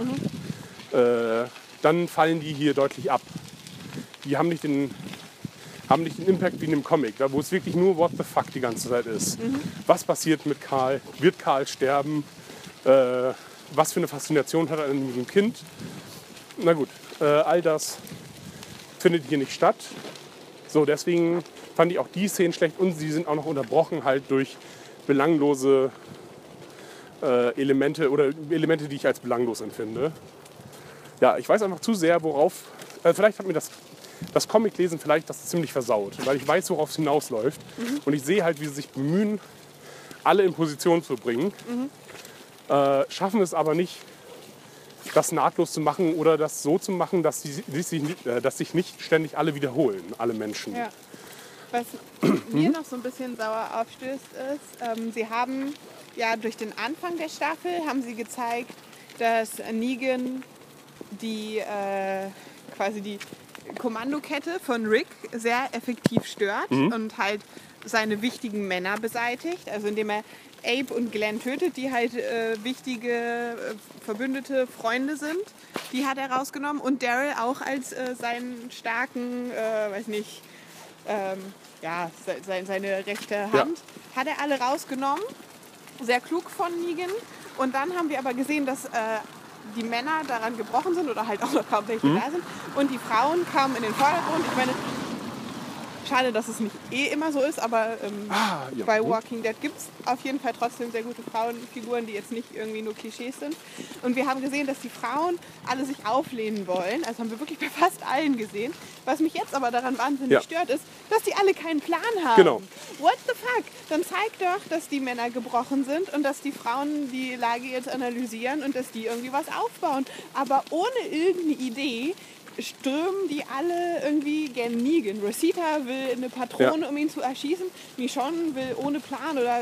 äh, dann fallen die hier deutlich ab. Die haben nicht den, haben nicht den Impact wie in dem Comic, da wo es wirklich nur What the fuck die ganze Zeit ist. Was passiert mit Karl? Wird Karl sterben? Äh, was für eine Faszination hat er an diesem Kind? Na gut, äh, all das findet hier nicht statt. So, deswegen fand ich auch die Szenen schlecht und sie sind auch noch unterbrochen halt durch belanglose äh, Elemente oder Elemente, die ich als belanglos empfinde. Ja, ich weiß einfach zu sehr, worauf. Äh, vielleicht hat mir das, das Comic-Lesen vielleicht das ziemlich versaut, weil ich weiß, worauf es hinausläuft. Und ich sehe halt, wie sie sich bemühen, alle in Position zu bringen. Äh, schaffen es aber nicht, das nahtlos zu machen oder das so zu machen, dass, die, dass, sich, nicht, äh, dass sich nicht ständig alle wiederholen, alle Menschen. Ja. Was mir noch so ein bisschen sauer aufstößt, ist, ähm, sie haben ja durch den Anfang der Staffel haben sie gezeigt, dass Negan die äh, quasi die Kommandokette von Rick sehr effektiv stört und halt seine wichtigen Männer beseitigt, also indem er Abe und Glenn tötet, die halt äh, wichtige äh, verbündete Freunde sind. Die hat er rausgenommen und Daryl auch als äh, seinen starken, äh, weiß nicht, ähm, ja, se se seine rechte Hand, hat er alle rausgenommen. Sehr klug von Negan. Und dann haben wir aber gesehen, dass äh, die Männer daran gebrochen sind oder halt auch noch kaum welche da sind. Und die Frauen kamen in den Vordergrund. Ich meine, schade, dass es nicht eh immer so ist, aber ähm, Ah, ja. bei. Walking Dead gibt es auf jeden Fall trotzdem sehr gute Frauenfiguren, die jetzt nicht irgendwie nur Klischees sind. Und wir haben gesehen, dass die Frauen alle sich auflehnen wollen. Also haben wir wirklich bei fast allen gesehen. Was mich jetzt aber daran wahnsinnig Ja. stört, ist, dass die alle keinen Plan haben. Genau. What the fuck? Dann zeig doch, dass die Männer gebrochen sind und dass die Frauen die Lage jetzt analysieren und dass die irgendwie was aufbauen. Aber ohne irgendeine Idee strömen die alle irgendwie gen Negan. Rosita will eine Patrone, Ja. um ihn zu erschießen. Michonne will ohne Plan oder,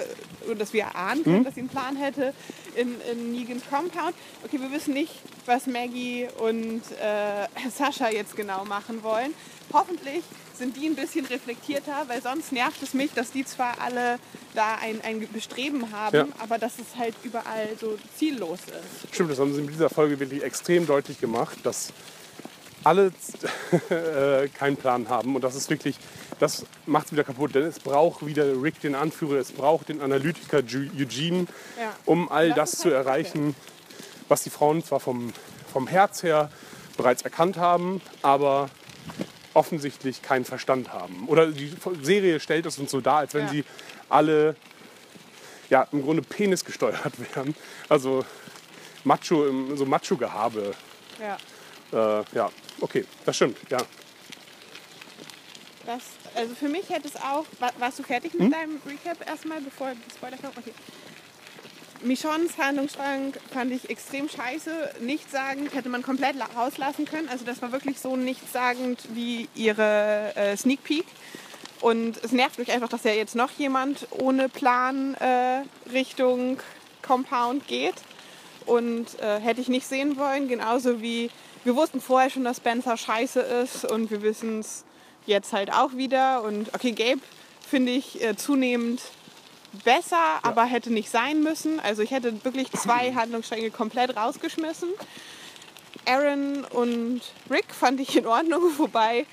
dass wir ahnen können, dass sie einen Plan hätte in, in Negans Compound. Okay, wir wissen nicht, was Maggie und äh, Sascha jetzt genau machen wollen. Hoffentlich sind die ein bisschen reflektierter, weil sonst nervt es mich, dass die zwar alle da ein, ein Bestreben haben, Ja. aber dass es halt überall so ziellos ist. Stimmt, das haben sie in dieser Folge wirklich extrem deutlich gemacht, dass alle äh, keinen Plan haben. Und das ist wirklich, das macht es wieder kaputt. Denn es braucht wieder Rick, den Anführer, es braucht den Analytiker Eugene, Ja. um all Das das, zu halt erreichen, was die Frauen zwar vom, vom Herz her bereits erkannt haben, aber offensichtlich keinen Verstand haben. Oder die Serie stellt es uns so dar, als wenn Ja. sie alle ja, im Grunde Penis gesteuert wären. Also Macho, im- so Macho-Gehabe. Ja. Äh, ja, okay, das stimmt, ja. Das, also für mich hätte es auch. War, warst du fertig Hm? mit deinem Recap erstmal, bevor die Spoiler kommen? Okay. Michonnes Handlungsstrang fand ich extrem scheiße. Nichtssagend hätte man komplett la- rauslassen können. Also das war wirklich so nichtssagend wie ihre äh, Sneak Peek. Und es nervt mich einfach, dass ja jetzt noch jemand ohne Plan äh, Richtung Compound geht. Und äh, hätte ich nicht sehen wollen. Genauso wie wir wussten vorher schon, dass Spencer scheiße ist. Und wir wissen es jetzt halt auch wieder. Und okay, Gabe finde ich äh, zunehmend besser, aber hätte nicht sein müssen. Also ich hätte wirklich zwei Handlungsstränge komplett rausgeschmissen. Aaron und Rick fand ich in Ordnung, wobei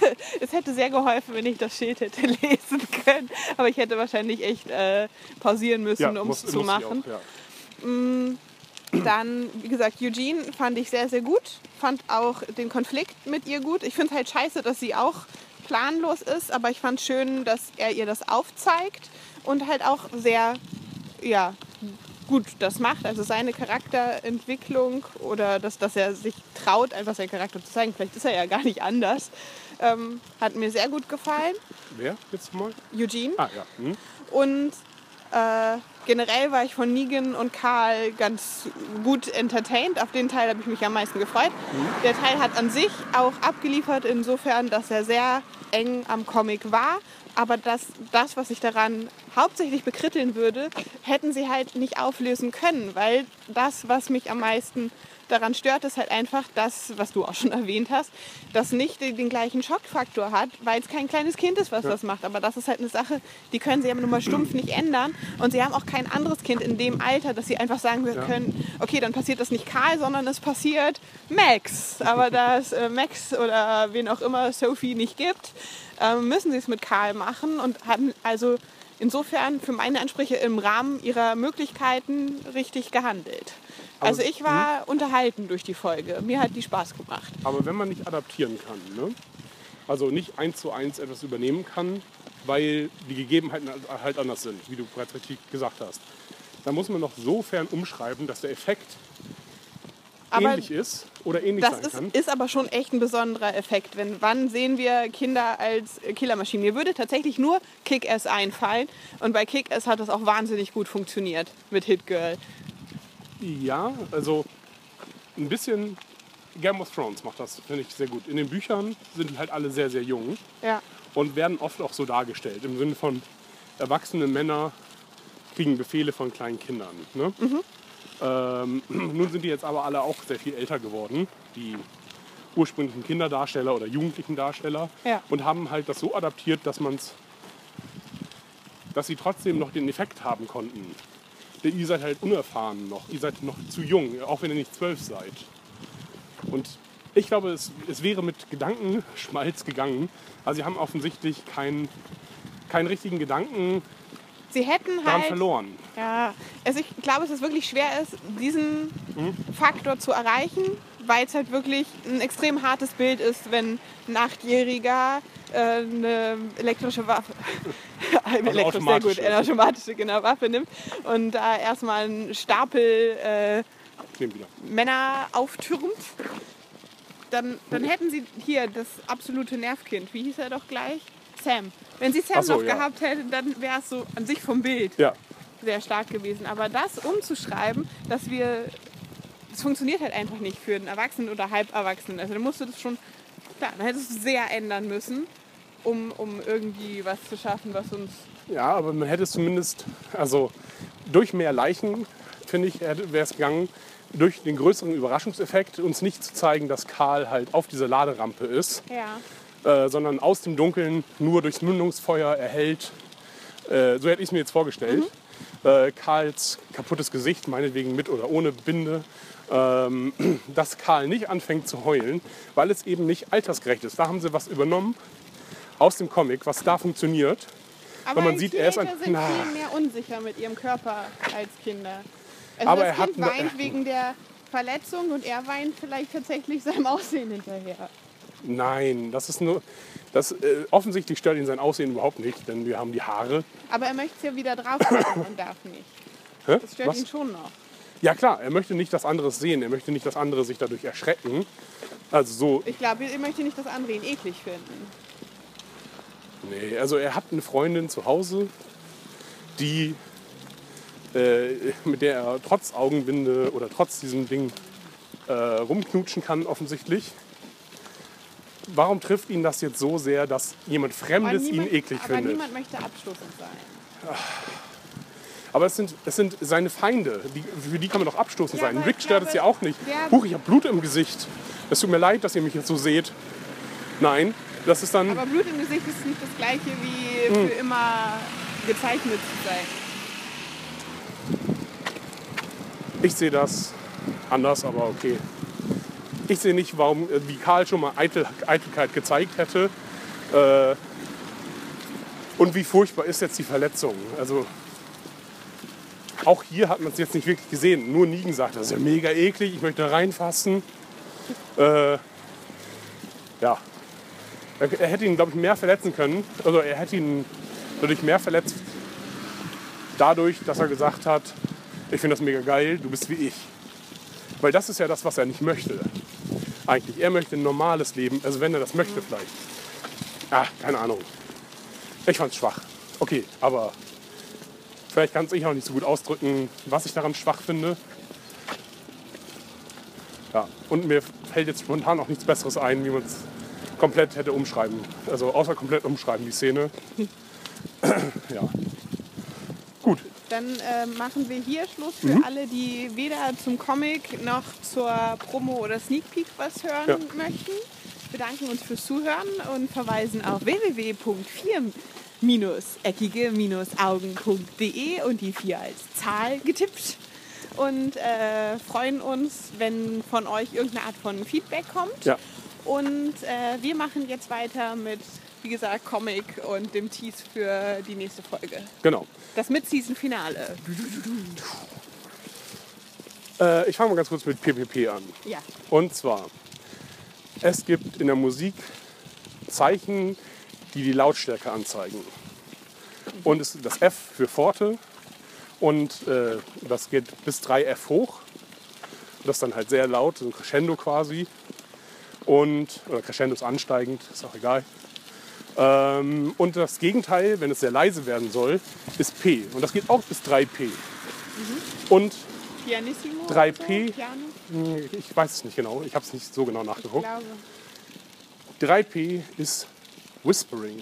es hätte sehr geholfen, wenn ich das Schild hätte lesen können. Aber ich hätte wahrscheinlich echt äh, pausieren müssen, um es zu machen. Auch, ja. Dann, wie gesagt, Eugene fand ich sehr, sehr gut. Fand auch den Konflikt mit ihr gut. Ich finde halt scheiße, dass sie auch planlos ist, aber ich fand schön, dass er ihr das aufzeigt und halt auch sehr, ja, gut das macht, also seine Charakterentwicklung oder dass, dass er sich traut, einfach seinen Charakter zu zeigen. Vielleicht ist er ja gar nicht anders. Ähm, hat mir sehr gut gefallen. Wer jetzt mal? Eugene. Ah ja. Hm. Und äh, generell war ich von Negan und Karl ganz gut entertained. Auf den Teil habe ich mich am meisten gefreut. Der Teil hat an sich auch abgeliefert, insofern, dass er sehr eng am Comic war. Aber das, das, was ich daran hauptsächlich bekritteln würde, hätten sie halt nicht auflösen können, weil das, was mich am meisten daran stört, ist halt einfach das, was du auch schon erwähnt hast, dass nicht den gleichen Schockfaktor hat, weil es kein kleines Kind ist, was das macht. Aber das ist halt eine Sache, die können sie aber nur mal stumpf nicht ändern. Und sie haben auch kein anderes Kind in dem Alter, dass sie einfach sagen können, okay, dann passiert das nicht Karl, sondern es passiert Max. Aber da es äh, Max oder wen auch immer Sophie nicht gibt, ähm, müssen sie es mit Karl machen und haben also insofern für meine Ansprüche im Rahmen ihrer Möglichkeiten richtig gehandelt. Also ich war unterhalten durch die Folge. Mir hat die Spaß gemacht. Aber wenn man nicht adaptieren kann, ne? also nicht eins zu eins etwas übernehmen kann, weil die Gegebenheiten halt anders sind, wie du bereits richtig gesagt hast, dann muss man noch sofern umschreiben, dass der Effekt Aber ähnlich ist oder ähnlich das sein ist, kann. ist aber schon echt ein besonderer Effekt. Wenn, wann sehen wir Kinder als Killermaschinen? Mir würde tatsächlich nur Kick-Ass einfallen. Und bei Kick-Ass hat das auch wahnsinnig gut funktioniert mit Hit Girl. Ja, also ein bisschen Game of Thrones macht das, finde ich, sehr gut. In den Büchern sind die halt alle sehr, sehr jung Ja. und werden oft auch so dargestellt. Im Sinne von erwachsene Männer kriegen Befehle von kleinen Kindern. Ne? Ähm, nun sind die jetzt aber alle auch sehr viel älter geworden, die ursprünglichen Kinderdarsteller oder jugendlichen Darsteller Ja. und haben halt das so adaptiert, dass man's, dass sie trotzdem noch den Effekt haben konnten. Denn ihr seid halt unerfahren noch, ihr seid noch zu jung, auch wenn ihr nicht zwölf seid. Und ich glaube, es, es wäre mit Gedankenschmalz gegangen. Also sie haben offensichtlich keinen, keinen richtigen Gedanken Sie hätten halt. verloren. Ja, also ich glaube, es wirklich schwer ist, diesen Mhm. Faktor zu erreichen, weil es halt wirklich ein extrem hartes Bild ist, wenn ein Achtjähriger äh, eine elektrische Waffe, eine Also elektrische, sehr gut, eine automatische genau, Waffe nimmt und da erstmal einen Stapel äh. Männer auftürmt. Dann, dann hätten sie hier das absolute Nervkind. Wie hieß er doch gleich? Sam. Wenn sie Sam so, noch ja. gehabt hätten, dann wäre es so an sich vom Bild Ja, sehr stark gewesen. Aber das umzuschreiben, dass wir. Das funktioniert halt einfach nicht für einen Erwachsenen oder Halberwachsenen. Also dann musst du das schon. Klar, dann hättest du es sehr ändern müssen, um, um irgendwie was zu schaffen, was uns. ja, aber man hätte es zumindest, also durch mehr Leichen, finde ich, wäre es gegangen, durch den größeren Überraschungseffekt uns nicht zu zeigen, dass Karl halt auf dieser Laderampe ist, Ja. äh, sondern aus dem Dunkeln nur durchs Mündungsfeuer erhellt. Äh, so hätte ich es mir jetzt vorgestellt. Äh, Karls kaputtes Gesicht, meinetwegen mit oder ohne Binde. Ähm, dass Karl nicht anfängt zu heulen, weil es eben nicht altersgerecht ist. Da haben sie was übernommen aus dem Comic, was da funktioniert. Aber man sieht, er ist ein- sind Na. viel mehr unsicher mit ihrem Körper als Kinder. Also Aber das er Kind hat- weint wegen der Verletzung und er weint vielleicht tatsächlich seinem Aussehen hinterher. Nein, das ist nur. Das, äh, offensichtlich stört ihn sein Aussehen überhaupt nicht, denn wir haben die Haare. Aber er möchte es ja wieder draufpacken und darf nicht. Hä? Das stört Was? ihn schon noch. Ja klar, er möchte nicht, dass andere sehen. Er möchte nicht, dass andere sich dadurch erschrecken. Also so, Ich glaube, er möchte nicht, dass andere ihn eklig finden. Nee, also er hat eine Freundin zu Hause, die äh, mit der er trotz Augenbinde oder trotz diesem Ding äh, rumknutschen kann offensichtlich. Warum trifft ihn das jetzt so sehr, dass jemand Fremdes ihn eklig aber findet? niemand möchte abstoßend sein. Aber es sind, es sind seine Feinde. Die, für die kann man doch abstoßend Ja, sein. aber Rick ich stört es glaube, ja auch nicht. Huch, ich habe Blut im Gesicht. Es tut mir leid, dass ihr mich jetzt so seht. Nein, das ist dann. Aber Blut im Gesicht ist nicht das gleiche wie Hm. für immer gezeichnet zu sein. Ich sehe das anders, aber okay. Ich sehe nicht, warum, äh, wie Karl schon mal Eitel, Eitelkeit gezeigt hätte. Äh, und wie furchtbar ist jetzt die Verletzung. Also auch hier hat man es jetzt nicht wirklich gesehen. Nur Nigen sagt, das ist ja mega eklig, ich möchte da reinfassen. Äh, ja. Er, hätte ihn, glaube ich, mehr verletzen können. Also er hätte ihn dadurch mehr verletzt, dadurch, dass er gesagt hat, ich finde das mega geil, du bist wie ich. Weil das ist ja das, was er nicht möchte. Eigentlich. Er möchte ein normales Leben, also wenn er das möchte vielleicht. Ah, keine Ahnung. Ich fand's schwach. Okay, aber vielleicht kann ich auch nicht so gut ausdrücken, was ich daran schwach finde. Ja, und mir fällt jetzt spontan auch nichts Besseres ein, wie man es komplett hätte umschreiben. Also außer komplett umschreiben, die Szene. ja. Gut, Dann äh, machen wir hier Schluss für Mhm. alle, die weder zum Comic noch zur Promo oder Sneak Peek was hören Ja. möchten. Bedanken uns fürs Zuhören und verweisen auf www.4-eckige-augen.de und die 4 als Zahl getippt. Und äh, freuen uns, wenn von euch irgendeine Art von Feedback kommt. Ja. Und äh, wir machen jetzt weiter mit, wie gesagt, Comic und dem Tease für die nächste Folge. genau. Das Mid-Season-Finale. Äh, ich fange mal ganz kurz mit PPP an. Ja. Und zwar, es gibt in der Musik Zeichen, die die Lautstärke anzeigen. Und es ist das F für Forte und äh, das geht bis 3 F hoch. Das ist dann halt sehr laut, so ein Crescendo quasi. Und, oder Crescendo ist ansteigend, ist auch egal. Ähm, und das Gegenteil, wenn es sehr leise werden soll, ist P. Und das geht auch bis 3P. Und Pianissimo? 3P. So, ich weiß es nicht genau, ich habe es nicht so genau nachgeguckt. glaube. 3P ist Whispering.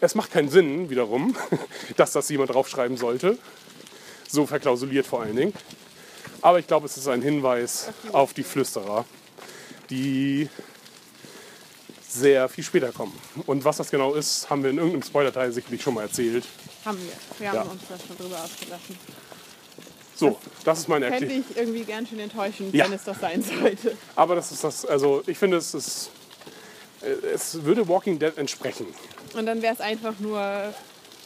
Es macht keinen Sinn, wiederum, dass das jemand draufschreiben sollte. So verklausuliert vor allen Dingen. Aber ich glaube, es ist ein Hinweis auf die Flüsterer, die sehr viel später kommen. Und was das genau ist, haben wir in irgendeinem Spoilerteil sicherlich schon mal erzählt. Haben wir. Wir haben Ja. uns da schon drüber ausgelassen. So, das ist meine Erklärung. ich irgendwie ganz schön enttäuschend, Ja. wenn es das sein sollte. Aber das ist das, also ich finde, es ist, äh, es würde Walking Dead entsprechen. Und dann wäre es einfach nur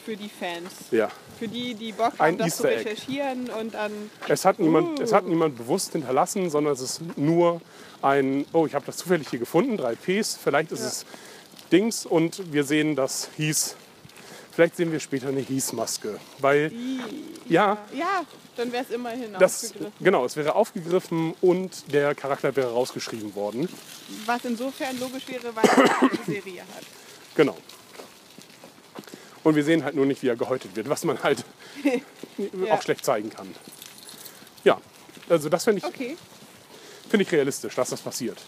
für die Fans. Ja. Für die, die Bock haben, das zu recherchieren und dann. Es hat, niemand, Uh. es hat niemand bewusst hinterlassen, sondern es ist nur ein, oh, ich habe das zufällig hier gefunden, drei Ps, vielleicht ist Ja. es Dings und wir sehen das Hieß. Vielleicht sehen wir später eine Hieß-Maske, weil, ja, Ja, dann wäre es immerhin das, aufgegriffen. genau, es wäre aufgegriffen und der Charakter wäre rausgeschrieben worden. Was insofern logisch wäre, weil er eine Serie hat. Genau. Und wir sehen halt nur nicht, wie er gehäutet wird, was man halt Ja. auch schlecht zeigen kann. Ja, also das finde ich, Okay. find ich realistisch, dass das passiert.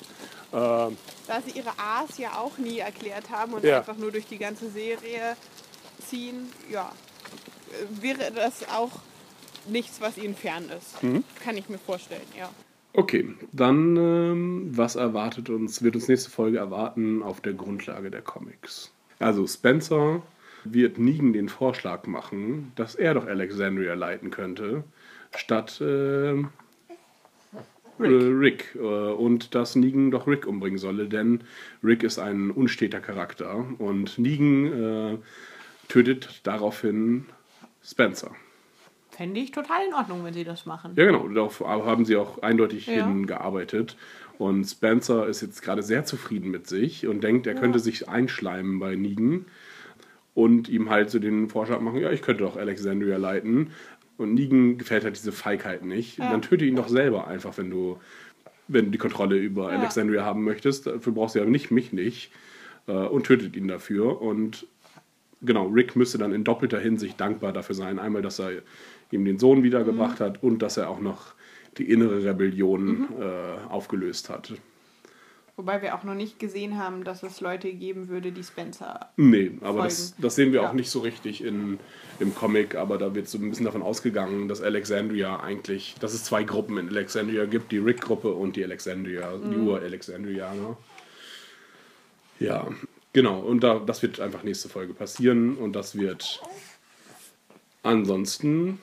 Ähm, Da sie ihre A's ja auch nie erklärt haben und Ja. einfach nur durch die ganze Serie ziehen, ja, wäre das auch nichts, was ihnen fern ist. Mhm. Kann ich mir vorstellen, ja. Okay, dann ähm, was erwartet uns, wird uns nächste Folge erwarten auf der Grundlage der Comics. Also Spencer wird Negan den Vorschlag machen, dass er doch Alexandria leiten könnte, statt ähm, Rick, äh, Rick äh, und dass Negan doch Rick umbringen solle, denn Rick ist ein unsteter Charakter und Negan äh, tötet daraufhin Spencer. Fände ich total in Ordnung, wenn sie das machen. Ja, genau. Darauf haben sie auch eindeutig Ja. hingearbeitet. Und Spencer ist jetzt gerade sehr zufrieden mit sich und denkt, er könnte sich einschleimen bei Negan und ihm halt so den Vorschlag machen, ja, ich könnte doch Alexandria leiten. Und Negan gefällt halt diese Feigheit nicht. Dann töte ihn doch selber einfach, wenn du, wenn du die Kontrolle über Ja. Alexandria haben möchtest. Dafür brauchst du ja nicht mich nicht. Äh, Und tötet ihn dafür. Und genau, Rick müsste dann in doppelter Hinsicht dankbar dafür sein. Einmal, dass er ihm den Sohn wiedergebracht hat und dass er auch noch die innere Rebellion äh, aufgelöst hat. Wobei wir auch noch nicht gesehen haben, dass es Leute geben würde, die Spencer. Nee, aber das, das sehen wir Ja. auch nicht so richtig in, im Comic, aber da wird so ein bisschen davon ausgegangen, dass Alexandria eigentlich, dass es zwei Gruppen in Alexandria gibt, die Rick-Gruppe und die Alexandria, die Mhm. Ur-Alexandrianer. Ja, genau, und da, das wird einfach nächste Folge passieren und das wird ansonsten,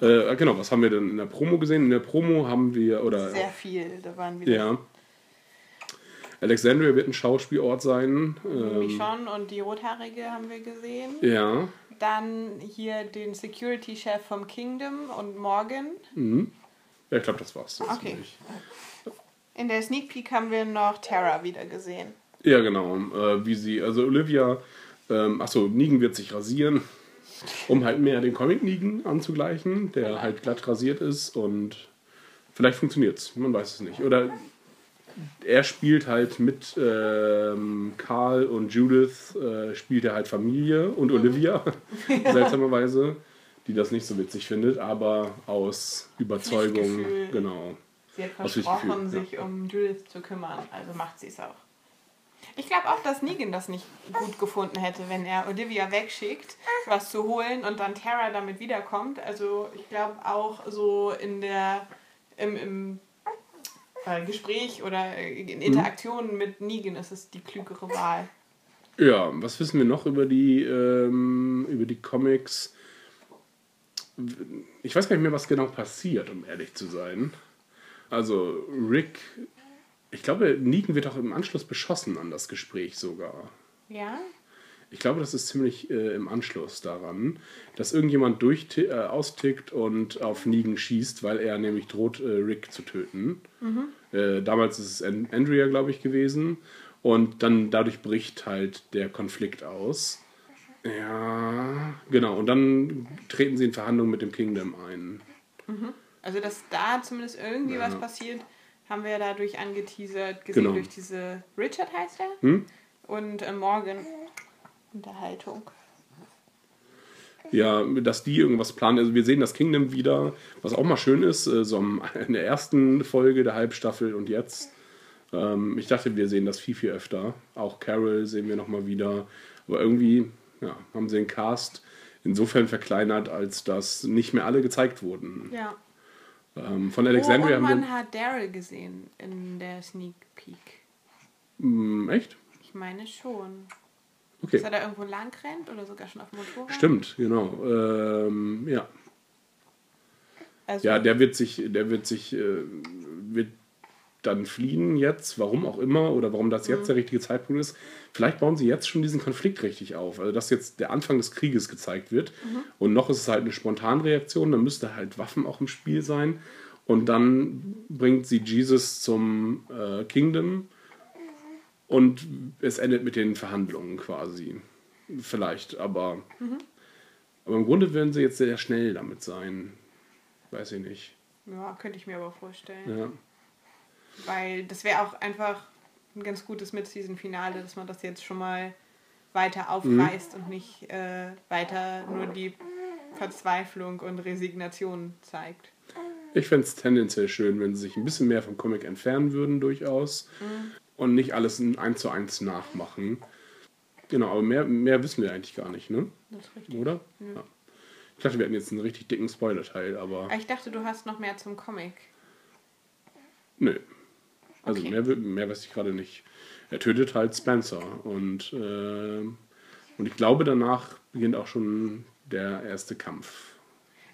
äh, genau, was haben wir denn in der Promo gesehen? In der Promo haben wir, oder Sehr viel, da waren wir ja, Alexandria wird ein Schauspielort sein. Ähm, Michonne und die Rothaarige haben wir gesehen. ja, Dann hier den Security-Chef vom Kingdom und Morgan. ja, ich glaube, das war's. jetzt Okay. In der Sneak Peek haben wir noch Tara wieder gesehen. Ja, genau. Äh, wie sie, also Olivia, ähm, achso, Negan wird sich rasieren. um halt mehr den Comic Negan anzugleichen, der halt glatt rasiert ist und vielleicht funktioniert's, man weiß es nicht. Oder er spielt halt mit ähm, Carl und Judith, äh, spielt er halt Familie und Olivia, seltsamerweise, die das nicht so witzig findet, aber aus Überzeugung, genau. Sie hat versprochen, sich um Judith zu kümmern, also macht sie es auch. Ich glaube auch, dass Negan das nicht gut gefunden hätte, wenn er Olivia wegschickt, was zu holen und dann Tara damit wiederkommt. Also ich glaube auch so in der im, im äh, Gespräch oder äh, in Interaktion mit Negan ist es die klügere Wahl. Ja, was wissen wir noch über die, ähm, über die Comics? Ich weiß gar nicht mehr, was genau passiert, um ehrlich zu sein. Also Rick, ich glaube, Negan wird auch im Anschluss beschossen an das Gespräch sogar. Ja? Ich glaube, das ist ziemlich äh, im Anschluss daran, dass irgendjemand durch, äh, austickt und auf Negan schießt, weil er nämlich droht, äh, Rick zu töten. Äh, damals ist es An Andrea, glaube ich, gewesen. Und dann dadurch bricht halt der Konflikt aus. Ja, genau. Und dann treten sie in Verhandlungen mit dem Kingdom ein. Also dass da zumindest irgendwie was passiert, haben wir ja dadurch angeteasert, gesehen Genau. durch diese Richard heißt er Hm? und äh, Morgan Unterhaltung. Ja, dass die irgendwas planen. Also wir sehen das Kingdom wieder, was auch mal schön ist, äh, so in der ersten Folge der Halbstaffel und jetzt. Ähm, ich dachte, wir sehen das viel, viel öfter. Auch Carol sehen wir nochmal wieder. Aber irgendwie ja, haben sie den Cast insofern verkleinert, als dass nicht mehr alle gezeigt wurden. Ja. Ähm, von Oh, Alexandria und haben man hat Daryl gesehen in der Sneak Peek. Hm, echt? Ich meine schon. Okay. Dass er da irgendwo lang rennt oder sogar schon auf dem Motorrad? Stimmt, genau. Ähm, ja. Also, Ja, der wird sich, der wird sich, äh, wird dann fliehen jetzt, warum auch immer, oder warum das jetzt der richtige Zeitpunkt ist. Vielleicht bauen sie jetzt schon diesen Konflikt richtig auf. Also, dass jetzt der Anfang des Krieges gezeigt wird. Und noch ist es halt eine Spontanreaktion, dann müsste halt Waffen auch im Spiel sein. Und dann bringt sie Jesus zum äh, Kingdom und es endet mit den Verhandlungen quasi. Vielleicht, aber, aber im Grunde werden sie jetzt sehr schnell damit sein. Weiß ich nicht. ja, könnte ich mir aber vorstellen. Ja. Weil das wäre auch einfach ein ganz gutes Mid-Season-Finale, dass man das jetzt schon mal weiter aufreißt und nicht äh, weiter nur die Verzweiflung und Resignation zeigt. Ich fände es tendenziell schön, wenn sie sich ein bisschen mehr vom Comic entfernen würden, durchaus. Und nicht alles in 1 zu 1 nachmachen. Genau, aber mehr, mehr wissen wir eigentlich gar nicht, ne? Das ist richtig. Oder? Ja. Ich dachte, wir hätten jetzt einen richtig dicken Spoiler-Teil, aber Aber Ich dachte, du hast noch mehr zum Comic. nö. Also Okay. mehr, mehr weiß ich gerade nicht. Er tötet halt Spencer und, äh, und ich glaube, danach beginnt auch schon der erste Kampf.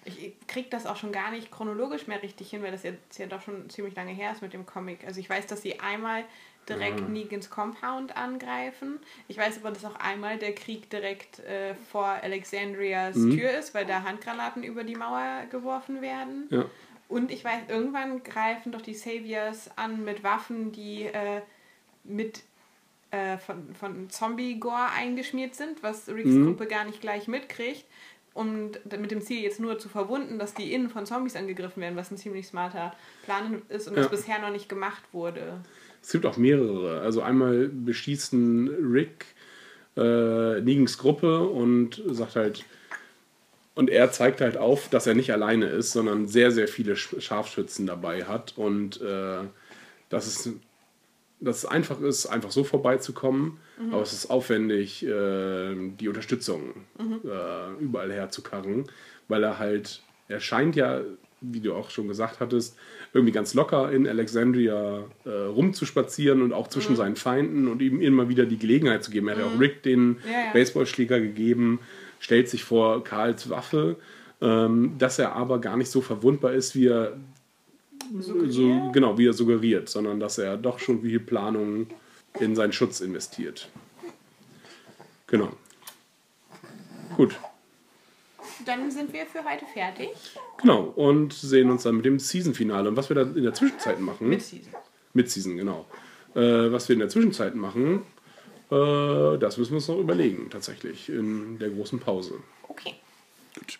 Ich krieg das auch schon gar nicht chronologisch mehr richtig hin, weil das jetzt ja doch schon ziemlich lange her ist mit dem Comic. Also ich weiß, dass sie einmal direkt Negans Compound angreifen. Ich weiß aber, dass auch einmal der Krieg direkt äh, vor Alexandrias Tür ist, weil da Handgranaten über die Mauer geworfen werden. Ja. Und ich weiß, irgendwann greifen doch die Saviors an mit Waffen, die äh, mit äh, von, von Zombie-Gore eingeschmiert sind, was Ricks Gruppe gar nicht gleich mitkriegt. Und mit dem Ziel jetzt nur zu verwunden, dass die innen von Zombies angegriffen werden, was ein ziemlich smarter Plan ist und Ja. das bisher noch nicht gemacht wurde. Es gibt auch mehrere. Also einmal beschießen Rick äh, Negans Gruppe und sagt halt, und er zeigt halt auf, dass er nicht alleine ist, sondern sehr, sehr viele Sch- Scharfschützen dabei hat und äh, dass, es, dass es einfach ist, einfach so vorbeizukommen, aber es ist aufwendig, äh, die Unterstützung äh, überall herzukarren, weil er halt, er scheint ja, wie du auch schon gesagt hattest, irgendwie ganz locker in Alexandria äh, rumzuspazieren und auch zwischen seinen Feinden und ihm immer wieder die Gelegenheit zu geben. Er hat ja auch Rick den Ja, ja. Baseballschläger gegeben, stellt sich vor Karls Waffe, ähm, dass er aber gar nicht so verwundbar ist, wie er so, genau, wie er suggeriert, sondern dass er doch schon viel Planung in seinen Schutz investiert. Genau. Gut. Dann sind wir für heute fertig. Genau. Und sehen uns dann mit dem Season-Finale. Und was wir da in der Zwischenzeit machen. Mit Season. Mid-Season, genau. Äh, was wir in der Zwischenzeit machen, äh, das müssen wir uns noch überlegen, tatsächlich, in der großen Pause. Okay. Gut.